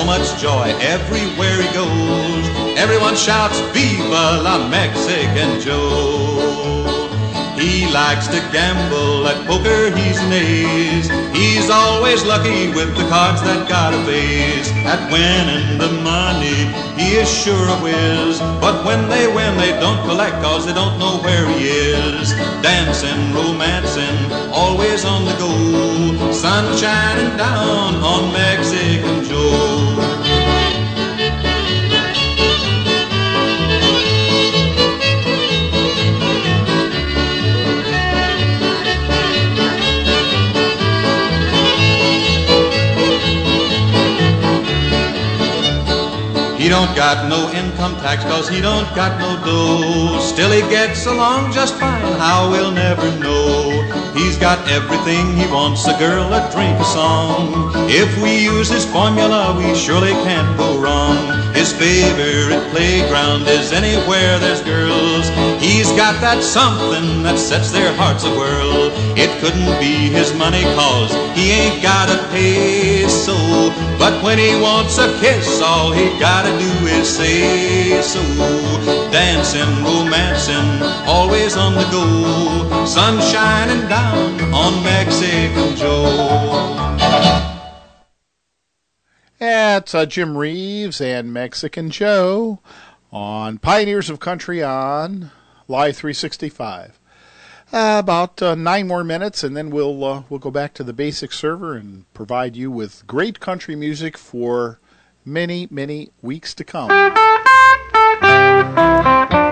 So much joy everywhere he goes. Everyone shouts, Viva la Mexican Joe. He likes to gamble at poker, he's an ace. He's always lucky with the cards that got a base. At winning the money, he is sure a whiz. But when they win, they don't collect cause they don't know where he is. Dancing, romancing, always on the go. Sun shining down on Mexican Joe. Don't got no income tax cause he don't got no dough. Still he gets along just fine, how we'll never know. He's got everything he wants, a girl, a drink, a song. If we use his formula, we surely can't go wrong. His favorite playground is anywhere there's girls. He's got that something that sets their hearts a whirl. It couldn't be his money cause he ain't got a peso. But when he wants a kiss, all he gotta do is say so. Dancing, romancing, always on the go. Sun shining down on Mexican Joe.
That's uh, Jim Reeves and Mexican Joe on Pioneers of Country on Live 365. Uh, about uh, nine more minutes, and then we'll uh, we'll go back to the basic server and provide you with great country music for many many weeks to come.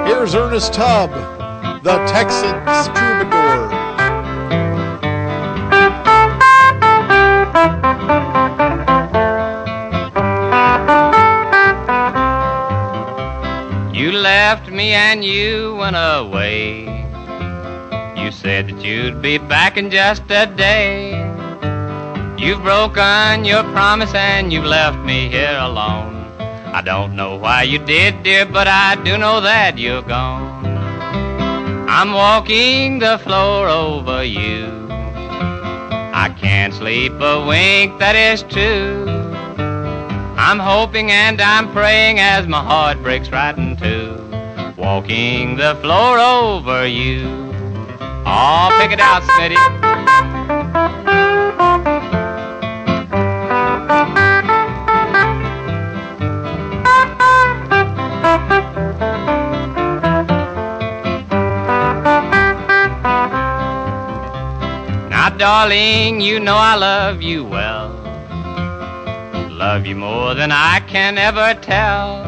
Here's Ernest Tubb, the Texas Troubadour.
You left me and you went away. You said that you'd be back in just a day. You've broken your promise and you've left me here alone. I don't know why you did, dear, but I do know that you're gone. I'm walking the floor over you. I can't sleep a wink, that is true. I'm hoping and I'm praying as my heart breaks right in two. Walking the floor over you. Oh, pick it out, Smitty. Now, darling, you know I love you well. Love you more than I can ever tell.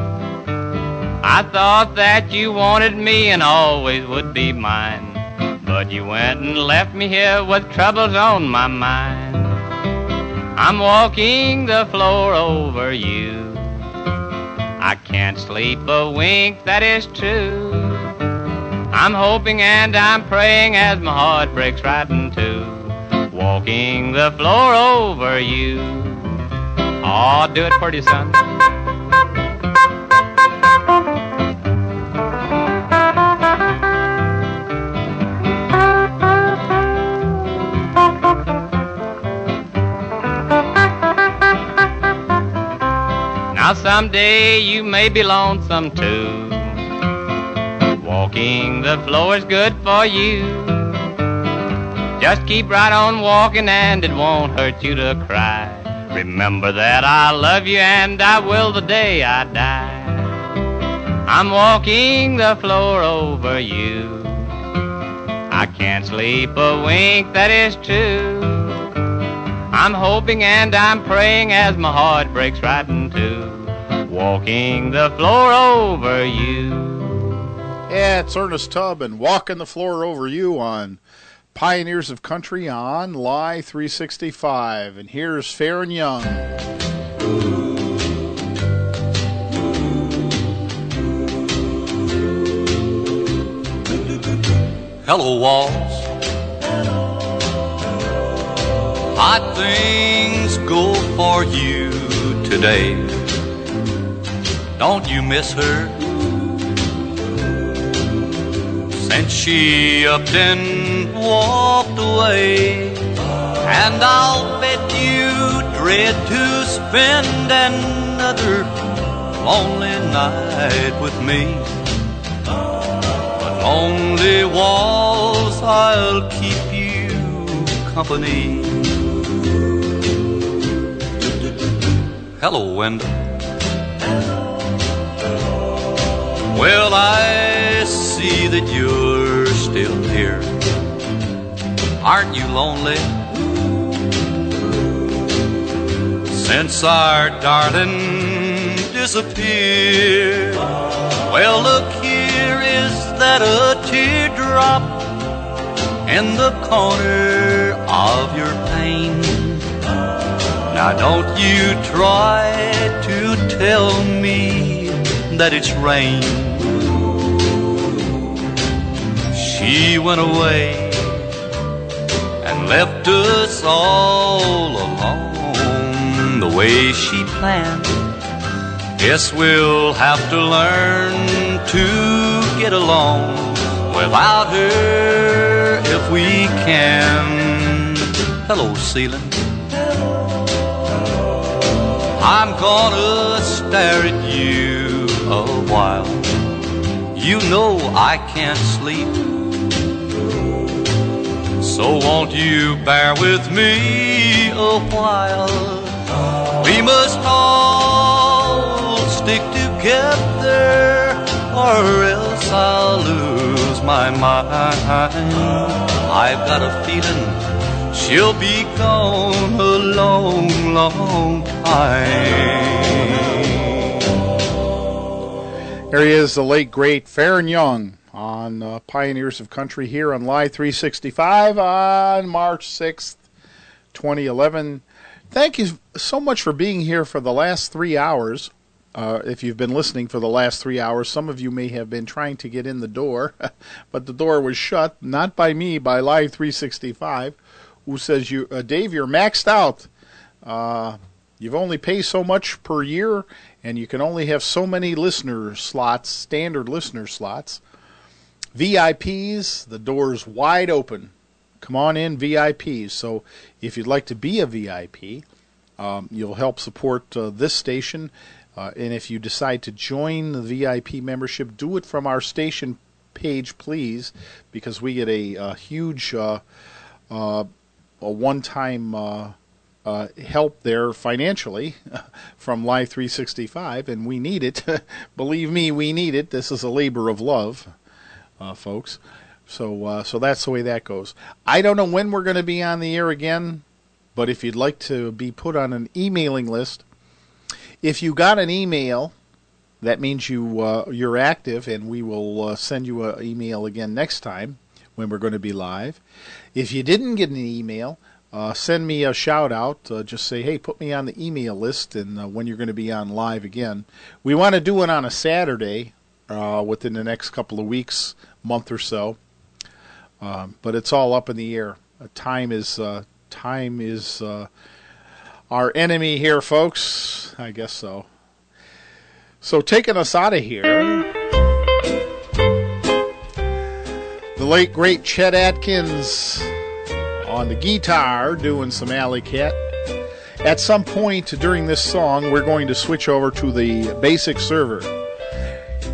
I thought that you wanted me and always would be mine. But you went and left me here with troubles on my mind. I'm walking the floor over you. I can't sleep a wink, that is true. I'm hoping and I'm praying as my heart breaks right in two. Walking the floor over you. Aw, do it pretty, son. Someday you may be lonesome too. Walking the floor is good for you. Just keep right on walking and it won't hurt you to cry. Remember that I love you and I will the day I die. I'm walking the floor over you. I can't sleep a wink, that is true. I'm hoping and I'm praying as my heart breaks right in two. Walking the floor over you.
Yeah, it's Ernest Tubb and Walking the Floor Over You on Pioneers of Country on Lie 365. And here's Faron Young.
Hello, walls. Hot things go for you today. Don't you miss her? Since she up and walked away. And I'll bet you dread to spend another lonely night with me. But lonely walls, I'll keep you company. Hello, Wendell. Well, I see that you're still here. Aren't you lonely? Since our darling disappeared. Well, look, here is that a teardrop in the corner of your pane. Now, don't you try to tell me that it's rain. She went away and left us all alone the way she planned. Guess we'll have to learn to get along without her if we can. Hello, ceiling. I'm gonna stare at you while. You know I can't sleep. So won't you bear with me a while? We must all stick together or else I'll lose my mind. I've got a feeling she'll be gone a long, long time.
There he is, the late great Faron Young on uh, Pioneers of Country here on Live 365 on March 6th, 2011. Thank you so much for being here for the last three hours. Uh, if you've been listening for the last three hours, some of you may have been trying to get in the door, but the door was shut, not by me, by Live 365, who says, "You, uh, Dave, you're maxed out." Uh, you've only paid so much per year, and you can only have so many listener slots, standard listener slots. VIPs, the door's wide open. Come on in, VIPs. So if you'd like to be a VIP, um, you'll help support uh, this station. Uh, and if you decide to join the VIP membership, do it from our station page, please, because we get a, a huge, uh, uh, a one-time uh, help there financially from Live 365, and we need it. Believe me, we need it. This is a labor of love, uh, folks. So, uh, so that's the way that goes. I don't know when we're going to be on the air again, but if you'd like to be put on an emailing list, if you got an email, that means you uh, you're active, and we will uh, send you an email again next time when we're going to be live. If you didn't get an email, uh, send me a shout out. Uh, just say, hey, put me on the email list, and uh, when you're going to be on live again. We want to do it on a Saturday uh, within the next couple of weeks, month or so. Um, but it's all up in the air. Uh, time is uh, time is our enemy here, folks. I guess so. So taking us out of here, the late great Chet Atkins on the guitar doing some alley cat. At some point during this song, we're going to switch over to the basic server.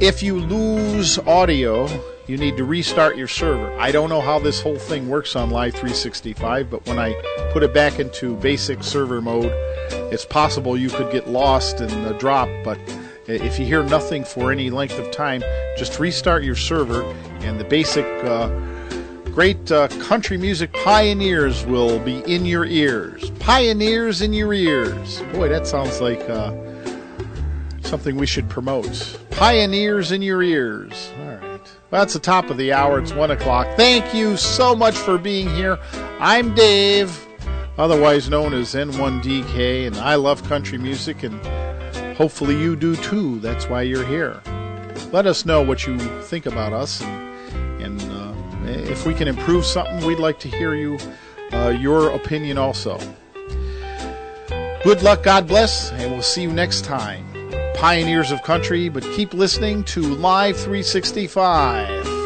If you lose audio, you need to restart your server. I don't know how this whole thing works on Live 365, but when I put it back into basic server mode, it's possible you could get lost in the drop, but if you hear nothing for any length of time, just restart your server and the basic uh, great uh, country music pioneers will be in your ears. Pioneers in your ears. Boy, that sounds like uh, something we should promote. Pioneers in your ears. All right. Well, that's the top of the hour. It's 1 o'clock. Thank you so much for being here. I'm Dave, otherwise known as N1DK, and I love country music, and hopefully you do too. That's why you're here. Let us know what you think about us, and, if we can improve something, we'd like to hear you, uh, your opinion also. Good luck, God bless, and we'll see you next time pioneers of country, but keep listening to Live 365.